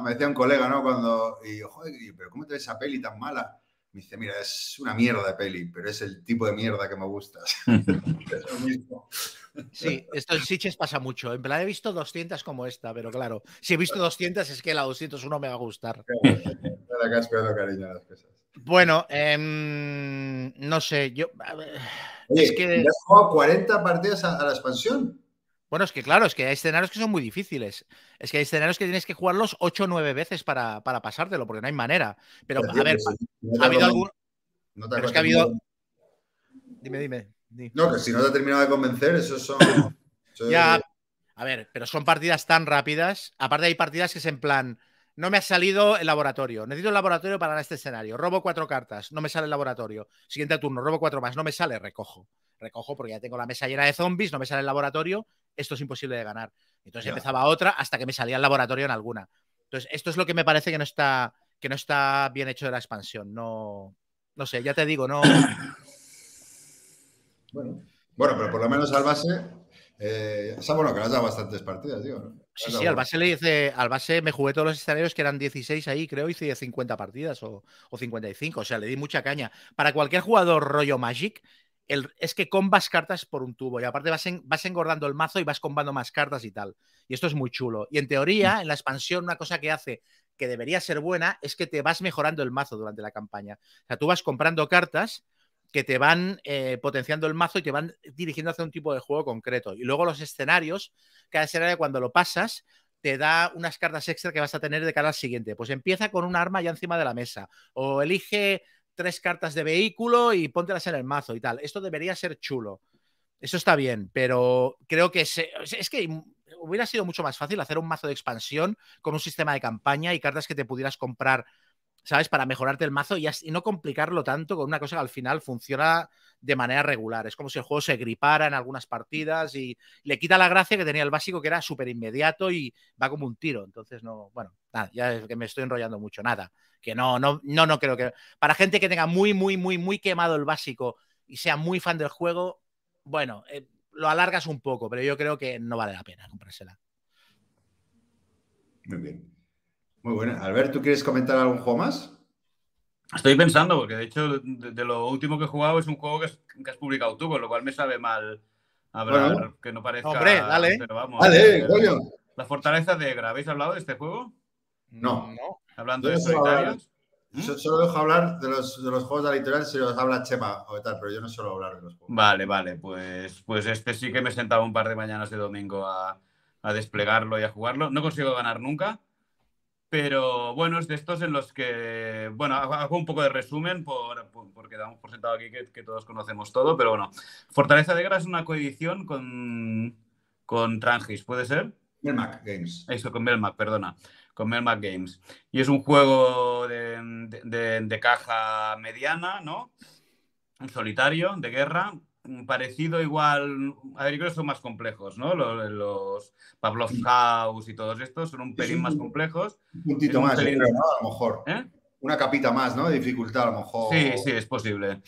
me decía un colega, ¿no? Cuando... Y yo, joder, pero ¿cómo te ves esa peli tan mala? Me dice, mira, es una mierda de peli, pero es el tipo de mierda que me gusta. es lo mismo.
Sí, esto en Sitches pasa mucho. En plan, he visto 200 como esta, pero claro, si he visto 200 es que la 201 me va a gustar. Bueno, eh, no sé, yo...
Oye, es que... ¿has jugado 40 partidas a, a, la expansión?
Bueno, es que claro, es que hay escenarios que son muy difíciles. Es que hay escenarios que tienes que jugarlos 8 o 9 veces para, para pasártelo, porque no hay manera. Pero, a ver, no ha habido algún... No pero es que ha habido... Dime, dime.
No, que si no te ha terminado de convencer, esos son.
Ya, a ver, pero son partidas tan rápidas. Aparte, hay partidas que es en plan. No me ha salido el laboratorio. Necesito el laboratorio para este escenario. Robo cuatro cartas. No me sale el laboratorio. Siguiente turno. Robo cuatro más. No me sale. Recojo. Recojo porque ya tengo la mesa llena de zombies. No me sale el laboratorio. Esto es imposible de ganar. Entonces ya. empezaba otra hasta que me salía el laboratorio en alguna. Entonces, esto es lo que me parece que no está, que no está bien hecho de la expansión. No, no sé, ya te digo, no.
Bueno, bueno, pero por lo menos al base. Eh, o sea, bueno, que le has dado bastantes partidas, digo. ¿no?
Sí, sí, al base le hice. Al base me jugué todos los escenarios que eran 16 ahí, creo, hice 50 partidas o, o 55. O sea, le di mucha caña. Para cualquier jugador rollo Magic, el, es que combas cartas por un tubo y aparte vas, en, vas, engordando el mazo y vas combando más cartas y tal. Y esto es muy chulo. Y en teoría, en la expansión, una cosa que hace que debería ser buena es que te vas mejorando el mazo durante la campaña. O sea, tú vas comprando cartas que te van eh, potenciando el mazo y te van dirigiendo hacia un tipo de juego concreto. Y luego los escenarios, cada escenario cuando lo pasas, te da unas cartas extra que vas a tener de cara al siguiente. Pues empieza con un arma ya encima de la mesa. O elige tres cartas de vehículo y póntelas en el mazo y tal. Esto debería ser chulo. Eso está bien, pero creo que es que hubiera sido mucho más fácil hacer un mazo de expansión con un sistema de campaña y cartas que te pudieras comprar ¿sabes? Para mejorarte el mazo y, no complicarlo tanto con una cosa que al final funciona de manera regular. Es como si el juego se gripara en algunas partidas y le quita la gracia que tenía el básico, que era súper inmediato y va como un tiro. Entonces, no, bueno, nada, ya es que me estoy enrollando mucho, nada. Que no, no, no, no creo que. Para gente que tenga muy, muy, muy, muy quemado el básico y sea muy fan del juego, bueno, eh, lo alargas un poco, pero yo creo que no vale la pena comprársela.
Muy bien. Muy bueno. Albert, ¿tú quieres comentar algún juego más?
Estoy pensando, porque de hecho, de, de, lo último que he jugado es un juego que, es, que, has publicado tú, con lo cual me sabe mal hablar, bueno, que no parezca.
Hombre, dale.
Pero vamos,
dale, eh, coño.
La Fortaleza de Egra, ¿habéis hablado de este juego?
No. no.
Hablando yo de solitarios.
Yo solo dejo hablar de los, de los juegos de la editorial si los habla Chema o tal, pero yo no suelo hablar de los juegos.
Vale, vale, pues, pues este sí que me sentaba un par de mañanas de domingo a, a desplegarlo y a jugarlo. No consigo ganar nunca Pero bueno, es de estos en los que, bueno, hago un poco de resumen por, por- porque damos por sentado aquí que, que todos conocemos todo, pero bueno, Fortaleza de Guerra es una coedición con, con Trangis, ¿puede ser?
Melmac Games.
Eso, con Melmac, perdona. Con Melmac Games. Y es un juego de, de- de- de caja mediana, ¿no? Un solitario, de guerra. Parecido igual. A ver, yo creo que son más complejos, ¿no? Los, los Pavlov House y todos estos son un pelín más complejos.
Un puntito
un
más,
pelín-
creo, ¿no? A lo mejor.
¿eh?
Una capita más, ¿no? De dificultad, a lo mejor.
Sí, sí, es posible.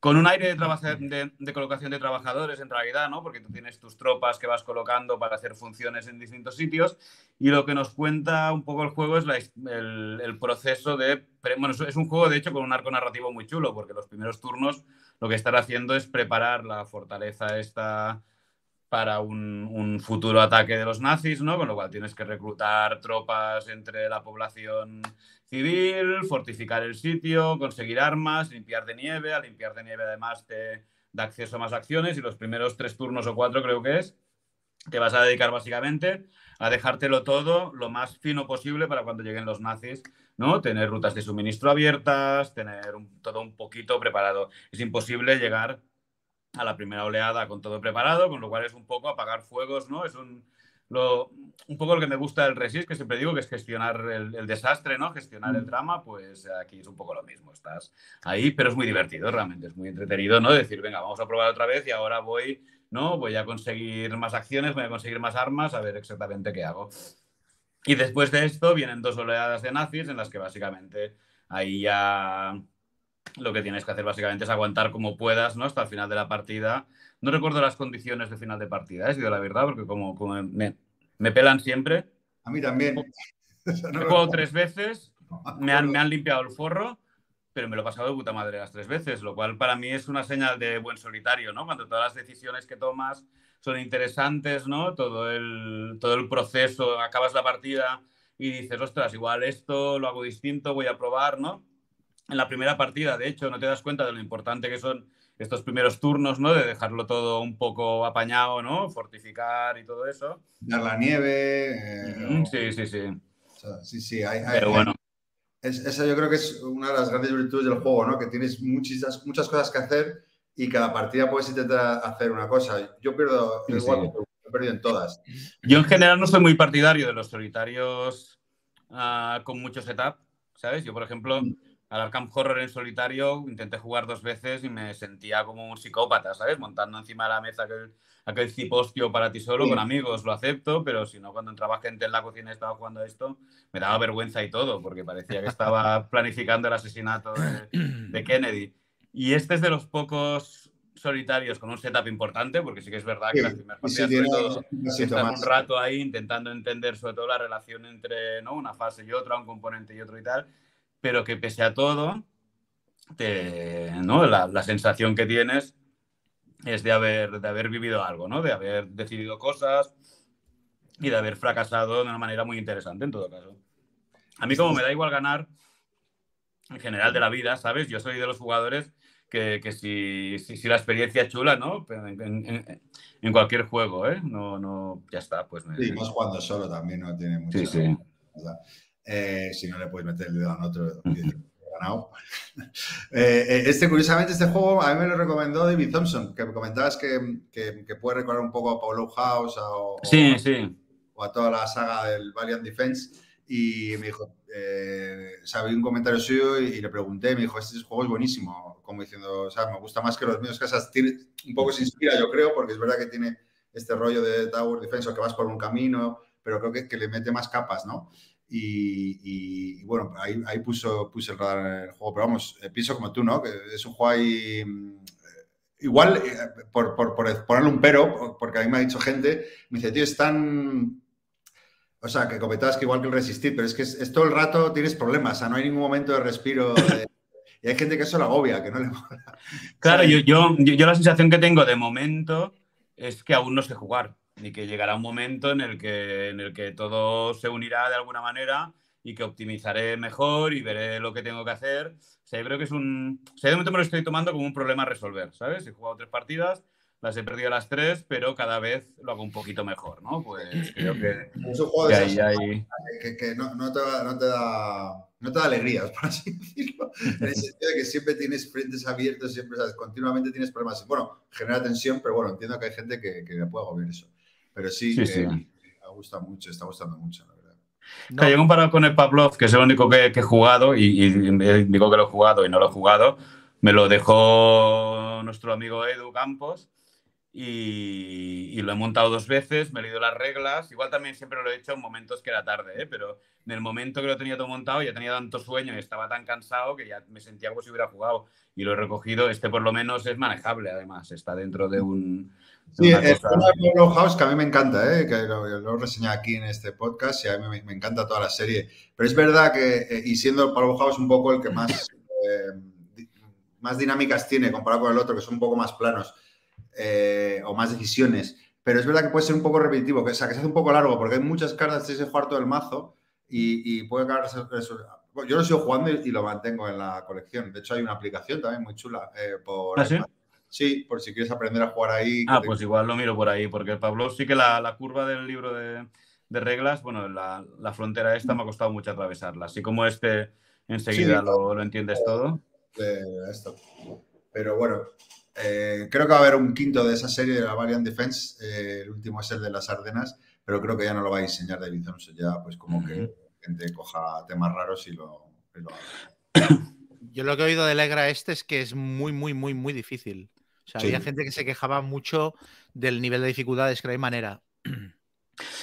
Con un aire de, de, de colocación de trabajadores, en realidad, ¿no? Porque tú tienes tus tropas que vas colocando para hacer funciones en distintos sitios. Y lo que nos cuenta un poco el juego es la el, el proceso de. Bueno, es un juego, de hecho, con un arco narrativo muy chulo, porque los primeros turnos lo que están haciendo es preparar la fortaleza esta para un, futuro ataque de los nazis, ¿no? Con lo cual tienes que reclutar tropas entre la población civil, fortificar el sitio, conseguir armas, limpiar de nieve. A limpiar de nieve, además, te da acceso a más acciones y los primeros tres turnos o cuatro, creo que es, te vas a dedicar básicamente a dejártelo todo lo más fino posible para cuando lleguen los nazis, ¿no? Tener rutas de suministro abiertas, tener un- todo un poquito preparado. Es imposible llegar a la primera oleada con todo preparado, con lo cual es un poco apagar fuegos, ¿no? Es un, lo, un poco lo que me gusta del Resist, que siempre digo que es gestionar el, el desastre, ¿no? Gestionar el drama, pues aquí es un poco lo mismo. Estás ahí, pero es muy divertido, realmente, es muy entretenido, ¿no? Decir, venga, vamos a probar otra vez y ahora voy, ¿no? Voy a conseguir más acciones, voy a conseguir más armas, a ver exactamente qué hago. Y después de esto vienen dos oleadas de nazis en las que básicamente ahí ya lo que tienes que hacer básicamente es aguantar como puedas, ¿no? Hasta el final de la partida. No recuerdo las condiciones de final de partida, ¿eh? si digo la verdad, porque como, como me, me pelan siempre.
A mí también.
He jugado tres veces, me han, me han limpiado el forro, pero me lo he pasado de puta madre las tres veces, lo cual para mí es una señal de buen solitario, ¿no? Cuando todas las decisiones que tomas son interesantes, ¿no? Todo el, todo el proceso, acabas la partida y dices, ostras, igual esto lo hago distinto, voy a probar, ¿no? En la primera partida, de hecho, no te das cuenta de lo importante que son estos primeros turnos, ¿no? De dejarlo todo un poco apañado, ¿no? Fortificar y todo eso.
Dar la nieve. eh,
Mm,
o-
Sí, sí, sí.
o sea, sí, sí. Hay, hay-
Pero bueno,
es- esa yo creo que es una de las grandes virtudes del juego, ¿no? Que tienes muchas, muchas cosas que hacer y cada partida puedes intentar hacer una cosa. Yo pierdo,
Sí,
igual,
sí.
he perdido en todas.
Yo en general no soy muy partidario de los solitarios ah, con mucho setup, ¿sabes? Yo, por ejemplo, al Arkham Horror en solitario intenté jugar dos veces y me sentía como un psicópata, ¿sabes? Montando encima de la mesa aquel, aquel cipostio para ti solo,
Sí.
con amigos, lo acepto, pero si no, cuando entraba gente en la cocina y estaba jugando a esto, me daba vergüenza y todo, porque parecía que estaba planificando el asesinato de, de Kennedy. Y este es de los pocos solitarios con un setup importante, porque sí que es verdad que
Sí,
las primeras partidas, sobre todo,
un
rato ahí intentando entender sobre todo la relación entre ¿no? una fase y otra, un componente y otro y tal, pero que pese a todo, te- ¿no? la, la sensación que tienes es de haber, de haber vivido algo, ¿no? de haber decidido cosas y de haber fracasado de una manera muy interesante en todo caso. A mí como me da igual ganar en general de la vida, ¿sabes? Yo soy de los jugadores que, que si, si, si la experiencia es chula, ¿no? En, en- en- cualquier juego, ¿eh? No, no, ya está, pues me-
Sí, más jugando solo también, no tiene mucho.
Sí, sí.
Eh, si no le puedes meter el dedo a otro, y dices, "He ganado. Eh, eh, este, curiosamente, este juego a mí me lo recomendó David Thompson, que me comentabas que, que, que puede recordar un poco a Paulo House o-
Sí, sí.
o a toda la saga del Valiant Defense. Y me dijo, eh, o sea, vi un comentario suyo y, le pregunté, me dijo, este juego es buenísimo, como diciendo, o sea, me gusta más que los míos, esas tiene- un poco se inspira, yo creo, porque es verdad que tiene este rollo de Tower Defense, que vas por un camino, pero creo que, que le mete más capas, ¿no? Y bueno, ahí, ahí puso, puse el radar en el juego, pero vamos, eh, pienso como tú, ¿no? Que es un juego ahí... mm, Igual, eh, por, por, por ponerle un pero, porque a mí me ha dicho gente, me dice, tío, es tan... O sea, que comentabas que igual que el resistir, pero es que es, es todo el rato tienes problemas, o sea, no hay ningún momento de respiro. de- y hay gente que eso lo agobia, que no le mola.
Claro, yo, yo, yo la sensación que tengo de momento es que aún no sé jugar y que llegará un momento en el que, en el que todo se unirá de alguna manera y que optimizaré mejor y veré lo que tengo que hacer. O sea, yo creo que es un... O sea, de momento me lo estoy tomando como un problema a resolver, ¿sabes? He jugado tres partidas, las he perdido las tres, pero cada vez lo hago un poquito mejor, ¿no? Pues creo que,
Es un juego
que
de
ahí
esas
hay...
que, que no, no te da, no, te da, no te da alegrías, por así decirlo. En el sentido de que siempre tienes frentes abiertos, siempre, ¿sabes? Continuamente tienes problemas. Bueno, genera tensión, pero bueno, entiendo que hay gente que, que puede agobiar eso. Pero sí,
Sí,
eh,
sí.
me gusta mucho, está gustando mucho, la verdad.
No,
Yo he comparado con el Pavlov, que es el único que, que he jugado, y, y digo que lo he jugado y no lo he jugado. Me lo dejó nuestro amigo Edu Campos y, y lo he montado dos veces, me he leído las reglas. Igual también siempre lo he hecho en momentos que era tarde, ¿eh? pero en el momento que lo tenía todo montado ya tenía tanto sueño y estaba tan cansado que ya me sentía como si hubiera jugado y lo he recogido. Este por lo menos es manejable, además, está dentro de un... de
Sí, el tema de Pablo House, que a mí me encanta, ¿eh? que lo, lo he reseñado aquí en este podcast y a mí me, me encanta toda la serie. Pero es verdad que, eh, y siendo Pablo House un poco el que más, eh, más dinámicas tiene comparado con el otro, que son un poco más planos eh, o más decisiones, pero es verdad que puede ser un poco repetitivo, que, o sea, que se hace un poco largo porque hay muchas cartas de ese jugar todo el mazo y, y puede acabar Yo lo sigo jugando y, y lo mantengo en la colección. De hecho, hay una aplicación también muy chula eh, por
¿Ah, sí?
por si quieres aprender a jugar ahí.
Ah,
te-
pues igual lo miro por ahí, porque Pablo sí que la, la curva del libro de, de reglas, bueno, la, la frontera esta me ha costado mucho atravesarla. Así como este enseguida
Sí.
lo, lo entiendes todo.
de esto. Pero bueno, eh, creo que va a haber un quinto de esa serie de la Valiant Defense. eh, el último es el de las Ardenas, pero creo que ya no lo va a diseñar David Thompson. Ya, pues como que gente coja temas raros y lo, y lo.
Yo lo que he oído de Legra este es que es muy, muy, muy, muy difícil. O sea,
Sí.
había gente que se quejaba mucho del nivel de dificultades, que no hay manera.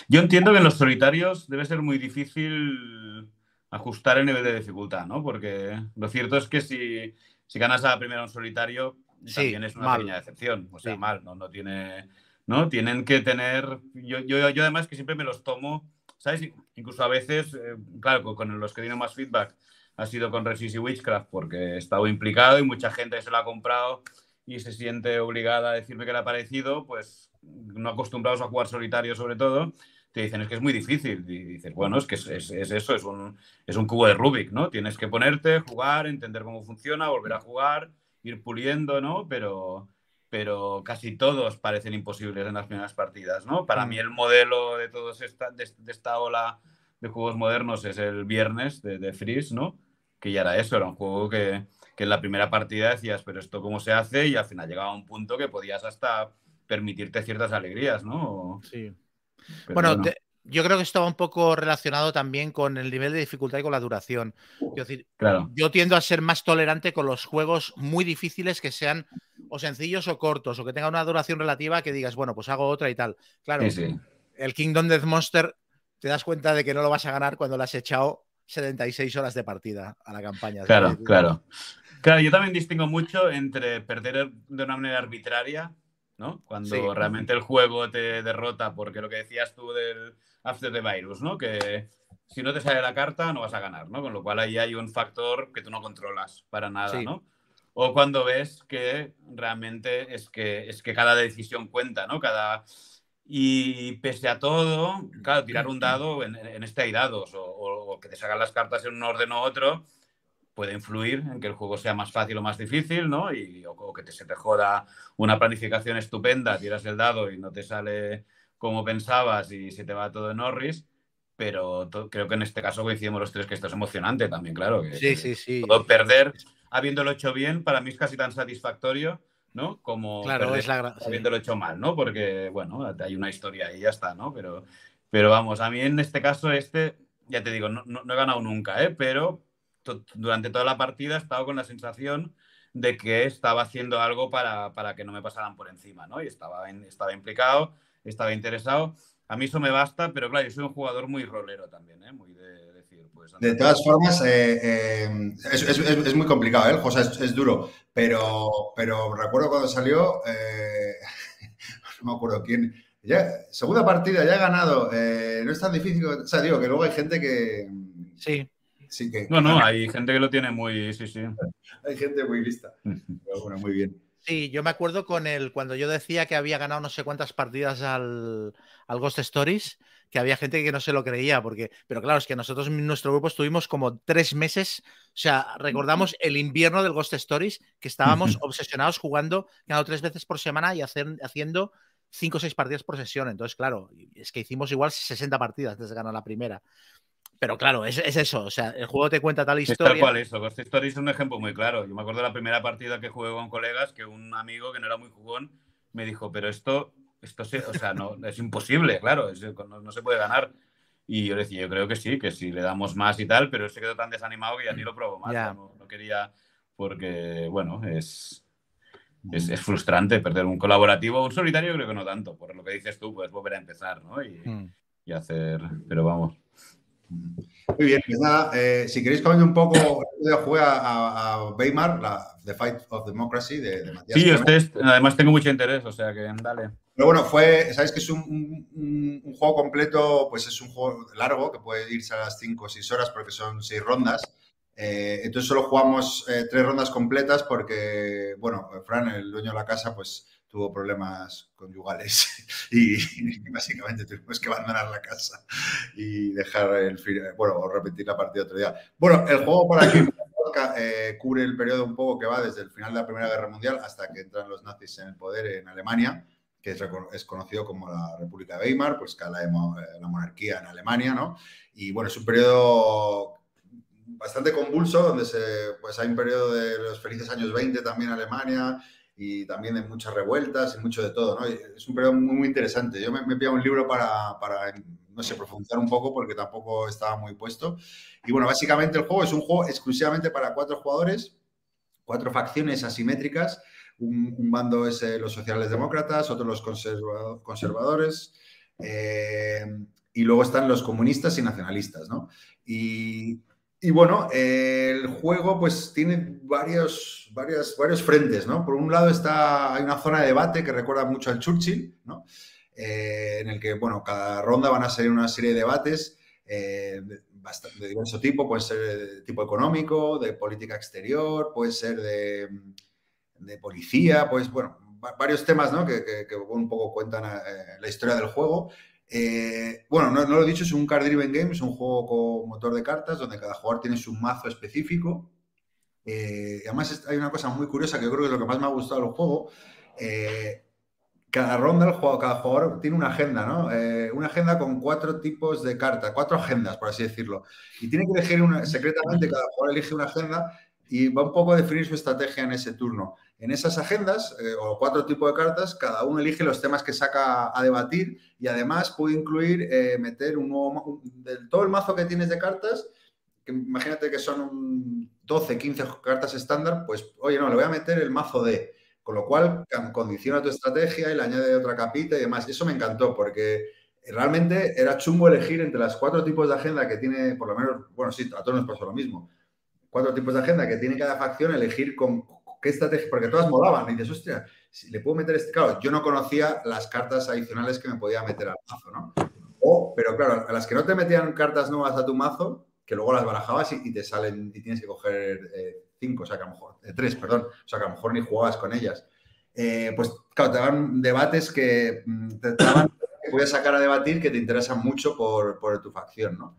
Yo entiendo que en los solitarios debe ser muy difícil ajustar el nivel de dificultad, ¿no? Porque lo cierto es que si, si ganas a la primera un solitario,
Sí,
también es una
mal.
pequeña decepción. O sea,
Sí.
mal, ¿no? No tiene. ¿No? Tienen que tener. Yo, yo, yo además que siempre me los tomo, ¿sabes? Incluso a veces, eh, claro, con, con los que tienen más feedback ha sido con Resist y Witchcraft porque he estado implicado y mucha gente se lo ha comprado y se siente obligada a decirme que le ha parecido, pues no acostumbrados a jugar solitario sobre todo, te dicen es que es muy difícil. Y dices, bueno, es que es, es- es eso, es un, es un cubo de Rubik, ¿no? Tienes que ponerte, jugar, entender cómo funciona, volver a jugar, ir puliendo, ¿no? Pero, pero casi todos parecen imposibles en las primeras partidas, ¿no? Para
Mm.
mí el modelo de todos esta, de, de esta ola de juegos modernos es el viernes de, de Freeze, ¿no? Que ya era eso, era un juego que, que en la primera partida decías, pero esto cómo se hace, y al final llegaba a un punto que podías hasta permitirte ciertas alegrías, ¿no?
Sí.
Pero
Bueno, te- yo creo que esto va un poco relacionado también con el nivel de dificultad y con la duración. Quiero decir,
claro.
yo tiendo a ser más tolerante con los juegos muy difíciles que sean o sencillos o cortos, o que tengan una duración relativa que digas, bueno, pues hago otra y tal. Claro,
Sí, sí.
el Kingdom Death Monster te das cuenta de que no lo vas a ganar cuando le has echado 76 horas de partida a la campaña.
Claro,
¿sabes?
claro. Claro, yo también distingo mucho entre perder de una manera arbitraria, ¿no? Cuando
Sí.
realmente el juego te derrota, porque lo que decías tú del After the Virus, ¿no? Que si no te sale la carta no vas a ganar, ¿no? Con lo cual ahí hay un factor que tú no controlas para nada,
Sí.
¿no? O cuando ves que realmente es que, es que cada decisión cuenta, ¿no? Cada... Y pese a todo, claro, tirar un dado, en, en este hay dados, o, que te salgan las cartas en un orden u otro, puede influir en que el juego sea más fácil o más difícil, ¿no? Y, o, o que te, se te joda una planificación estupenda, tiras el dado y no te sale como pensabas y se te va todo en Norris. Pero creo que en este caso coincidimos los tres que esto es emocionante también, claro. Que,
Sí, sí, sí.
todo perder habiéndolo hecho bien, para mí es casi tan satisfactorio, ¿no? Como
Claro,
perder
es la sí.
habiéndolo hecho mal, ¿no? Porque, bueno, hay una historia y ya está, ¿no? Pero, pero vamos, a mí en este caso, este, ya te digo, no, no- no he ganado nunca, ¿eh? Pero to- durante toda la partida he estado con la sensación de que estaba haciendo algo para, para que no me pasaran por encima, ¿no? Y estaba, en- estaba implicado, estaba interesado. A mí eso me basta, pero claro, yo soy un jugador muy rolero también, ¿eh? Muy de decir, pues...
De todas formas, eh, eh, es, es- es- muy complicado, ¿eh? O sea, es, es duro, pero, pero recuerdo cuando salió, eh, no me acuerdo quién, ya, segunda partida, ya he ganado, eh, no es tan difícil, o sea, digo que luego hay gente que...
Sí.
Sí, que
No, no, hay gente que lo tiene muy... Sí, sí.
hay gente muy lista. Pero bueno, muy bien.
Sí, yo me acuerdo con el cuando yo decía que había ganado no sé cuántas partidas al, al Ghost Stories, que había gente que no se lo creía, porque, pero claro, es que nosotros en nuestro grupo estuvimos como tres meses, o sea, recordamos el invierno del Ghost Stories, que estábamos obsesionados jugando, ganando tres veces por semana y hacer, haciendo cinco o seis partidas por sesión. Entonces, claro, es que hicimos igual 60 partidas antes de ganar la primera. Pero claro, es, es eso, o sea, el juego te cuenta tal
Es tal
historia.
cual eso. Ghost Stories es un ejemplo muy claro. Yo me acuerdo de la primera partida que jugué con colegas que un amigo que no era muy jugón me dijo, pero esto, esto se- o sea, no, es imposible, claro, es- no, no se puede ganar. Y yo le decía, yo creo que sí, que si le damos más y tal, pero él se quedó tan desanimado que ya ni lo probó más.
Ya.
No, no quería, porque, bueno, es, es, es frustrante perder un colaborativo. Un solitario creo que no tanto, por lo que dices tú, puedes volver a empezar, ¿no? Y,
Mm.
y hacer, pero vamos.
Muy bien, pues nada, eh, si queréis comentar un poco, yo jugué a, a- a Weimar, la The Fight of Democracy de, de Matías
Sí,
Kremer.
ustedes, además tengo mucho interés, o sea que dale.
Pero bueno, fue, sabéis que es un, un- un- un juego completo, pues es un juego largo que puede irse a las 5 o 6 horas porque son 6 rondas. Eh, entonces solo jugamos eh, tres rondas completas porque, bueno, Fran, el dueño de la casa, pues tuvo problemas conyugales y, y básicamente tuvimos que abandonar la casa y dejar el bueno, repetir la partida otro día. Bueno, el juego para que eh, cubre el periodo un poco que va desde el final de la Primera Guerra Mundial hasta que entran los nazis en el poder en Alemania que es, es conocido como la República de Weimar, pues que la, eh, la monarquía en Alemania, ¿no? Y bueno, es un periodo bastante convulso, donde se, pues hay un periodo de los felices años 20 también en Alemania y también de muchas revueltas y mucho de todo, ¿no? Es un periodo muy, muy interesante. Yo me, me pillado un libro para, para, no sé, profundizar un poco porque tampoco estaba muy puesto. Y bueno, básicamente el juego es un juego exclusivamente para cuatro jugadores, cuatro facciones asimétricas. Un, un bando es eh, los socialdemócratas, otro los conserva- conservadores, eh, y luego están los comunistas y nacionalistas, ¿no? Y, y bueno, el juego pues tiene varios, varios, varios frentes, ¿no? Por un lado está, hay una zona de debate que recuerda mucho al Churchill, ¿no? Eh, en el que, bueno, cada ronda van a ser una serie de debates eh, de, diverso tipo, puede ser de tipo económico, de política exterior, puede ser de, de policía, pues bueno, va- varios temas ¿no? que, que- que un poco cuentan eh, la historia del juego. Eh, bueno, no, lo he dicho, es un card driven game, es un juego con motor de cartas donde cada jugador tiene su mazo específico. Eh, además hay una cosa muy curiosa que yo creo que es lo que más me ha gustado del juego. Eh, cada ronda, el juego, cada jugador tiene una agenda, ¿no? Una agenda con cuatro tipos de cartas, cuatro agendas, por así decirlo. Y tiene que elegir una, secretamente, cada jugador elige una agenda y va un poco a definir su estrategia en ese turno. En esas agendas, eh, o cuatro tipos de cartas, cada uno elige los temas que saca a debatir y además puede incluir eh, meter un nuevo, del todo el mazo que tienes de cartas, que imagínate que son un 12, 15 cartas estándar, pues oye, no, le voy a meter el mazo de, con lo cual condiciona tu estrategia y le añade otra capita y demás. Eso me encantó porque realmente era chungo elegir entre las cuatro tipos de agenda que tiene, por lo menos, bueno, sí, a todos nos pasó lo mismo cuatro tipos de agenda que tiene cada facción, elegir con qué estrategia, porque todas molaban. Y dices, hostia, si le puedo meter este. Claro, yo no conocía las cartas adicionales que me podía meter al mazo, ¿no? O, pero claro, a las que no te metían cartas nuevas a tu mazo, que luego las barajabas y, te salen y tienes que coger eh, cinco, o sea que a lo mejor, eh, tres, perdón, o sea que a lo mejor ni jugabas con ellas. Eh, pues claro, te daban debates que mm, te daban que podías sacar a debatir que te interesan mucho por, por tu facción, ¿no?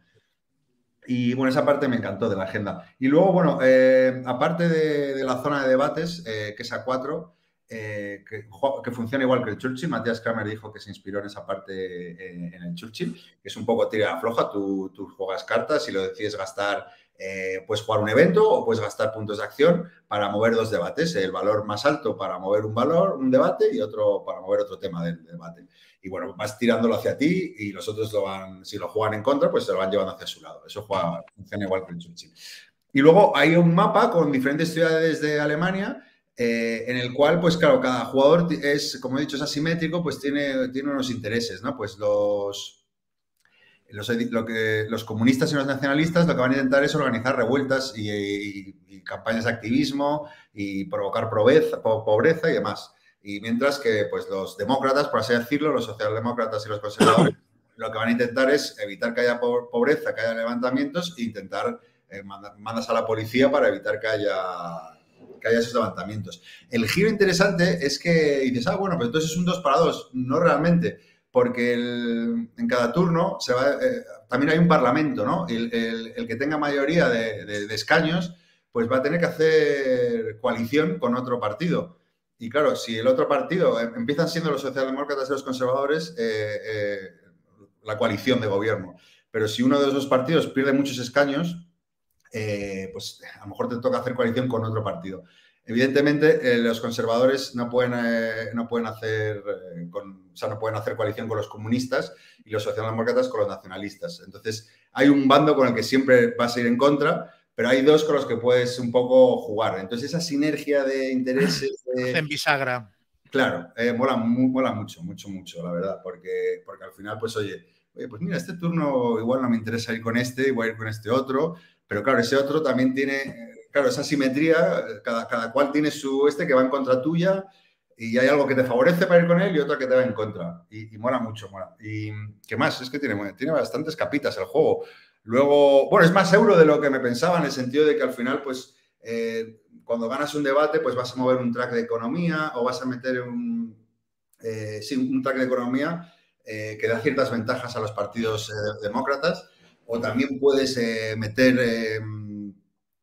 Y bueno, esa parte me encantó de la agenda. Y luego, bueno, eh, aparte de, la zona de debates, eh, que es a 4, que, jo- que funciona igual que el Churchill, Matías Kramer dijo que se inspiró en esa parte eh, en el Churchill, que es un poco tira floja, tú, tú juegas cartas y lo decides gastar, eh, puedes jugar un evento o puedes gastar puntos de acción para mover dos debates, el valor más alto para mover un valor, un debate y otro para mover otro tema del debate. Y bueno, vas tirándolo hacia ti y los otros lo van, si lo juegan en contra, pues se lo van llevando hacia su lado. Eso juega, funciona igual que el Churchill. Y luego hay un mapa con diferentes ciudades de Alemania eh, en el cual, pues claro, cada jugador es, como he dicho, es asimétrico, pues tiene, tiene unos intereses, ¿no? Pues los, los, edi- lo que, los comunistas y los nacionalistas lo que van a intentar es organizar revueltas y, y- y campañas de activismo y provocar pobreza, po- pobreza y demás. Y mientras que pues, los demócratas, por así decirlo, los socialdemócratas y los conservadores, lo que van a intentar es evitar que haya po- pobreza, que haya levantamientos e intentar eh, manda- mandas a la policía para evitar que haya, que haya esos levantamientos. El giro interesante es que dices, ah, bueno, pues entonces es un 2 para 2. No realmente, porque en cada turno se va, eh, también hay un parlamento, ¿no? El, el- que tenga mayoría de escaños, pues va a tener que hacer coalición con otro partido. Y claro, si el otro partido eh, empiezan siendo los socialdemócratas y los conservadores, eh, eh, la coalición de gobierno. Pero si uno de esos partidos pierde muchos escaños, eh, pues a lo mejor te toca hacer coalición con otro partido. Evidentemente, eh, los conservadores no pueden, eh, no, pueden hacer, eh, con- o sea, no pueden hacer coalición con los comunistas y los socialdemócratas con los nacionalistas. Entonces, hay un bando con el que siempre vas a ir en contra, pero hay dos con los que puedes un poco jugar. Entonces, esa sinergia de intereses... de-
En bisagra.
Claro, mola, mu- mola mucho, mucho, mucho, la verdad, porque, porque al final, pues oye, oye, pues mira, este turno igual no me interesa ir con este, voy a ir con este otro, pero claro, ese otro también tiene, claro, esa simetría, eh, cada, cada cual tiene su este que va en contra tuya y hay algo que te favorece para ir con él y otro que te va en contra. Y, y mola mucho, mola. Y qué más, es que tiene, tiene bastantes capitas el juego. Luego, bueno, es más euro de lo que me pensaba en el sentido de que al final, pues, eh, cuando ganas un debate, pues vas a mover un track de economía o vas a meter un, eh, un track de economía eh, que da ciertas ventajas a los partidos demócratas. O también puedes meter, eh,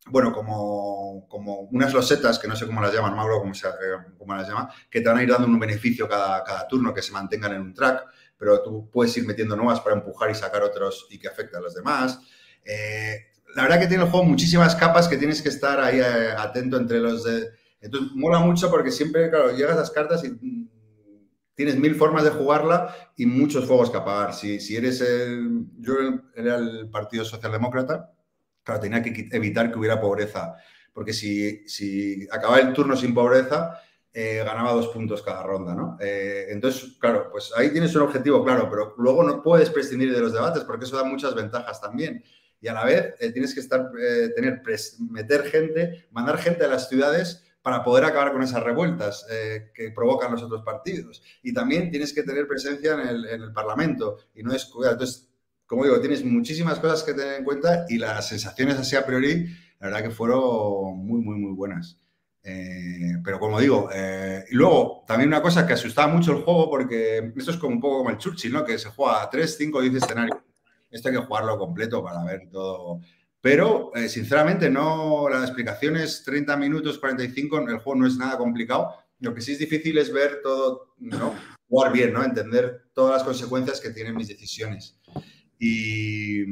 bueno, como, como unas losetas, que no sé cómo las llaman, acuerdo cómo, se- eh, cómo las llama, que te van a ir dando un beneficio cada, cada turno que se mantengan en un track, pero tú puedes ir metiendo nuevas para empujar y sacar otros y que afecten a los demás. Eh, la verdad que tiene el juego muchísimas capas que tienes que estar ahí eh, atento entre los de... Entonces, mola mucho porque siempre, claro, llegas a las cartas y mm, tienes mil formas de jugarla y muchos fuegos que apagar. Si, si eres el... Yo era el Partido Socialdemócrata, claro, tenía que evitar que hubiera pobreza, porque si, si acababa el turno sin pobreza, eh, ganaba dos puntos cada ronda, ¿no? Eh, entonces, claro, pues ahí tienes un objetivo claro, pero luego no puedes prescindir de los debates porque eso da muchas ventajas también. Y a la vez eh, tienes que estar, tener, meter gente, mandar gente a las ciudades para poder acabar con esas revueltas que provocan los otros partidos. Y también tienes que tener presencia en el, en el Parlamento y no descuidar. Entonces, como digo, tienes muchísimas cosas que tener en cuenta y las sensaciones así a priori, la verdad que fueron muy, muy, muy buenas. Eh, pero como digo, eh, y luego también una cosa que asustaba mucho el juego, porque esto es como un poco como el Churchill, ¿no? Que se juega a 3, 5, 10 escenarios. Esto hay que jugarlo completo para ver todo. Pero, eh, sinceramente, no, la explicación es 30 minutos, 45, el juego no es nada complicado. Lo que sí es difícil es ver todo, ¿no? Jugar bien, ¿no? Entender todas las consecuencias que tienen mis decisiones. Y,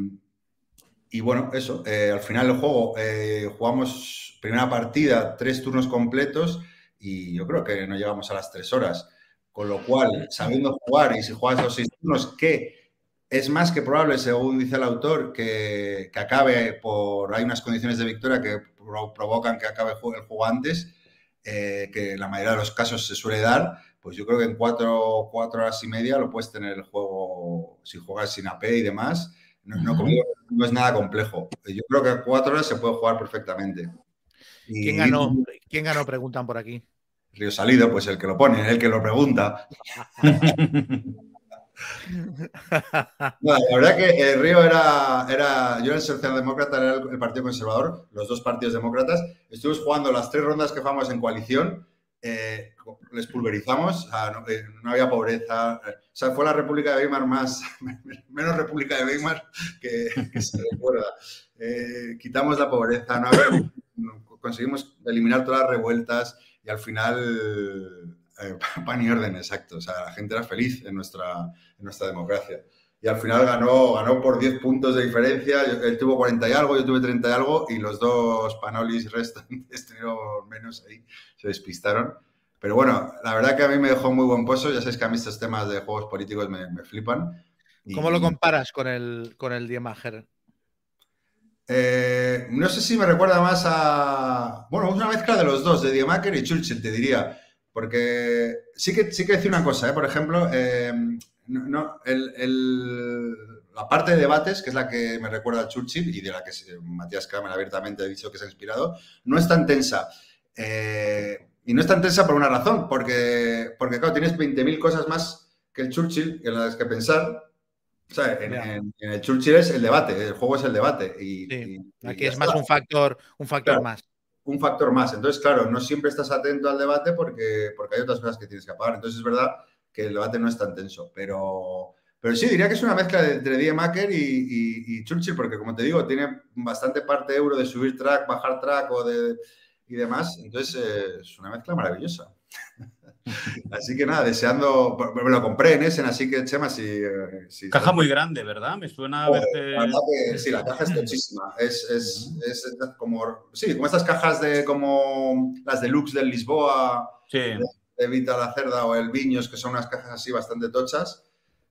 bueno, eso, eh, al final del juego eh, jugamos primera partida, tres turnos completos y yo creo que no llegamos a las tres horas. Con lo cual, sabiendo jugar y si juegas los seis turnos, que es más que probable, según dice el autor, que, acabe por... Hay unas condiciones de victoria que pro- provocan que acabe el juego antes, eh, que en la mayoría de los casos se suele dar, pues yo creo que en cuatro, cuatro horas y media lo puedes tener el juego, si juegas sin AP y demás, no, es nada complejo. Yo creo que a cuatro horas se puede jugar perfectamente. Y
¿Quién ganó? ¿Quién ganó? Preguntan por aquí.
Río Salido, pues el que lo pone, el que lo pregunta. No, la verdad que el Río era, era yo era el socialdemócrata, era el, el Partido Conservador, los dos partidos demócratas. Estuvimos jugando las tres rondas que jugamos en coalición, eh, les pulverizamos, no, eh, no había pobreza. eh, o sea, fue la República de Weimar más, menos República de Weimar que, que se recuerda. Eh, quitamos la pobreza, no, conseguimos eliminar todas las revueltas y al final eh, pan y orden, exacto. O sea, la gente era feliz en nuestra, en nuestra democracia. Y al final ganó, ganó por 10 puntos de diferencia. Yo- él tuvo 40 y algo, yo tuve 30 y algo, y los dos panolis restantes tuvieron menos ahí, se despistaron. Pero bueno, la verdad que a mí me dejó muy buen pozo. Ya sabéis que a mí estos temas de juegos políticos me, me flipan. Y-
¿Cómo lo comparas con el, con el Diemager?
Eh, no sé si me recuerda más a. Bueno, es una mezcla de los dos, de Diemaker y Churchill, te diría. Porque sí que, sí que decir una cosa, ¿eh? por ejemplo, eh, no, no, el- el- la parte de debates, que es la que me recuerda a Churchill y de la que se- Matías Kramer abiertamente ha dicho que se ha inspirado, no es tan tensa. Eh, y no es tan tensa por una razón, porque, porque claro, tienes 20.000 cosas más que el Churchill en las que pensar. O sea, en,
Ya.
en- en el Churchill es el debate, el juego es el debate. Y,
Sí,
y- y
Aquí es más
está
un factor, un factor
Claro.
más.
Un factor más. Entonces, claro, no siempre estás atento al debate porque, porque hay otras cosas que tienes que apagar. Entonces, es verdad que el debate no es tan tenso. Pero, pero sí, diría que es una mezcla entre Die Macker y, y- y Churchill, porque como te digo, tiene bastante parte euro de subir track, bajar track o de, y demás. Entonces eh, es una mezcla maravillosa. Así que nada, deseando. Me lo compré en Essen, así que Chema, si. eh, si
Caja muy grande, ¿verdad? Me suena a
Joder,
verte.
la verdad que sí, la caja es tochísima. Es, es, es como, sí, como estas cajas de como las deluxe del Lisboa,
Sí.
de Vita la Cerda o el Viños, que son unas cajas así bastante tochas,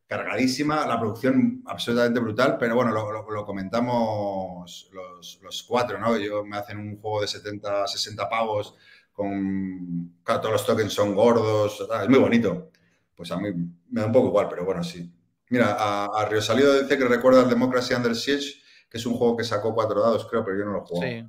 cargadísima, la producción absolutamente brutal, pero bueno, lo, lo- lo comentamos los, los cuatro, ¿no? Yo me hacen un juego de 70, 60 pavos con, claro, todos los tokens son gordos, es muy bonito. Pues a mí me da un poco igual, pero bueno, sí. Mira, a, a Río Salido dice que recuerda el Democracy Under Siege, que es un juego que sacó cuatro dados, creo, pero yo no lo juego.
Sí.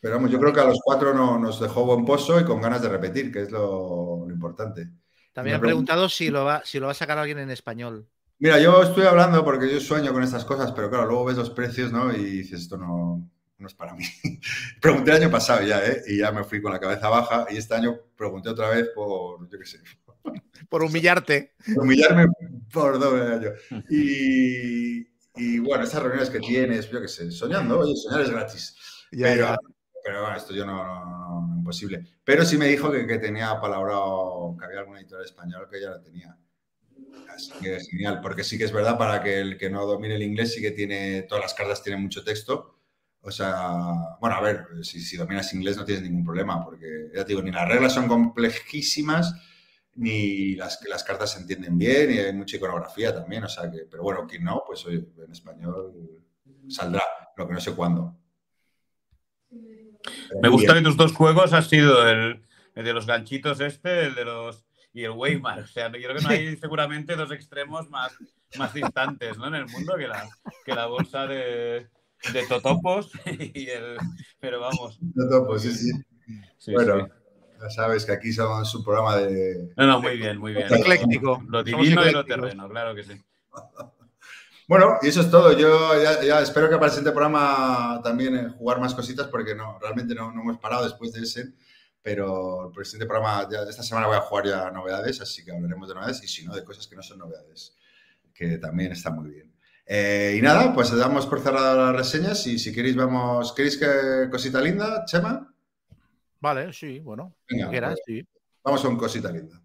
Pero vamos, yo creo que a los cuatro no, nos dejó buen pozo y con ganas de repetir, que es lo, lo importante.
También han preguntado si lo, va, si lo va a sacar alguien en español.
Mira, yo estoy hablando porque yo sueño con estas cosas, pero claro, luego ves los precios, ¿no? Y dices, esto no, no es para mí. pregunté el año pasado ya, ¿eh? Y ya me fui con la cabeza baja. Y este año pregunté otra vez por, yo qué sé,
Por humillarte.
por humillarme por doble año. Y, y bueno, estas reuniones que tienes, yo qué sé, soñando, oye, soñar es gratis.
Ya,
pero,
ya.
pero bueno, esto yo no, no, no, imposible. Pero sí me dijo que, que tenía palabrado, que había algún editor español que ya la tenía. Así que genial, porque sí que es verdad, para que el que no domine el inglés, sí que tiene, todas las cartas tienen mucho texto. O sea, bueno, a ver, si, si dominas inglés no tienes ningún problema, porque ya te digo, ni las reglas son complejísimas, ni las, las cartas se entienden bien, y hay mucha iconografía también, o sea que, pero bueno, quien no, pues oye, en español saldrá, lo que no sé cuándo.
Me gusta que tus dos juegos han sido el, el de los ganchitos este, el de los y el Weimar. O sea, yo creo que no hay seguramente dos extremos más, más distantes ¿no? en el mundo que la, que la bolsa de, de totopos y el... Pero vamos.
No topo, sí, sí.
sí,
bueno,
sí.
ya sabes que aquí somos un programa de...
No, no, muy bien, muy bien.
Ecléctico.
Lo divino y lo terreno, claro que sí.
Bueno, y eso es todo. Yo ya, ya espero que para el siguiente programa también eh, jugar más cositas porque no, realmente no, no hemos parado después de ese. Pero el siguiente programa, ya esta semana voy a jugar ya novedades, así que hablaremos de novedades y si no, de cosas que no son novedades, que también está muy bien. Eh, y nada, pues damos por cerradas las reseñas y si queréis vamos, ¿queréis que cosita linda, Chema?
Vale, sí, bueno.
Venga,
quieras,
pues,
sí.
Vamos con cosita linda.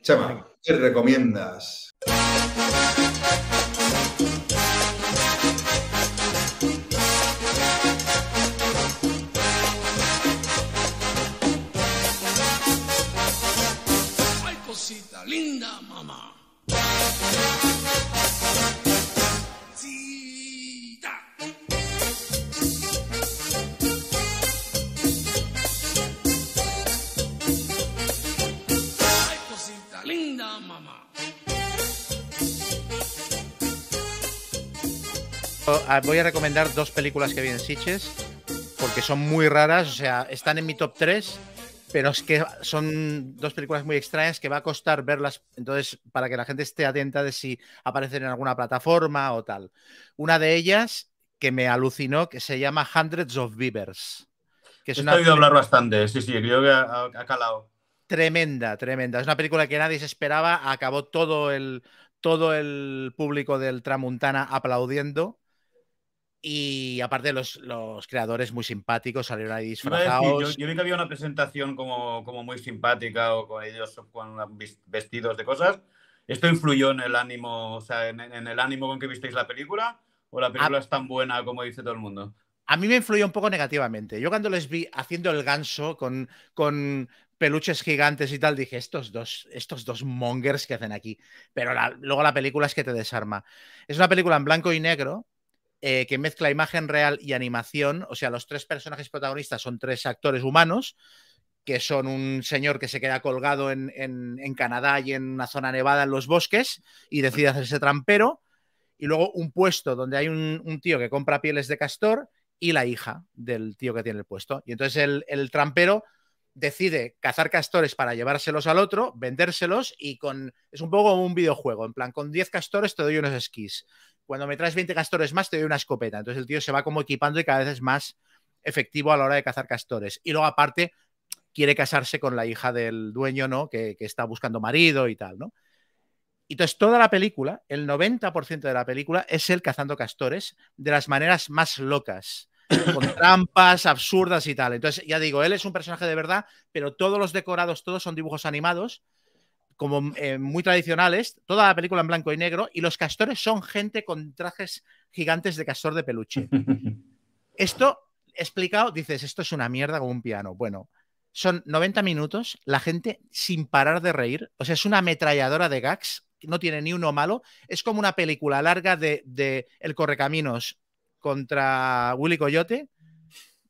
Chema, ¿qué recomiendas?
Ay, cosita linda, mamá.
Voy a recomendar dos películas que vi en Sitges porque son muy raras, o sea, están en mi top 3, pero es que son dos películas muy extrañas que va a costar verlas, entonces, para que la gente esté atenta de si aparecen en alguna plataforma o tal. Una de ellas que me alucinó, que se llama Hundreds of Beavers, que es
He
una
oído hablar bastante, sí, sí, creo que ha, ha calado.
Tremenda, tremenda. Es una película que nadie se esperaba. Acabó todo el, todo el público del Tramuntana aplaudiendo. Y aparte, los, los creadores muy simpáticos salieron ahí
a decir,
disfrazados.
yo, yo vi que había una presentación como, como muy simpática o con ellos con vestidos de cosas. ¿Esto influyó en el ánimo, o sea, en, en el ánimo con que visteis la película? ¿O la película es tan buena como dice todo el mundo?
A mí me influyó un poco negativamente. Yo cuando les vi haciendo el ganso con, con peluches gigantes y tal, dije, estos dos, estos dos mongers que hacen aquí. Pero la- luego la película es que te desarma. Es una película en blanco y negro eh, que mezcla imagen real y animación. O sea, los tres personajes protagonistas son tres actores humanos, que son un señor que se queda colgado en, en- en Canadá y en una zona nevada en los bosques y decide hacerse trampero. Y luego un puesto donde hay un, un tío que compra pieles de castor y la hija del tío que tiene el puesto. Y entonces el, el trampero decide cazar castores para llevárselos al otro, vendérselos y con... Es un poco como un videojuego, en plan, con 10 castores te doy unos esquís. Cuando me traes 20 castores más te doy una escopeta. Entonces el tío se va como equipando y cada vez es más efectivo a la hora de cazar castores. Y luego aparte quiere casarse con la hija del dueño, ¿no? Que, que está buscando marido y tal, ¿no? Y entonces toda la película, el 90% de la película es él cazando castores de las maneras más locas, con trampas absurdas y tal. Entonces, ya digo, él es un personaje de verdad, pero todos los decorados, todos son dibujos animados, como eh, muy tradicionales, toda la película en blanco y negro, y los castores son gente con trajes gigantes de castor de peluche. Esto explicado, dices, esto es una mierda como un piano. Bueno, son 90 minutos, la gente sin parar de reír, o sea, es una ametralladora de gags, no tiene ni uno malo, es como una película larga de, de El Correcaminos contra Willy Coyote,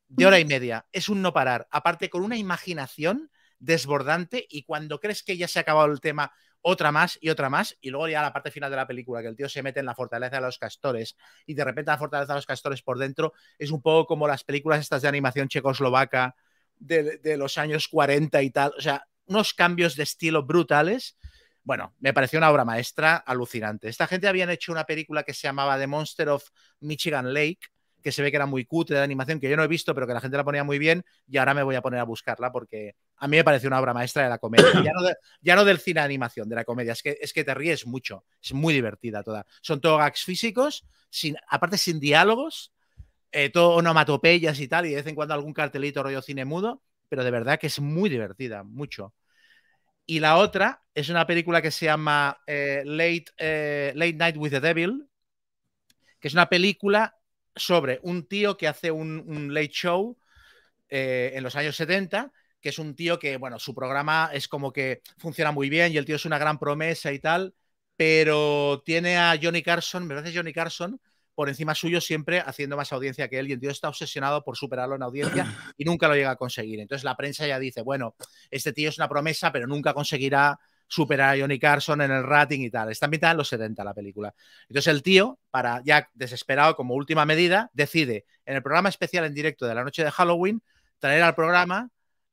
de hora y media, es un no parar, aparte con una imaginación desbordante y cuando crees que ya se ha acabado el tema, otra más y otra más, y luego ya la parte final de la película, que el tío se mete en la fortaleza de los castores y de repente la fortaleza de los castores por dentro es un poco como las películas estas de animación checoslovaca de, de los años 40 y tal, o sea, unos cambios de estilo brutales. Bueno, me pareció una obra maestra alucinante. Esta gente habían hecho una película que se llamaba The Monster of Michigan Lake, que se ve que era muy cutre de animación, que yo no he visto, pero que la gente la ponía muy bien, y ahora me voy a poner a buscarla porque a mí me pareció una obra maestra de la comedia. Ya no, de- ya no del cine de animación, de la comedia, es que, es que te ríes mucho, es muy divertida toda. Son todo gags físicos, sin, aparte sin diálogos, eh, todo onomatopeyas y tal, y de vez en cuando algún cartelito rollo cine mudo, pero de verdad que es muy divertida, mucho. Y la otra es una película que se llama eh, Late, eh, Late Night with the Devil, que es una película sobre un tío que hace un, un late show eh, en los años 70, que es un tío que, bueno, su programa es como que funciona muy bien y el tío es una gran promesa y tal, pero tiene a Johnny Carson, me parece Johnny Carson, por encima suyo siempre haciendo más audiencia que él y el tío está obsesionado por superarlo en audiencia y nunca lo llega a conseguir. Entonces la prensa ya dice, bueno, este tío es una promesa, pero nunca conseguirá superar a Johnny Carson en el rating y tal. Está ambientada en los 70 la película. Entonces el tío, para ya desesperado como última medida, decide en el programa especial en directo de la noche de Halloween traer al programa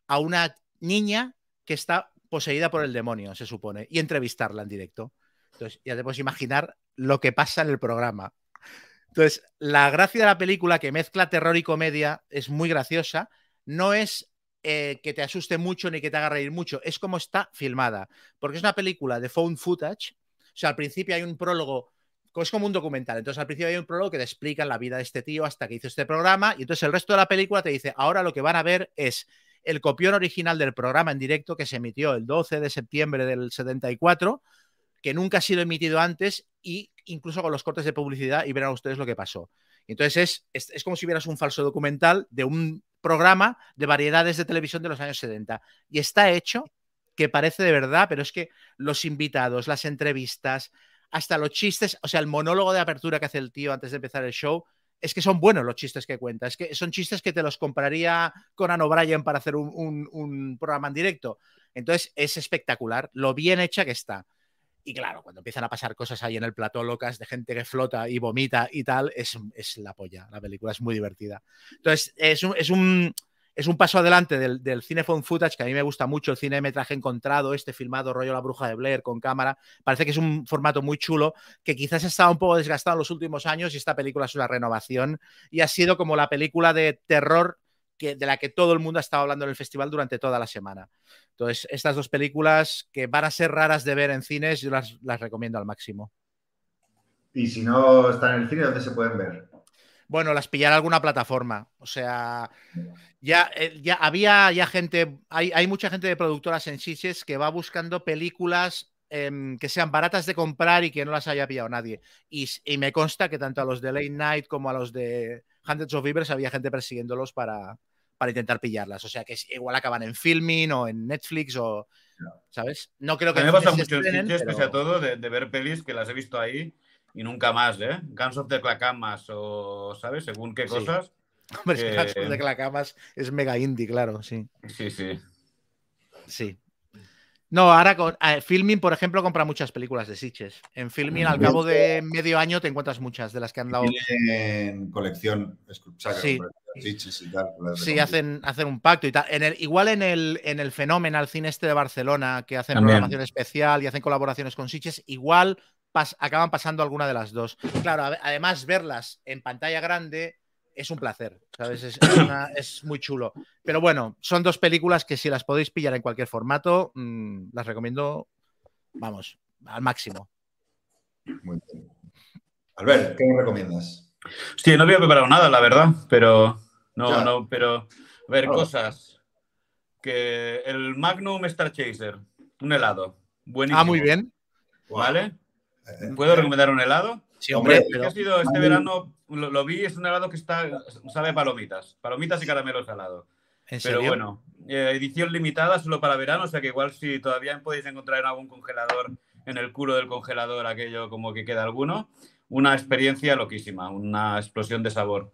a una niña que está poseída por el demonio, se supone, y entrevistarla en directo. Entonces ya te puedes imaginar lo que pasa en el programa. Entonces, la gracia de la película que mezcla terror y comedia es muy graciosa. No es eh, que te asuste mucho ni que te haga reír mucho, es como está filmada. Porque es una película de phone footage. O sea, al principio hay un prólogo, es como un documental. Entonces, al principio hay un prólogo que te explica la vida de este tío hasta que hizo este programa. Y entonces el resto de la película te dice, ahora lo que van a ver es el copión original del programa en directo que se emitió el 12 de septiembre del 74, que nunca ha sido emitido antes y incluso con los cortes de publicidad y verán ustedes lo que pasó. Entonces es, es, es, como si vieras un falso documental de un programa de variedades de televisión de los años 70. Y está hecho que parece de verdad, pero es que los invitados, las entrevistas, hasta los chistes, o sea, el monólogo de apertura que hace el tío antes de empezar el show, es que son buenos los chistes que cuenta. Es que son chistes que te los compraría Conan O'Brien para hacer un, un, un programa en directo. Entonces es espectacular lo bien hecha que está. Y claro, cuando empiezan a pasar cosas ahí en el plató locas de gente que flota y vomita y tal, es, es la polla. La película es muy divertida. Entonces, es un, es un, es un paso adelante del, cine phone footage, que a mí me gusta mucho, el cine metraje encontrado, este filmado rollo La Bruja de Blair con cámara. Parece que es un formato muy chulo, que quizás estaba un poco desgastado en los últimos años y esta película es una renovación y ha sido como la película de terror que, de la que todo el mundo ha estado hablando en el festival durante toda la semana. Entonces, estas dos películas que van a ser raras de ver en cines, yo las, las recomiendo al máximo.
Y si no están en el cine, ¿dónde se pueden ver?
Bueno, las pillar alguna plataforma. O sea, ya, eh, ya había ya gente, hay, hay, mucha gente de productoras en Sitges que va buscando películas eh, que sean baratas de comprar y que no las haya pillado nadie. Y, y, me consta que tanto a los de Late Night como a los de Hundreds of Beavers había gente persiguiéndolos para, para intentar pillarlas. O sea que igual acaban en Filming o en Netflix o. ¿Sabes? No creo que.
A mí me pasa mucho en Sitges, pero... pese a todo, de, de, ver pelis que las he visto ahí y nunca más, ¿eh? Guns of the Clacamas o, ¿sabes? Según qué cosas.
Sí. Hombre, es que Guns of the Clacamas es mega indie, claro, sí.
Sí, sí.
Sí. No, ahora con eh, Filming, por ejemplo, compra muchas películas de Sitges. En Filming, al cabo de medio año, te encuentras muchas de las que han dado.
En colección,
sí.
Sitges y tal.
Sí, hacen, hacen un pacto y tal. En el, igual en el, en el fenómeno, al cine este de Barcelona, que hacen También. programación especial y hacen colaboraciones con Sitges, igual pas, acaban pasando alguna de las dos. Claro, además, verlas en pantalla grande es un placer, ¿sabes? Es, es una- es muy chulo. Pero bueno, son dos películas que si las podéis pillar en cualquier formato, mm, las recomiendo, vamos, al máximo.
Muy bien. Albert, ¿qué me recomiendas?
Sí, no había preparado nada, la verdad, pero no,
Ya.
no, pero a ver,
Claro.
cosas. Que el Magnum Star Chaser, un helado. Buenísimo.
Ah, muy bien.
¿Vale?
Eh,
¿Puedo recomendar un helado?
Sí,
Hombre,
pero
ha sido este verano, lo, lo vi, es un helado que está, sabe a palomitas. Palomitas y caramelo salado.
en
Pero bueno, eh, edición limitada solo para verano, o sea que igual si todavía podéis encontrar en algún congelador, en el culo del congelador, aquello como que queda alguno, una experiencia loquísima, una explosión de sabor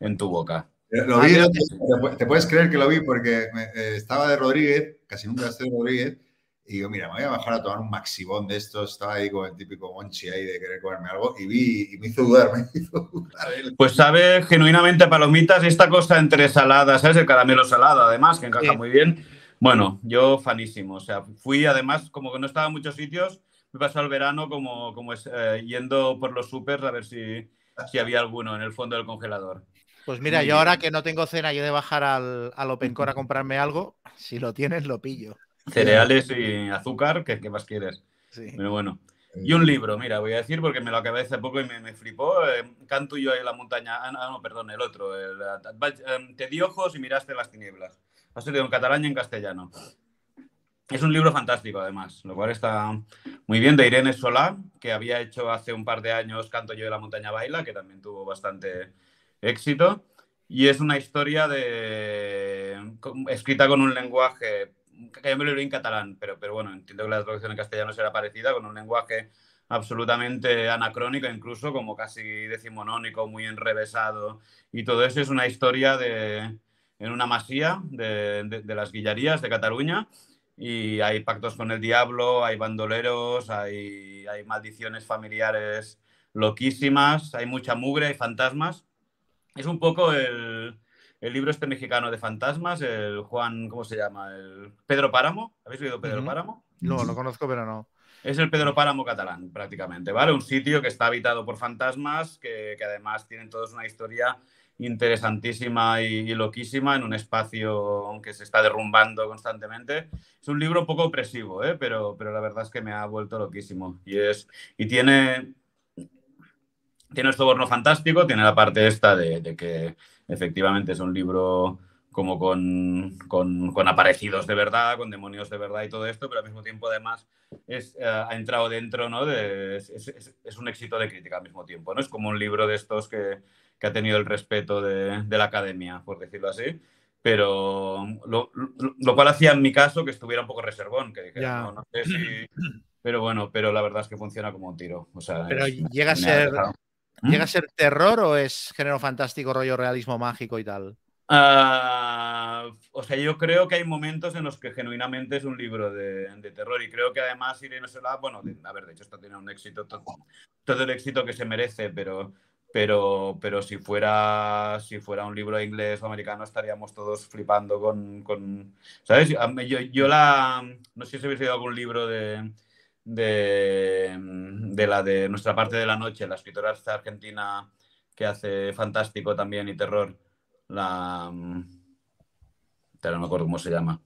en tu boca.
Lo
Ah,
vi, te, te puedes creer que lo vi porque me- eh, estaba de Rodríguez, casi nunca estoy de Rodríguez, y digo, mira, me voy a bajar a tomar un maxibón de estos, estaba ahí como el típico monchi ahí de querer comerme algo, y vi, y me hizo dudar, me hizo dudar.
Pues sabe genuinamente palomitas esta cosa entre saladas, ¿sabes? El caramelo salado, además, que encaja
Sí.
muy bien. Bueno, yo fanísimo. O sea, fui además, como que no estaba en muchos sitios, me pasó el verano como, como es, eh, yendo por los supers a ver si, si había alguno en el fondo del congelador.
Pues mira, yo ahora que no tengo cena y he de bajar al, al OpenCore a comprarme algo, si lo tienes, lo pillo.
Cereales y azúcar, ¿qué, qué más quieres?
Sí.
Pero bueno. Y un libro, mira, voy a decir porque me lo acabé hace poco y me, me flipó. eh, Canto yo en la montaña. Ah, no, perdón, el otro. el, eh, te di ojos y miraste las tinieblas. Ha sido en catalán y en castellano. Es un libro fantástico, además, lo cual está muy bien, de Irene Solá, que había hecho hace un par de años Canto yo de la montaña baila, que también tuvo bastante éxito. Y es una historia de escrita con un lenguaje que yo me lo leí en catalán, pero, pero bueno, entiendo que la traducción en castellano será parecida, con un lenguaje absolutamente anacrónico, incluso como casi decimonónico, muy enrevesado. Y todo eso es una historia de, en una masía de, de- de las Guillerías de Cataluña. Y hay pactos con el diablo, hay bandoleros, hay, hay maldiciones familiares loquísimas, hay mucha mugre, hay fantasmas. Es un poco el, el libro este mexicano de fantasmas, el Juan, ¿cómo se llama? El Pedro Páramo. ¿Habéis oído Pedro
Ujú.
Páramo?
No, lo conozco, pero no.
Es el Pedro Páramo catalán, prácticamente, ¿vale? Un sitio que está habitado por fantasmas, que, que además tienen todos una historia interesantísima y, y loquísima en un espacio que se está derrumbando constantemente. Es un libro poco opresivo, ¿eh? pero, pero la verdad es que me ha vuelto loquísimo. Y, es, y tiene, tiene el soborno fantástico, tiene la parte esta de, de que efectivamente es un libro como con, con, con aparecidos de verdad, con demonios de verdad y todo esto, pero al mismo tiempo además es, eh, ha entrado dentro, ¿no? De, es, es- es un éxito de crítica al mismo tiempo, ¿no? Es como un libro de estos que, que ha tenido el respeto de, de la academia, por decirlo así, pero lo, lo- lo cual hacía en mi caso que estuviera un poco reservón, que dijera,
Ya.
no, no sé si... Pero bueno, pero la verdad es que funciona como un tiro. O sea,
Pero
es-
llega a ser.
¿Mm?
¿llega a ser terror o es género fantástico, rollo realismo mágico y tal?
Ah, o sea, yo creo que hay momentos en los que genuinamente es un libro de, de terror y creo que además Irene Solá, bueno, de- a ver, de hecho está teniendo un éxito, to- todo, el éxito que se merece, pero, pero, pero si, fuera, si fuera un libro inglés o americano estaríamos todos flipando con, con ¿sabes? A Yo, yo la, no sé si habéis leído algún libro de, de, de la de Nuestra parte de la noche, la escritora esta argentina que hace fantástico también y terror la. Pero no me acuerdo cómo se llama.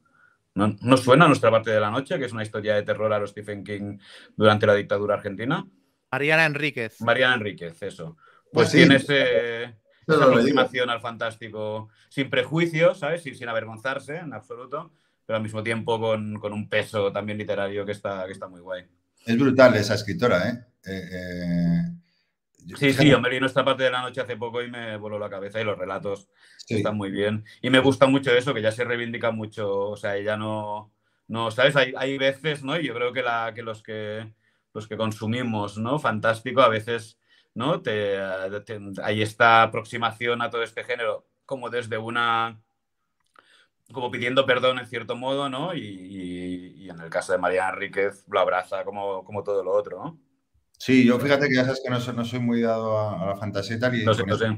¿No, ¿No suena nuestra parte de la noche? Que es una historia de terror a los Stephen King durante la dictadura argentina.
Mariana Enríquez.
Mariana Enríquez, eso.
Pues
Pues
sí.
tiene ese,
Eso
esa aproximación al fantástico sin prejuicios, ¿sabes? Sin, sin avergonzarse en absoluto, pero al mismo tiempo con, con un peso también literario que está, que está muy guay.
Es brutal esa escritora, ¿eh? Eh, eh,
Sí, sí, yo me leí nuestra parte de la noche hace poco y me voló la cabeza y los relatos
sí.
Está muy bien. Y me gusta mucho eso, que ya se reivindica mucho. O sea, ella no. no ¿Sabes? Hay, hay veces, ¿no? Y yo creo que, la, que, los que los que consumimos, ¿no? Fantástico, a veces, ¿no? Te, te- hay esta aproximación a todo este género como desde una. como pidiendo perdón en cierto modo, ¿no? Y, y- y en el caso de María Enríquez lo abraza como, como todo lo otro, ¿no?
Sí, yo fíjate que ya sabes que no soy, no soy muy dado a, a la fantasía y tal, y
No sé, no sé.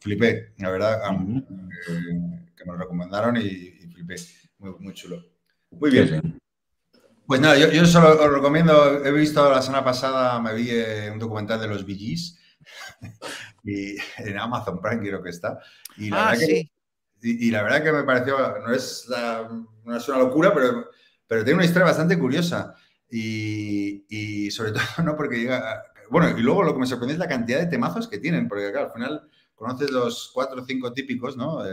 flipé, la verdad, am,
Ujú.
eh, que me lo recomendaron y, y flipé. Muy, muy chulo. Muy
Sí,
bien.
sí.
Pues nada, yo, yo solo os recomiendo, he visto la semana pasada, me vi eh, un documental de los Gees. y en Amazon Prime creo que está. Y la,
Ah,
verdad, que,
sí.
y, y la verdad que me pareció, no es, la- no es una locura, pero, pero tiene una historia bastante curiosa. Y, y sobre todo, ¿no? Porque llega, bueno, y luego lo que me sorprende es la cantidad de temazos que tienen, porque claro, al final conoces los cuatro o cinco típicos, ¿no? Eh,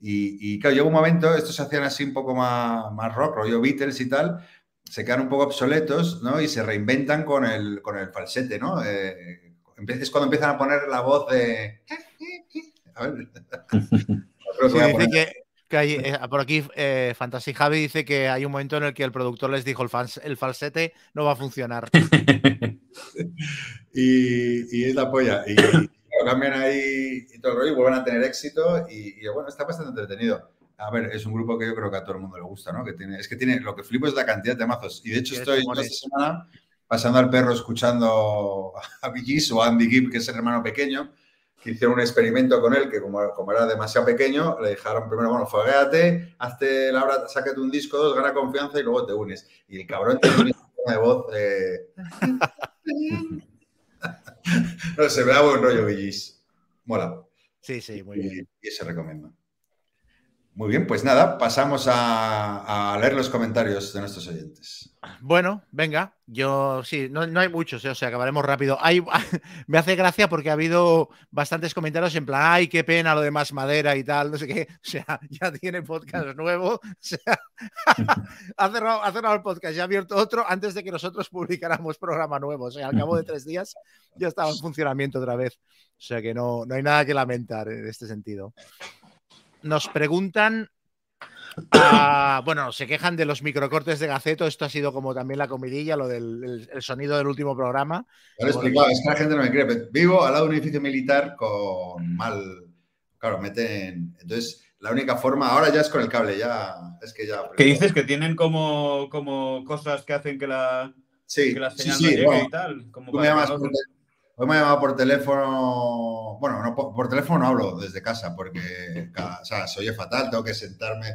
y, y, claro, llega un momento, estos se hacían así un poco más, más rock, rollo Beatles y tal, se quedan un poco obsoletos, ¿no? Y se reinventan con el, con el falsete, ¿no? Eh, es cuando empiezan a poner la voz de... A ver. Creo que
Sí,
voy a
dice
poner-
que, que hay, eh, por aquí eh, Fantasy Javi dice que hay un momento en el que el productor les dijo el, fals- el falsete no va a funcionar.
y, y es la polla. Y, cambian ahí y todo el rollo y vuelven a tener éxito. Y, y, bueno, está bastante entretenido. A ver, es un grupo que yo creo que a todo el mundo le gusta, ¿no? Que tiene, es que tiene, lo que flipo es la cantidad de mazos. Y de hecho estoy esta semana pasando al perro escuchando a Gees o a Andy Gibb, que es el hermano pequeño, que hicieron un experimento con él, que como, como era demasiado pequeño, le dijeron primero, bueno, foguéate, hazte la hora, sácate un disco, dos, gana confianza y luego te unes. Y el cabrón tiene una de voz... eh, no, se me da buen rollo Villis. Mola.
Sí, sí, muy bien.
Y, y se recomienda. Muy bien, pues nada, pasamos a, leer los comentarios de nuestros oyentes.
Bueno, venga, yo sí, no, hay muchos, eh, o sea, acabaremos rápido. Me hace gracia porque ha habido bastantes comentarios en plan, ay, qué pena lo de más madera y tal, no sé qué. O sea, ya tiene podcast nuevo, o sea, ha, cerrado, ha cerrado el podcast, ya ha abierto otro antes de que nosotros publicáramos programa nuevo. O sea, al cabo de tres días ya estaba en funcionamiento otra vez. O sea que no, no hay nada que lamentar en este sentido. Nos preguntan Ah, bueno, se quejan de los microcortes de Gaceto. Esto ha sido como también la comidilla, lo del el, el sonido del último programa.
Ya lo he explicado, es que la gente no me cree. pero Vivo al lado de un edificio militar con mal. Claro, meten. Entonces, la única forma ahora ya es con el cable, ya. Es que ya.
¿Qué dices? ¿Que tienen como, como cosas que hacen que la,
Sí,
que la señal
sí.
no llegue
bueno,
y tal? Como
tú me llamas
no-
hoy me ha llamado por teléfono. Bueno, no, por, por teléfono no hablo desde casa porque ca- o sea, se oye fatal, tengo que sentarme.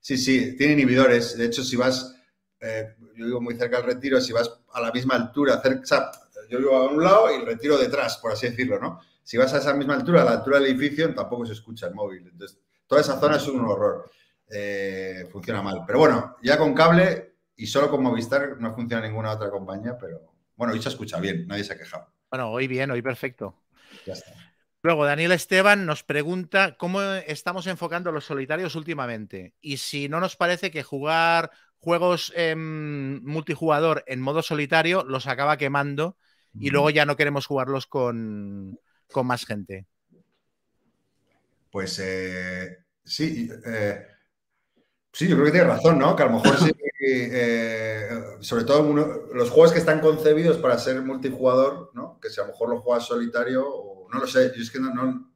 Sí, sí, tiene inhibidores. De hecho, si vas, eh, yo vivo muy cerca del retiro, si vas a la misma altura, cerca, yo vivo a un lado y el retiro detrás, por así decirlo, ¿no? Si vas a esa misma altura, a la altura del edificio, tampoco se escucha el móvil. Entonces, toda esa zona es un horror. Eh, funciona mal. Pero bueno, ya con cable y solo con Movistar no funciona ninguna otra compañía, pero bueno, hoy se escucha bien, nadie se ha quejado.
Bueno, hoy bien, hoy perfecto.
Ya está.
Luego, Daniel Esteban nos pregunta cómo estamos enfocando los solitarios últimamente y si no nos parece que jugar juegos em, multijugador en modo solitario los acaba quemando y luego ya no queremos jugarlos con, con más gente.
Pues eh, sí, eh, sí, yo creo que tienes razón, ¿no? Que a lo mejor sí, eh, sobre todo uno- los juegos que están concebidos para ser multijugador, ¿no? Que si a lo mejor lo juegas solitario, o no lo sé, yo es que no... no-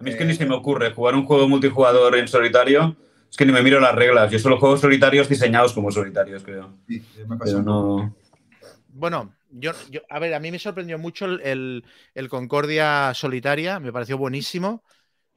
A mí es que ni se me ocurre jugar un juego multijugador en solitario. Es que ni me miro las reglas. Yo solo juego solitarios diseñados como solitarios, creo.
sí, me pasa
Pero no.
Bueno, yo, yo- a ver, a mí me sorprendió mucho el, el- el Concordia Solitaria, me pareció buenísimo.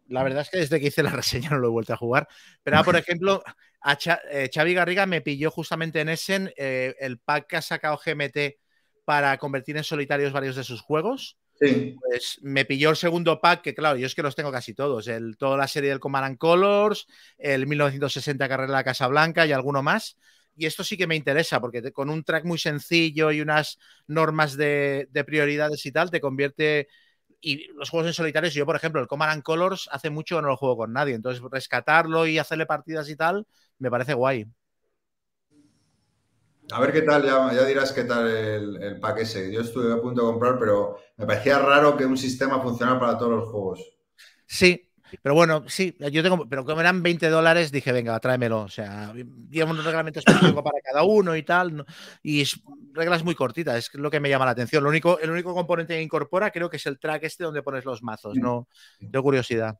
La verdad es que desde que hice la reseña no lo he vuelto a jugar. Pero, ahora, por ejemplo, a eh, Xavi Garriga me pilló justamente en Essen eh, el pack que ha sacado GMT para convertir en solitarios varios de sus juegos.
Sí,
Pues me pilló el segundo pack, que claro, yo es que los tengo casi todos. El, toda la serie del Command and Colors, el 1960 Carrera de la Casa Blanca y alguno más. Y esto sí que me interesa, porque te- con un track muy sencillo y unas normas de, de prioridades y tal, te convierte. Y los juegos en solitarios, yo por ejemplo, el Command and Colors hace mucho que no lo juego con nadie. Entonces, rescatarlo y hacerle partidas y tal, me parece guay.
a ver qué tal, ya, ya dirás qué tal el, el pack ese. Yo estuve a punto de comprar, pero me parecía raro que un sistema funcionara para todos los juegos.
Sí, pero bueno, sí, yo tengo, pero como eran 20 dólares, dije, venga, tráemelo. O sea, lleva un reglamento específico para cada uno y tal. Y es, reglas muy cortitas, es lo que me llama la atención. Lo único, el único componente que incorpora creo que es el track este donde pones los mazos, no tengo curiosidad.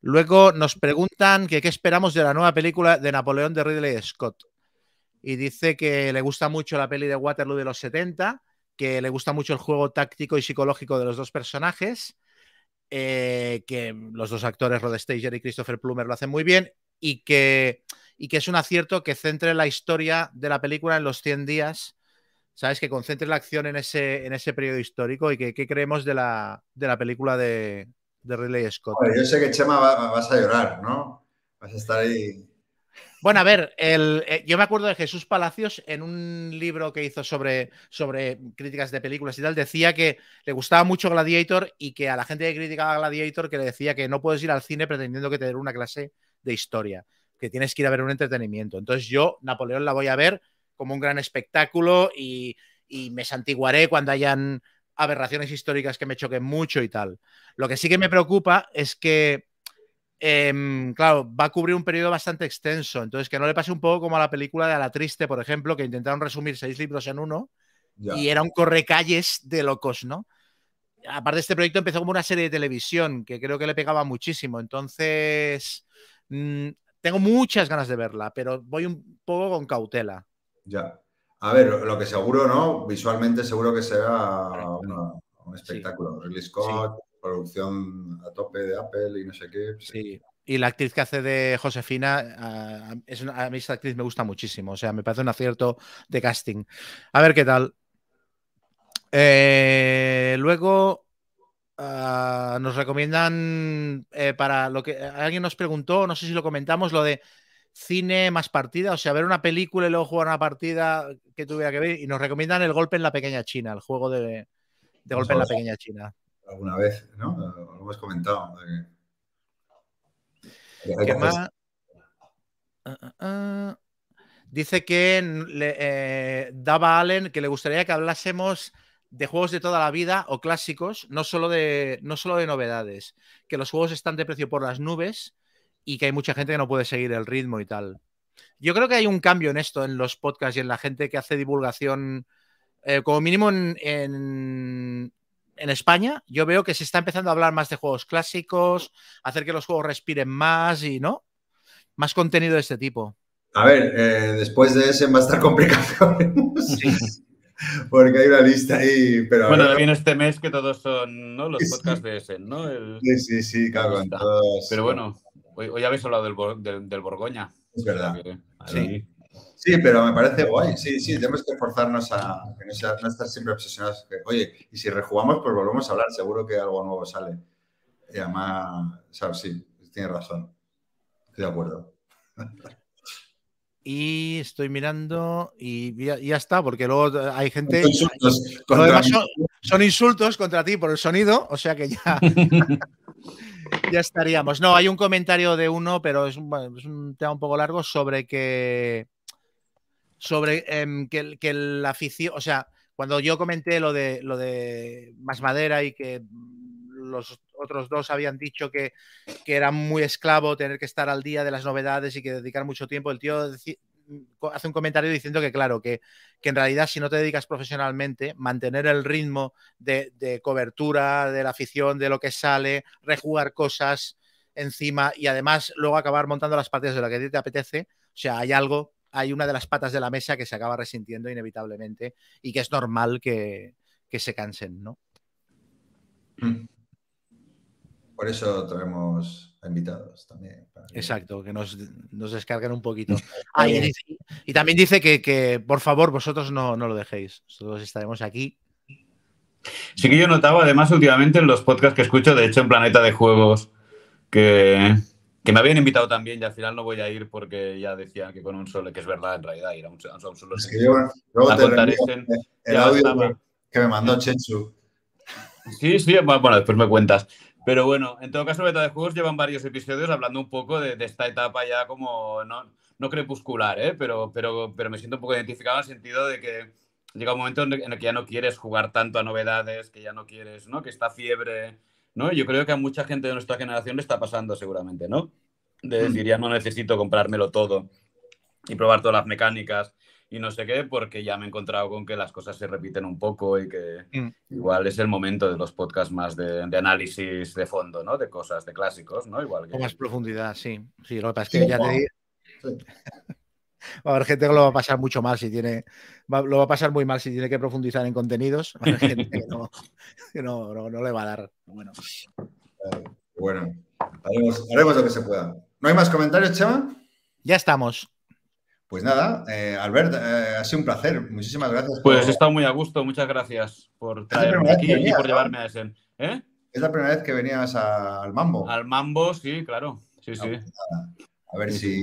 Luego nos preguntan que qué esperamos de la nueva película de Napoleón de Ridley Scott. Y dice que le gusta mucho la peli de Waterloo de los 70, que le gusta mucho el juego táctico y psicológico de los dos personajes, eh, que los dos actores, Rod Steiger y Christopher Plummer, lo hacen muy bien y que, y que es un acierto que centre la historia de la película en los 100 días ¿sabes? Que concentre la acción en ese, en ese periodo histórico y que qué creemos de la, de la película de, de Ridley Scott.
Yo sé que Chema va- vas a llorar, ¿no? Vas a estar ahí.
Bueno, a ver, eh, yo me acuerdo de Jesús Palacios en un libro que hizo sobre, sobre críticas de películas y tal, decía que le gustaba mucho Gladiator y que a la gente que criticaba Gladiator que le decía que no puedes ir al cine pretendiendo que te den una clase de historia, que tienes que ir a ver un entretenimiento. Entonces yo, Napoleón, la voy a ver como un gran espectáculo y, y me santiguaré cuando hayan aberraciones históricas que me choquen mucho y tal. Lo que sí que me preocupa es que Em, claro, va a cubrir un periodo bastante extenso, entonces que no le pase un poco como a la película de A la Triste, por ejemplo, que intentaron resumir seis libros en uno
Ya.
y era un correcalles de locos, ¿no? Aparte, este proyecto empezó como una serie de televisión que creo que le pegaba muchísimo, entonces mm, tengo muchas ganas de verla, pero voy un poco con cautela.
Ya. A ver, lo que seguro, ¿no? Visualmente seguro que será una- un espectáculo. Ridley Scott, producción a tope de Apple y no sé qué.
Sí. Y la actriz que hace de Josefina, ah, es una- a mí esta actriz me gusta muchísimo. O sea, me parece un acierto de casting. A ver qué tal. Eh, luego ah, nos recomiendan eh, para lo que alguien nos preguntó, no sé si lo comentamos, lo de cine más partida, o sea, ver una película y luego jugar una partida que tuviera que ver. Y nos recomiendan el golpe en la pequeña China, el juego de, de golpe en la pequeña China.
Alguna vez, ¿no? Lo hemos comentado. que
¿Qué
hacer-
más? Ah, ah, ah. Dice que le, eh, daba a Allen que le gustaría que hablásemos de juegos de toda la vida o clásicos, no solo, de, no solo de novedades, que los juegos están de precio por las nubes y que hay mucha gente que no puede seguir el ritmo y tal. Yo creo que hay un cambio en esto, en los podcasts y en la gente que hace divulgación, eh, como mínimo en, en- en España, yo veo que se está empezando a hablar más de juegos clásicos, hacer que los juegos respiren más y no, más contenido de este tipo.
A ver, eh, después de ese va a estar complicado. Porque hay una lista ahí, pero...
Bueno, viene este mes que todos son ¿no? los
Sí.
podcasts de ese, ¿no? El-
Sí, sí, sí, claro, todos-
Pero bueno, hoy, hoy habéis hablado del, del, del Borgoña.
Es verdad.
Que-
Sí.
Sí, pero me parece guay. Sí, sí, tenemos que esforzarnos a que no, sea- no estar siempre obsesionados. que, oye, y si rejugamos, pues volvemos a hablar. Seguro que algo nuevo sale. Y además, sabes, sí, tienes razón. Estoy de acuerdo.
Y estoy mirando y ya, ya está, porque luego hay gente...
Insultos contra
son, son insultos contra ti por el sonido, o sea que ya, ya estaríamos. No, hay un comentario de uno, pero es un, bueno, es un tema un poco largo sobre que sobre em, que, que la afición, o sea, cuando yo comenté lo de lo de más madera y que los otros dos habían dicho que, que era muy esclavo tener que estar al día de las novedades y que dedicar mucho tiempo, el tío hace un comentario diciendo que, claro, que, que en realidad si no te dedicas profesionalmente, mantener el ritmo de, de cobertura, de la afición, de lo que sale, rejugar cosas encima y además luego acabar montando las partidas de lo que te apetece, o sea, hay algo, hay una de las patas de la mesa que se acaba resintiendo inevitablemente y que es normal que, que se cansen, ¿no?
Mm. Por eso traemos a invitados también. para que-
Exacto, que nos, nos descarguen un poquito. Ah, y, dice- y también dice que, que, por favor vosotros no, no lo dejéis. Nosotros estaremos aquí.
Sí que yo notaba, además, últimamente en los podcasts que escucho, de hecho, en Planeta de Juegos, que, que me habían invitado también y al final no voy a ir porque ya decían que con un solo, que es verdad, en realidad, ir a un, a un solo
Es que yo luego te el audio
estaba.
que, me mandó Chechu.
Sí, sí, bueno, después me cuentas. Pero bueno, en todo caso, Beta de Juegos llevan varios episodios hablando un poco de, de esta etapa ya como, no, no crepuscular, ¿eh? pero, pero, pero me siento un poco identificado en el sentido de que llega un momento en el que ya no quieres jugar tanto a novedades, que ya no quieres, ¿no? Que esta fiebre, ¿no? Yo creo que a mucha gente de nuestra generación le está pasando seguramente, ¿no? De decir, ya no necesito comprármelo todo y probar todas las mecánicas y no sé qué, porque ya me he encontrado con que las cosas se repiten un poco y que
Mm.
igual es el momento de los podcasts más de, de análisis de fondo, ¿no? De cosas, de clásicos, ¿no? Igual que...
Con más profundidad, sí. Sí, lo que pasa es
Sí,
que ya te digo,
Sí.
va a haber gente que lo va a pasar mucho mal si tiene. va- lo va a pasar muy mal si tiene que profundizar en contenidos. Va a haber gente que no, que no, no- no le va a dar. Bueno.
Bueno, haremos, haremos lo que se pueda. ¿No hay más comentarios, Chema?
Ya estamos.
Pues nada, eh, Albert, eh, ha sido un placer. Muchísimas gracias.
Pues
por-
he estado muy a gusto, muchas gracias por traerme aquí y por
¿no?
llevarme a ese. ¿Eh?
Es la primera vez que venías a- al Mambo.
Al mambo, sí, claro. Sí, sí.
A ver si.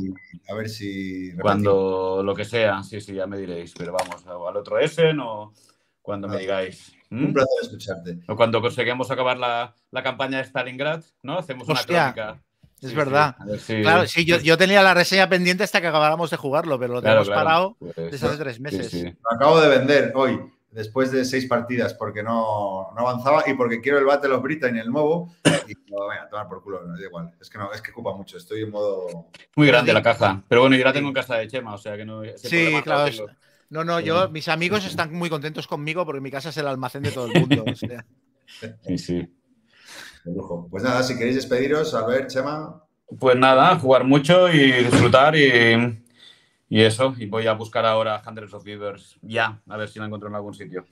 A ver si. repetimos.
Cuando lo que sea, sí, sí, ya me diréis. Pero vamos, o al otro Essen o cuando me
Ah,
digáis.
Un placer escucharte.
O cuando conseguimos acabar la, la campaña de Stalingrad, ¿no? Hacemos una crónica.
Es
Sí,
verdad.
sí,
Claro, sí, yo, yo tenía la reseña pendiente hasta que acabáramos de jugarlo, pero lo
Claro,
tenemos
claro.
parado
Pues,
desde hace tres
sí,
meses.
sí.
Lo acabo de vender hoy, después de seis partidas, porque no, no avanzaba y porque quiero el Battle of Britain, el nuevo. Y digo, venga, tomar por culo, no da igual. Es que no, es que ocupa mucho. Estoy en modo.
Muy grande la caja. Pero bueno, yo la tengo en casa de Chema, o sea que no.
Sí, claro. No, no, yo, mis amigos están muy contentos conmigo porque mi casa es el almacén de todo el mundo. o sea.
Sí, sí.
Pues nada, si queréis despediros, a ver, Chema.
Pues nada, jugar mucho y disfrutar y, y eso. Y voy a buscar ahora Hundreds of Beavers ya, a ver si la encuentro en algún sitio.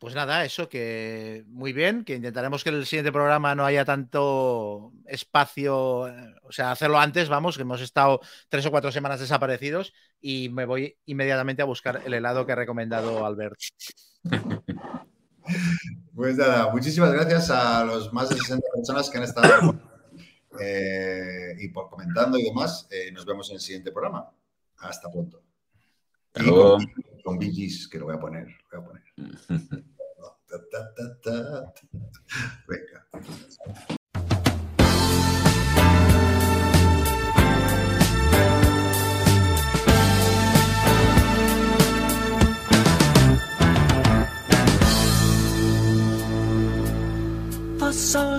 Pues nada, eso que muy bien, que intentaremos que el siguiente programa no haya tanto espacio, eh, o sea, hacerlo antes, vamos, que hemos estado tres o cuatro semanas desaparecidos y me voy inmediatamente a buscar el helado que ha recomendado Albert.
Pues nada, muchísimas gracias a los más de 60 personas que han estado eh, y por comentando y demás. Eh, nos vemos en el siguiente programa. Hasta pronto.
Hasta
Y
luego.
con, con Bee Gees, que lo voy a poner. voy a poner. Ta, ta, ta, ta. Venga.
for so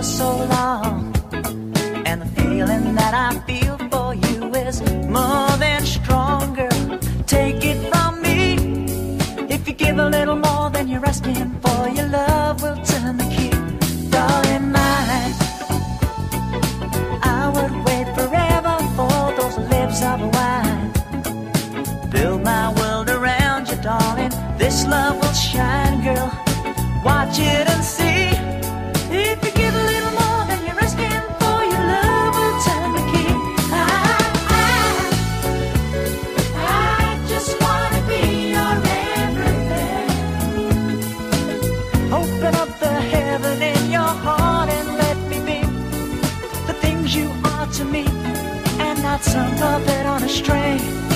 for so long. And the feeling that I feel for you is more than stronger. Take it from me. If you give a little more than you're asking for, your love will turn the key. Darling, mine. I would wait forever for those lips of wine build my world around you, darling. This love will shine, girl. Watch it and see. Some puppet on a string.